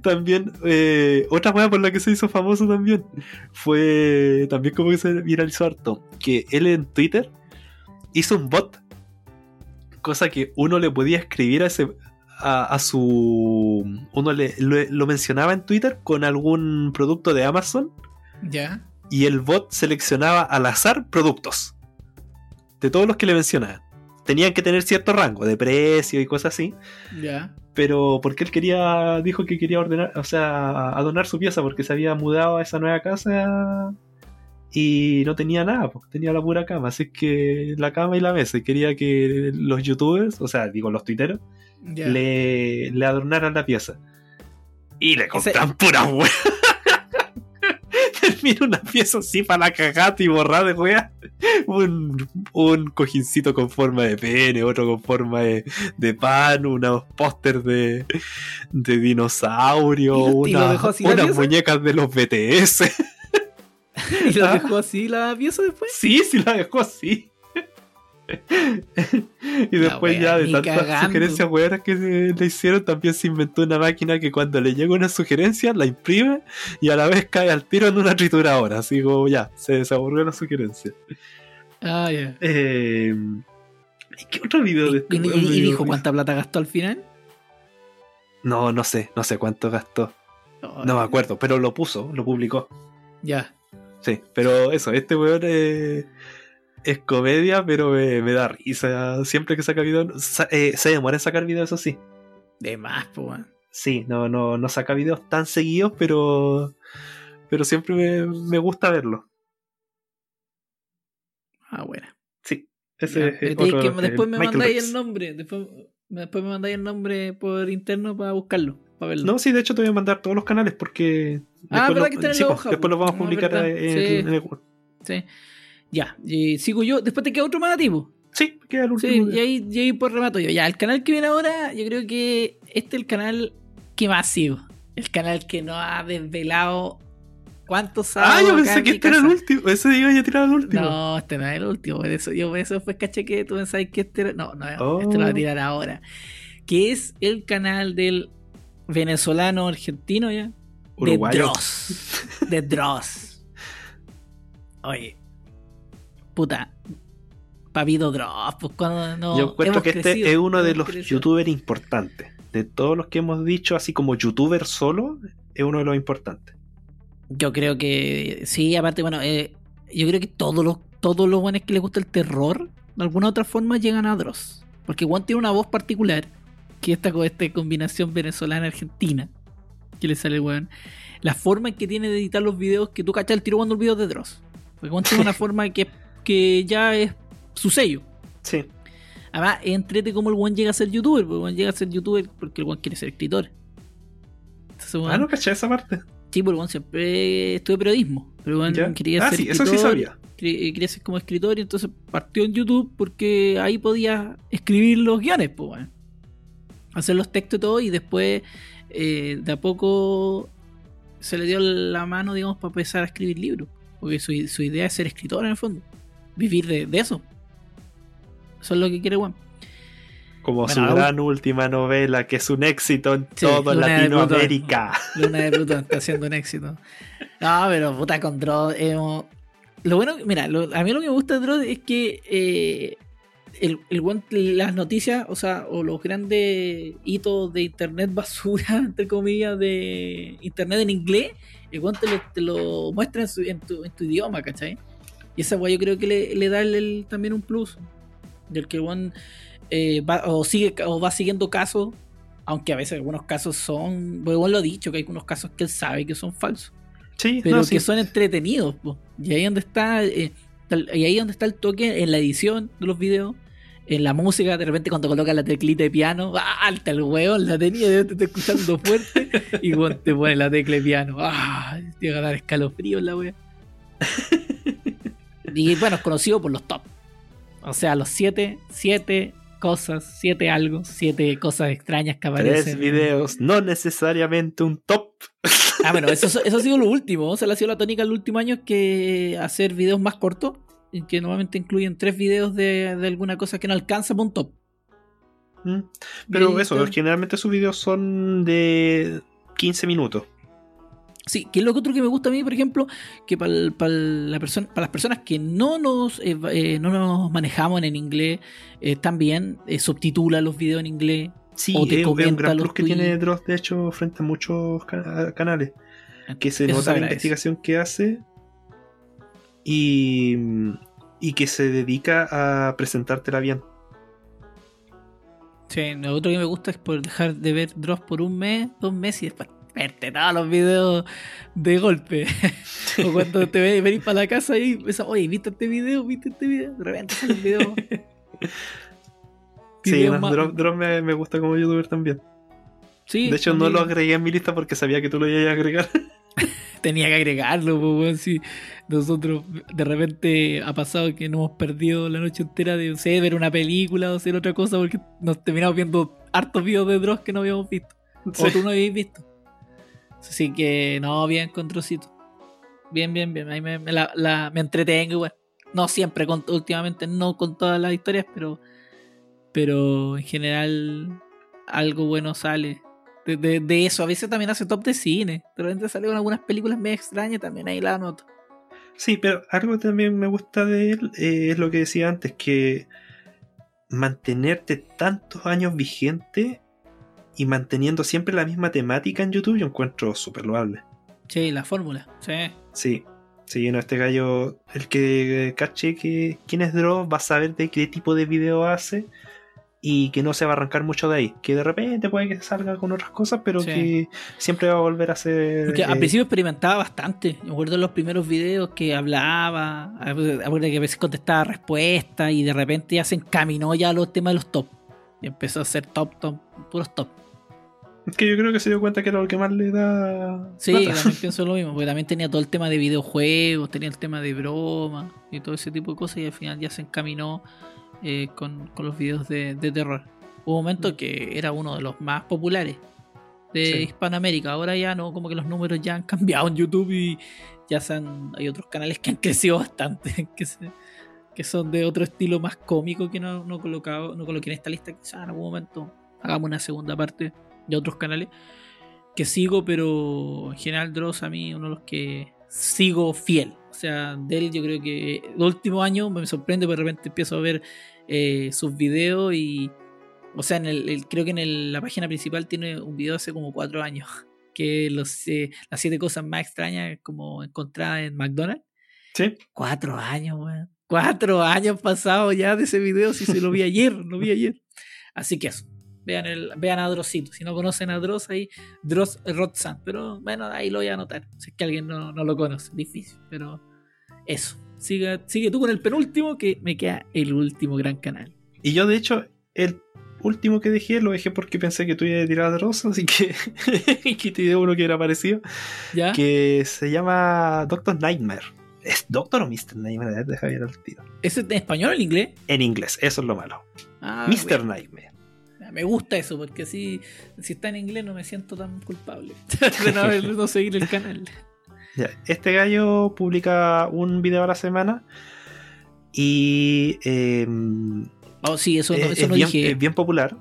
También, eh, otra wea por la que se hizo famoso también fue también como que se viralizó harto. Que él en Twitter hizo un bot, cosa que uno le podía escribir a ese. A, a su. Uno le, lo, lo mencionaba en Twitter con algún producto de Amazon Ya. y el bot seleccionaba al azar productos de todos los que le mencionaban. Tenían que tener cierto rango de precio y cosas así, Ya. pero porque él quería, dijo que quería ordenar, o sea, adonar su pieza porque se había mudado a esa nueva casa y no tenía nada, pues, tenía la pura cama, así que la cama y la mesa, y quería que los youtubers, o sea, digo los tuiteros, le, le adornaran la pieza. Y le Ese- compran pura wea. Termina una pieza así para la cagata y borrada de wea. Un, un cojincito con forma de pene, otro con forma de, de pan, unos pósters de, de dinosaurio, ¿Y lo- y lo una- unas pieza? muñecas de los BTS. ¿Y lo Ah. dejó así la pieza después? Sí, sí la dejó así. y La después ya de tantas cagando. sugerencias weas que le hicieron, también se inventó una máquina que cuando le llega una sugerencia la imprime y a la vez cae al tiro en una trituradora. Así como ya, se desaburrió la sugerencia. Ah, ya. Eh, ¿y ¿Qué otro video de ¿Y, este y- y dijo cuánta plata gastó al final? No, no sé, no sé cuánto gastó. No me acuerdo, pero lo puso, lo publicó. Ya. Sí, pero eso, este weón eh, es comedia, pero me, me da risa. Siempre que saca video, sa- eh, se demora en sacar videos, eso sí. De más, pues, weón. Sí, no, no, no saca videos tan seguidos, pero, pero siempre me, me gusta verlo. Ah, bueno. Sí, ese Ya, es tenéis que- eh, después me Michael mandáis el nombre. Después, después me mandáis el nombre por interno para buscarlo. Para verlo. No, sí, de hecho te voy a mandar todos los canales porque. Ah, verdad lo- que está en sí, la pues, hoja, Después pues. lo vamos a No, publicar en, Sí. en el- Sí. Ya. y sigo yo. Después te queda otro más tipo. Sí, queda el Sí, último. y ahí, y ahí por remato yo. Ya, el canal que viene ahora, yo creo que este es el canal que más sigo. El canal que no ha desvelado cuántos ah, sábados yo acá pensé en que este era el último. Ese iba a tirar el último. No, este no es el último. Por eso, yo por eso después caché que tú pensabas que este era. No, no, Oh. este lo voy a tirar ahora. Que es el canal del venezolano argentino ya. De Dross. De Dross. Oye. Puta. Papito Dross. Pues cuando no. Yo encuentro que este es uno de los crecido. youtubers importantes. De todos los que hemos dicho, así como youtuber solo, es uno de los importantes. Yo creo que. Sí, aparte, bueno, eh, yo creo que todos los, todos los buenos que les gusta el terror, de alguna u otra forma llegan a Dross. Porque Juan tiene una voz particular. Que esta con esta combinación venezolana-argentina. Que le sale, weón. La forma en que tiene de editar los videos, que tú cachas el tiro cuando el video es de Dross. Porque Juan tiene una forma que, que ya es su sello. Sí. Además, entrete como el Juan llega a ser youtuber. Porque el Juan llega a ser youtuber porque el Juan quiere ser escritor. Entonces, Ah, weón, no caché esa parte. Sí, porque bueno, siempre estuve periodismo. Pero bueno, ¿Ya? quería Ah, ser sí, eso sí escritor, sabía. quería, ser como escritor y entonces partió en YouTube porque ahí podía escribir los guiones, pues bueno. Hacer los textos y todo y después eh, de a poco se le dio la mano, digamos, para empezar a escribir libros. Porque su, su idea es ser escritor en el fondo. Vivir de, de eso. Eso es lo que quiere Juan. Como Bueno, su gran última novela, que es un éxito en Sí, de Plutón. Latinoamérica. Luna de Plutón está siendo un éxito. No, pero puta con Dross hemos- Lo bueno, mira, lo- a mí lo que me gusta de Dross es que eh, el, el las noticias, o sea, o los grandes hitos de internet basura, entre comillas, de internet en inglés, el weón te lo, te lo muestra en, su- en tu, en tu idioma, ¿cachai? Y esa weá yo creo que le, le da el- también un plus. Del que el weón eh, va, o, sigue, o va siguiendo casos, aunque a veces algunos casos son, bueno, weón lo ha dicho, que hay algunos casos que él sabe que son falsos Sí, pero no, que sí. son entretenidos. po. Y ahí donde está, eh, y ahí donde está el toque en la edición de los videos, en la música, de repente cuando coloca la teclita de piano, ¡ah! alta el hueón, la tenía, debe estar escuchando fuerte, y te pone la tecla de piano, ¡ah! te llega a dar escalofrío la wea. y bueno, es conocido por los top. O sea, los siete, siete cosas, siete algo, siete cosas extrañas que aparecen. Tres videos, no necesariamente un top. Ah, bueno, eso, eso ha sido lo último. O sea, ha sido la tónica el último año que hacer videos más cortos, y que normalmente incluyen tres videos de, de alguna cosa que no alcanza para un top. Mm. Pero Y eso, está- generalmente sus videos son de 15 minutos. Sí, que es lo otro que me gusta a mí, por ejemplo, que para la persona, para las personas que no nos, eh, eh, no nos manejamos en inglés, eh, también eh, subtitula los videos en inglés. Sí, O es, te es un comenta gran los plus que tiene Dross, de hecho, frente a muchos ca- canales. Que se Eso nota la investigación que hace y, y que se dedica a presentártela bien. Sí, lo otro que me gusta es por dejar de ver Dross por un mes, dos meses y después verte todos los videos de golpe. o cuando te ven- venís para la casa y empiezas, oye, ¿viste este video? ¿Viste este video? De repente sale un video. Sí, no, Dross, Dross me, me gusta como youtuber también. Sí, De hecho, no lo agregué en mi lista porque sabía que tú lo ibas a agregar. Tenía que agregarlo, pues, si nosotros de repente ha pasado que nos hemos perdido la noche entera de, no sé, ver una película o hacer otra cosa porque nos terminamos viendo hartos videos de Dross que no habíamos visto. O tú no habéis visto. Así que, no, bien con Trocito. Bien, bien, bien. Ahí me, me la, la- me entretengo igual. No siempre, con, últimamente no con todas las historias, pero, pero en general algo bueno sale. De, de- de eso, a veces también hace top de cine. De repente sale con algunas películas medio extrañas, también ahí la anoto. Sí, pero algo que también me gusta de él eh, es lo que decía antes, que mantenerte tantos años vigente y manteniendo siempre la misma temática en YouTube, yo encuentro súper loable. Sí, la fórmula. Sí. Sí, sí, no, este gallo, el que cache que quién es Dross va a saber de qué tipo de video hace y que no se va a arrancar mucho de ahí. Que de repente puede que salga con otras cosas, pero Sí. que siempre va a volver a ser. Porque al eh, principio experimentaba bastante. Me acuerdo en los primeros videos que hablaba, acuerdo que a veces contestaba respuestas y de repente ya se encaminó ya a los temas de los top. Y empezó a hacer top, top, puros top. que yo creo que se dio cuenta que era lo que más le da. Sí, plata. también pienso lo mismo, porque también tenía todo el tema de videojuegos, tenía el tema de broma y todo ese tipo de cosas y al final ya se encaminó eh, con, con los videos de, de terror. Hubo un momento que era uno de los más populares de Sí. Hispanoamérica, ahora ya no, como que los números ya han cambiado en YouTube y ya se han- hay otros canales que han crecido bastante, que, se- que son de otro estilo más cómico que no, no, colocado, no coloqué en esta lista, quizás en algún momento hagamos una segunda parte de otros canales que sigo, pero en general Dross a mí uno de los que sigo fiel. O sea, de él yo creo que el último año me sorprende, porque de repente empiezo a ver eh, sus videos y... O sea, en el, el- creo que en el- la página principal tiene un video hace como cuatro años, que los, eh, las siete cosas más extrañas como encontradas en McDonald's. Sí, Cuatro años, weón. Cuatro años pasados ya de ese video, si se lo vi ayer, lo vi ayer. Así que eso. Vean, el, vean a Drosito. Si no conocen a Dross, ahí, Dross Rotzan. Pero bueno, ahí lo voy a anotar. Si es que alguien no, no lo conoce. Difícil. Pero eso. Sigue, sigue tú con el penúltimo, que me queda el último gran canal. Y yo, de hecho, el último que dejé lo dejé porque pensé que tú ibas a tirar a Dross, así que, que te dio uno que era parecido. ¿Ya? Que se llama Doctor Nightmare. ¿Es Doctor o Mr. Nightmare? Deja ver el tiro. ¿Es en español o en inglés? En inglés, eso es lo malo. Ah, Mr. bueno. Nightmare. Me gusta eso, porque así, si está en inglés no me siento tan culpable de no seguir el canal. Este gallo publica un video a la semana y eh, Oh, sí, eso no, es, eso es no bien, dije. es bien popular.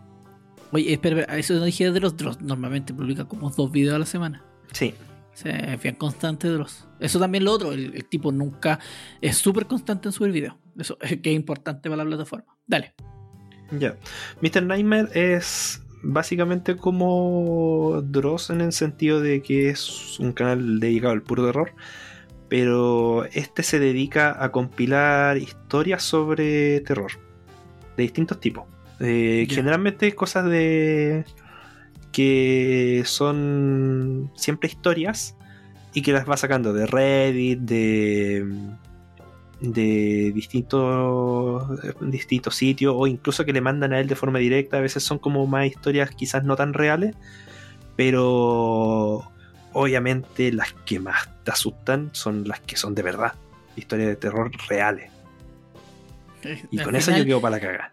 Oye, espera, espera, eso no dije de los Dross. Normalmente publica como dos videos a la semana. Sí, Sí, es bien constante Dross. Eso también lo otro, el, el tipo nunca es súper constante en subir videos. Eso es que es importante para la plataforma. Dale. Ya. Mr. Nightmare es básicamente como Dross en el sentido de que es un canal dedicado al puro terror. Pero este se dedica a compilar historias sobre terror. De distintos tipos. Eh. Generalmente cosas de. que son siempre historias. Y que las va sacando de Reddit, de. De distintos. distintos sitios. O incluso que le mandan a él de forma directa. A veces son como más historias quizás no tan reales. Pero obviamente las que más te asustan son las que son de verdad. Historias de terror reales. Y Al con eso yo quedo para la caga.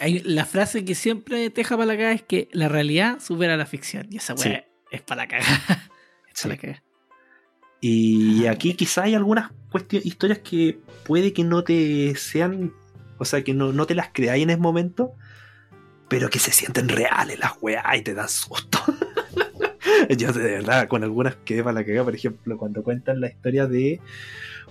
hay la frase que siempre te deja para la caga es que la realidad supera la ficción. Y esa weá Sí. es para la caga. es Sí. para la caga. Y Ah, aquí quizá hay algunas cuestiones, historias que puede que no te sean, o sea, que no, no te las creáis en ese momento, pero que se sienten reales las weá y te dan susto. Yo de verdad, con algunas quedé para la caga, por ejemplo, cuando cuentan la historia de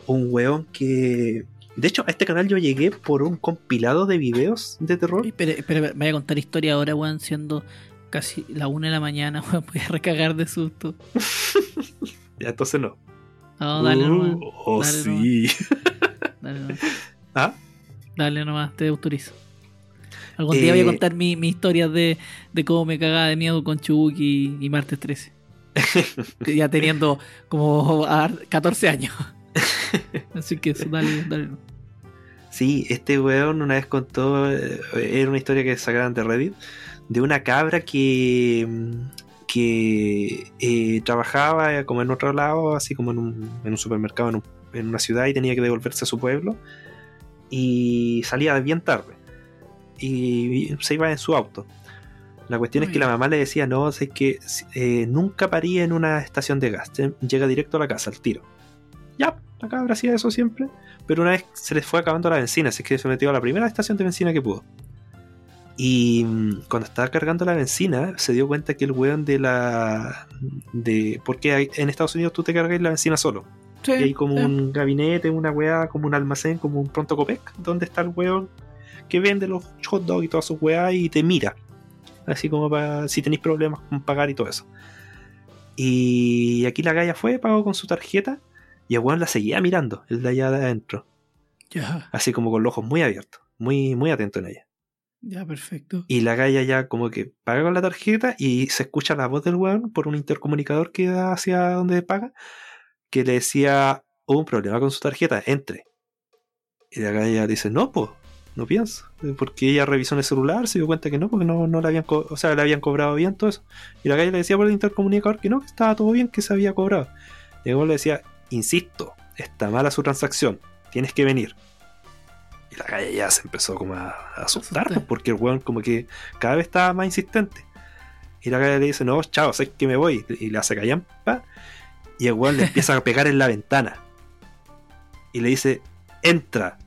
un weón que... De hecho, a este canal yo llegué por un compilado de videos de terror. Pero, voy a contar historia ahora, weón, siendo casi la una de la mañana, weón. Voy a recagar de susto. Ya, entonces no. No, dale Uh, nomás. oh, dale sí. Dale nomás. ¿Ah? Dale nomás, te autorizo. Algún día voy a Eh, contar mi, mi historia de, de cómo me cagaba de miedo con Chubuki y, y Martes 13. ya teniendo como a 14 años. Así que eso, dale, dale. nomás. Sí, este weón una vez contó, eh, era una historia que sacaron de Reddit, de una cabra que, que eh, trabajaba como en otro lado, así como en un, en un supermercado en, un- en una ciudad y tenía que devolverse a su pueblo y salía bien tarde y se iba en su auto. La cuestión es que la mamá le decía, no, es que eh, nunca parí en una estación de gas, eh, llega directo a la casa, al tiro. Ya, la cabra hacía eso siempre. Pero una vez se les fue acabando la benzina, así que se metió a la primera estación de benzina que pudo. Y mm, cuando estaba cargando la benzina, se dio cuenta que el weón de la. de Porque hay- en Estados Unidos tú te cargas la benzina solo. Sí, Y hay como sí. un gabinete, una weá, como un almacén, como un pronto copec, donde está el weón que vende los hot dogs y todas sus weá y te mira. Así como para si tenéis problemas con pagar y todo eso. Y aquí la galla fue, pagó con su tarjeta y el weón la seguía mirando, el de allá de adentro. Así como con los ojos muy abiertos, muy, muy atento en ella. Ya, perfecto. Y la galla ya como que paga con la tarjeta y se escucha la voz del weón por un intercomunicador que da hacia donde paga, que le decía, hubo un problema con su tarjeta, entre. Y la galla dice, no, pues, no pienso. Porque ella revisó en el celular, se dio cuenta que no, porque no, no le habían, o sea, le habían cobrado bien todo eso. Y la galla le decía por el intercomunicador que no, que estaba todo bien, que se había cobrado. Y luego le decía, insisto, está mala su transacción, tienes que venir. La galla ya se empezó como a, a asustar, pues, porque el weón como que cada vez estaba más insistente. Y la galla le dice, no, chao, sé que me voy. Y le hace callampa. Y el weón le empieza a pegar en la ventana. Y le dice, entra.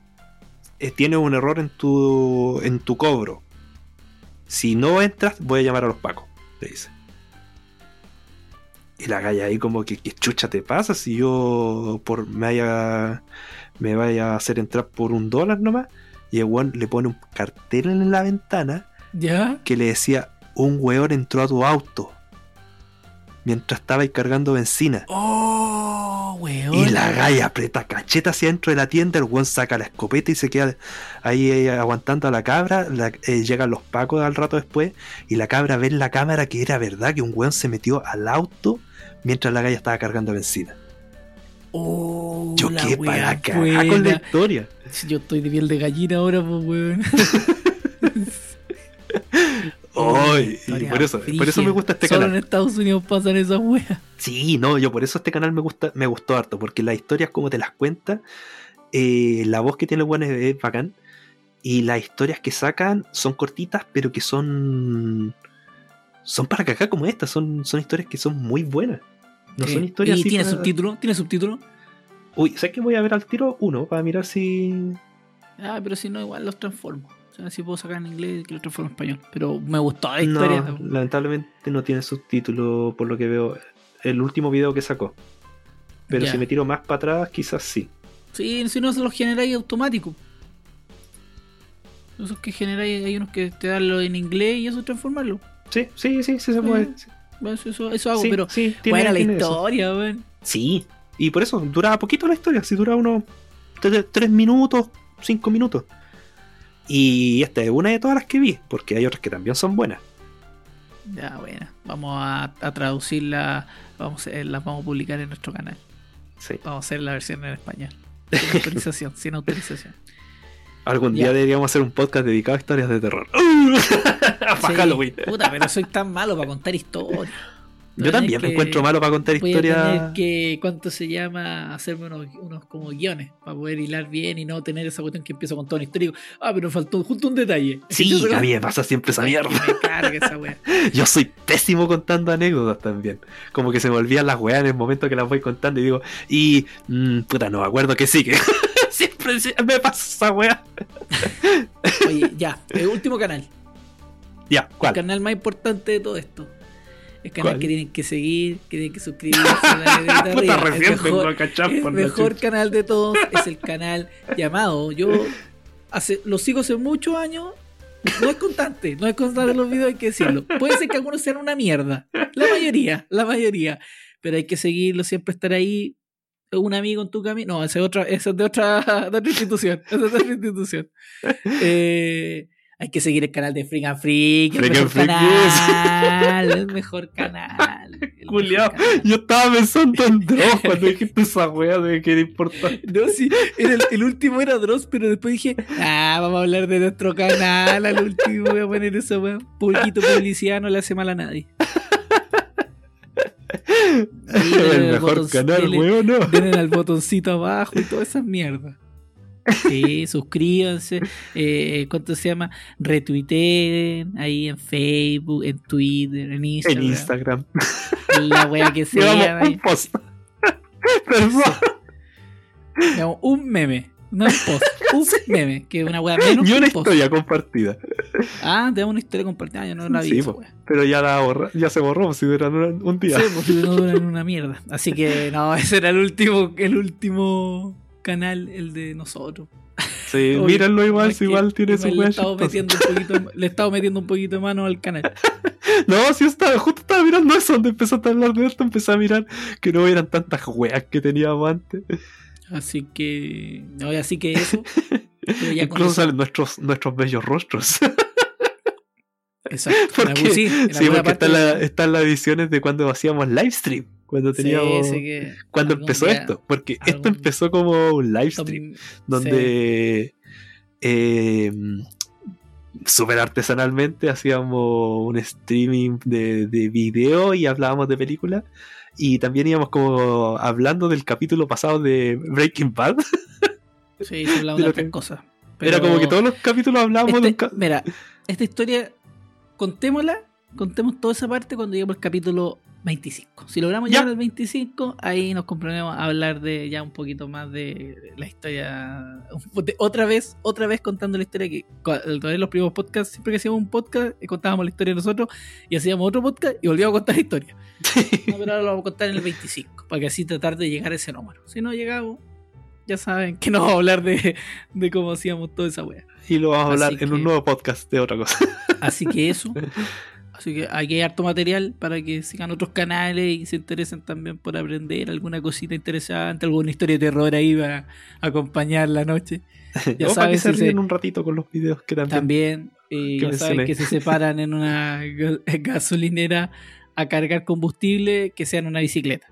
Eh, Tienes un error en tu, en tu cobro. Si no entras, voy a llamar a los pacos. Le dice. Y la galla ahí como que, ¿qué chucha te pasa si yo por me vaya, me vaya a hacer entrar por un dólar nomás? Y el weón le pone un cartel en la ventana Ya, que le decía, un weón entró a tu auto mientras estaba ahí cargando benzina. oh, weón. Y la galla aprieta cacheta hacia dentro de la tienda, el weón saca la escopeta y se queda ahí eh, aguantando a la cabra. la- eh, llegan los pacos al rato después y la cabra ve en la cámara que era verdad que un weón se metió al auto mientras la galla estaba cargando benzina. Oh, Yo la qué para cagar con la historia. Yo estoy de piel de gallina ahora, pues, weón. Y Historia por eso, por eso me gusta este Solo canal. en Estados Unidos pasan esas weas. Sí, no, yo por eso este canal me gusta, me gustó harto, porque las historias como te las cuenta, eh, la voz que tiene el weón es, es bacán, y las historias que sacan son cortitas, pero que son son para cagar como estas, son, son historias que son muy buenas. No son historias ¿Y tiene para- subtítulo? ¿Tiene subtítulo? Uy, ¿sabes que voy a ver al tiro uno para mirar si Ah, pero si no, igual los transformo. O sea, si puedo sacar en inglés que los transformo en español. Pero me gustó la historia. No, lamentablemente no tiene subtítulo por lo que veo. el último video que sacó. Pero si me tiro más para atrás, quizás sí. Sí, si no se los generáis automático. Esos que generáis, hay unos que te dan lo en inglés y eso transformarlo. Sí, sí, sí, sí se puede. Eh, Eso, eso, eso hago, Sí, pero sí, tiene- buena la historia, weón. Sí, y por eso duraba poquito la historia, si duraba unos 3 minutos, 5 minutos. Y esta es una de todas las que vi, porque hay otras que también son buenas. Ya, bueno. Vamos a, a traducirla, vamos a, las vamos a publicar en nuestro canal. Sí. Vamos a hacer la versión en español. Sin autorización, sin autorización. Algún Ya. día deberíamos hacer un podcast dedicado a historias de terror. Para Sí, Halloween. Puta, pero soy tan malo para contar historias. Yo también me que- encuentro malo para contar Voy a tener historias. que, ¿cuánto se llama? Hacerme unos, unos como guiones para poder hilar bien y no tener esa cuestión que empiezo con todo un histórico. Ah, pero faltó justo un detalle. Sí, a mí me pasa siempre esa mierda. Me carga esa wea. Yo soy pésimo contando anécdotas también. Como que se me olvidan las weas en el momento que las voy contando y digo, y mm, puta, no me acuerdo que sigue. Siempre me pasa esa wea. Oye, ya, el último canal. Ya, El ¿cuál? canal más importante de todo esto. El canal ¿Cuál? que tienen que seguir, que tienen que suscribirse. Puta. El recién vengo mejor, cachar el mejor canal de todos es el canal llamado. Yo hace, lo sigo hace muchos años. No es constante, no es constante los videos, hay que decirlo. Puede ser que algunos sean una mierda. La mayoría, la mayoría. Pero hay que seguirlo, siempre estar ahí. Un amigo en tu camino. No, ese es, otra, ese es de, otra, de otra institución. Ese es de otra institución. Eh, hay que seguir el canal de Freak and Freak. El Freak mejor and Freak, canal. El mejor canal. el canal. yo estaba pensando en Dross cuando dijiste esa wea de que era importante. No, sí, era el, el último era Dross, pero después dije, ah, vamos a hablar de nuestro canal. Al último voy a poner eso, weón. Poquito publicidad no le hace mal a nadie. El mejor botón- canal, weón, no. denle al botoncito abajo y todas esas mierdas. Sí, suscríbanse. Eh, ¿Cuánto se llama? Retuiteen ahí en Facebook, en Twitter, en Instagram. En Instagram. La wea que sea. Llevamos un post. Perdón. Un meme. No un post, un meme, que es una wea menos Y que una post. historia compartida. Ah, tenemos una historia compartida, yo no la vi. Sí, po. Pero ya la borra, ya se borró si duran un día. Sí, porque no duran una mierda. Así que no, ese era el último, el último canal, el de nosotros. Sí, Obvio. mírenlo igual, Es si igual tiene su le chistosa. metiendo un poquito, Le estamos metiendo un poquito de mano al canal. No, si yo estaba, justo estaba mirando eso, donde empezaste a hablar de esto, empecé a mirar que no eran tantas weas que teníamos antes. Así que. No, así que eso. Pero ya con Incluso eso. salen nuestros, nuestros bellos rostros. Exacto. En sí, en sí, porque están, la- están las ediciones de cuando hacíamos live stream. Cuando Sí, teníamos. sí que cuando empezó día- esto. Porque esto empezó como un live stream. Donde eh, súper artesanalmente hacíamos un streaming de, de video y hablábamos de películas. Y también íbamos como hablando del capítulo pasado de Breaking Bad. Sí, se hablaba de otras que- cosas. Era Pero como que todos los capítulos hablábamos de un este- ca- Mira, esta historia, contémosla, contemos toda esa parte cuando lleguemos al capítulo 25. Si logramos Ya. llegar al 25, ahí nos comprometemos a hablar de ya un poquito más de la historia. de- otra vez, otra vez contando la historia que en los primeros podcasts, siempre que hacíamos un podcast, eh, contábamos la historia nosotros y hacíamos otro podcast y volvíamos a contar la historia. No, pero ahora lo vamos a contar en el 25, para que así tratar de llegar a ese número. Si no llegamos, ya saben que no vamos a hablar de, de cómo hacíamos toda esa wea. Y lo vamos a hablar en un nuevo podcast de otra cosa. Así que eso. Así que aquí hay harto material para que sigan otros canales y se interesen también por aprender alguna cosita interesante, alguna historia de terror ahí para acompañar la noche. Ya O para que sabes, se ríen un ratito con los videos que también. También, eh, Que ya mencioné. que se separan en una ga- gasolinera a cargar combustible que sea en una bicicleta.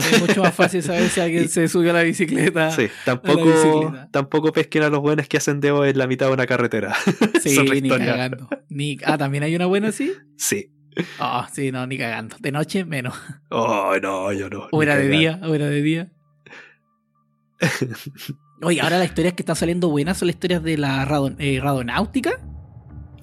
Es mucho más fácil saber si alguien se subió a la bicicleta. Sí, bicicleta. tampoco, tampoco pesquen a los buenos que hacen dedo en la mitad de una carretera. Sí, ni cagando. Ni, ah, también hay una buena así. Sí. Ah, sí, no, ni cagando. De noche, menos. Oh, no, yo no. Era de día, o era de día. Oye, ahora las historias que están saliendo buenas son las historias de la radon- eh, radonáutica.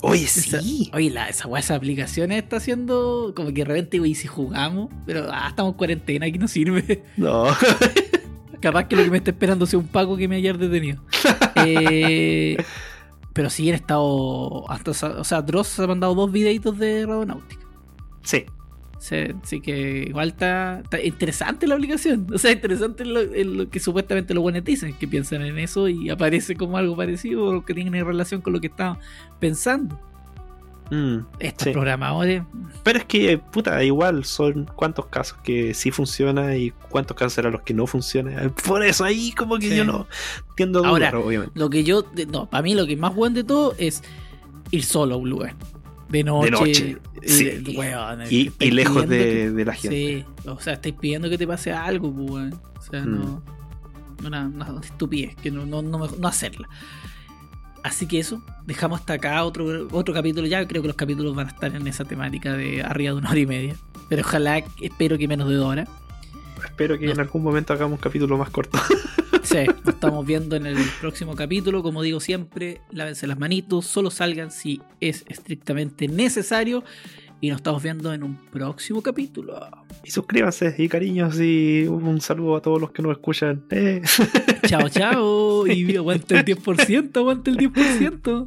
Oye, Esa- sí. oye, la, esa esa aplicación está haciendo como que de repente, güey, si jugamos, pero ah, estamos en cuarentena, aquí no sirve. No. Capaz que lo que me está esperando sea un pago que me haya detenido. Eh, pero sí han estado. Hasta, o sea, Dross ha mandado dos videitos de radonáutica. sí. Así que igual está, interesante la aplicación. O sea, interesante lo, lo que supuestamente los buenos dicen, que piensan en eso y aparece como algo parecido o que tiene relación con lo que estaban pensando. Mm, Estos programadores. Pero es que, puta, igual son cuántos casos que sí funciona y cuántos casos eran los que no funcionan. Por eso ahí como que yo no entiendo Ahora, obviamente. Lo que yo, no, para mí lo que más bueno de todo es ir solo a un lugar. De noche. y, lejos de, la gente. Sí, o sea, estáis pidiendo que te pase algo, pues, O sea, no. Mm. Una, una, estupidez, que no, no, no, no hacerla. Así que eso, dejamos hasta acá otro, otro capítulo ya. Creo que los capítulos van a estar en esa temática de arriba de una hora y media. Pero ojalá, espero que menos de dos horas. Espero que en algún momento hagamos un capítulo más corto. Sí, nos estamos viendo en el próximo capítulo. Como digo siempre, lávense las manitos, solo salgan si es estrictamente necesario. Y nos estamos viendo en un próximo capítulo. Y suscríbanse y cariños y un saludo a todos los que nos escuchan. Eh. Chao, chao. Y aguante el 10%, aguante el 10%.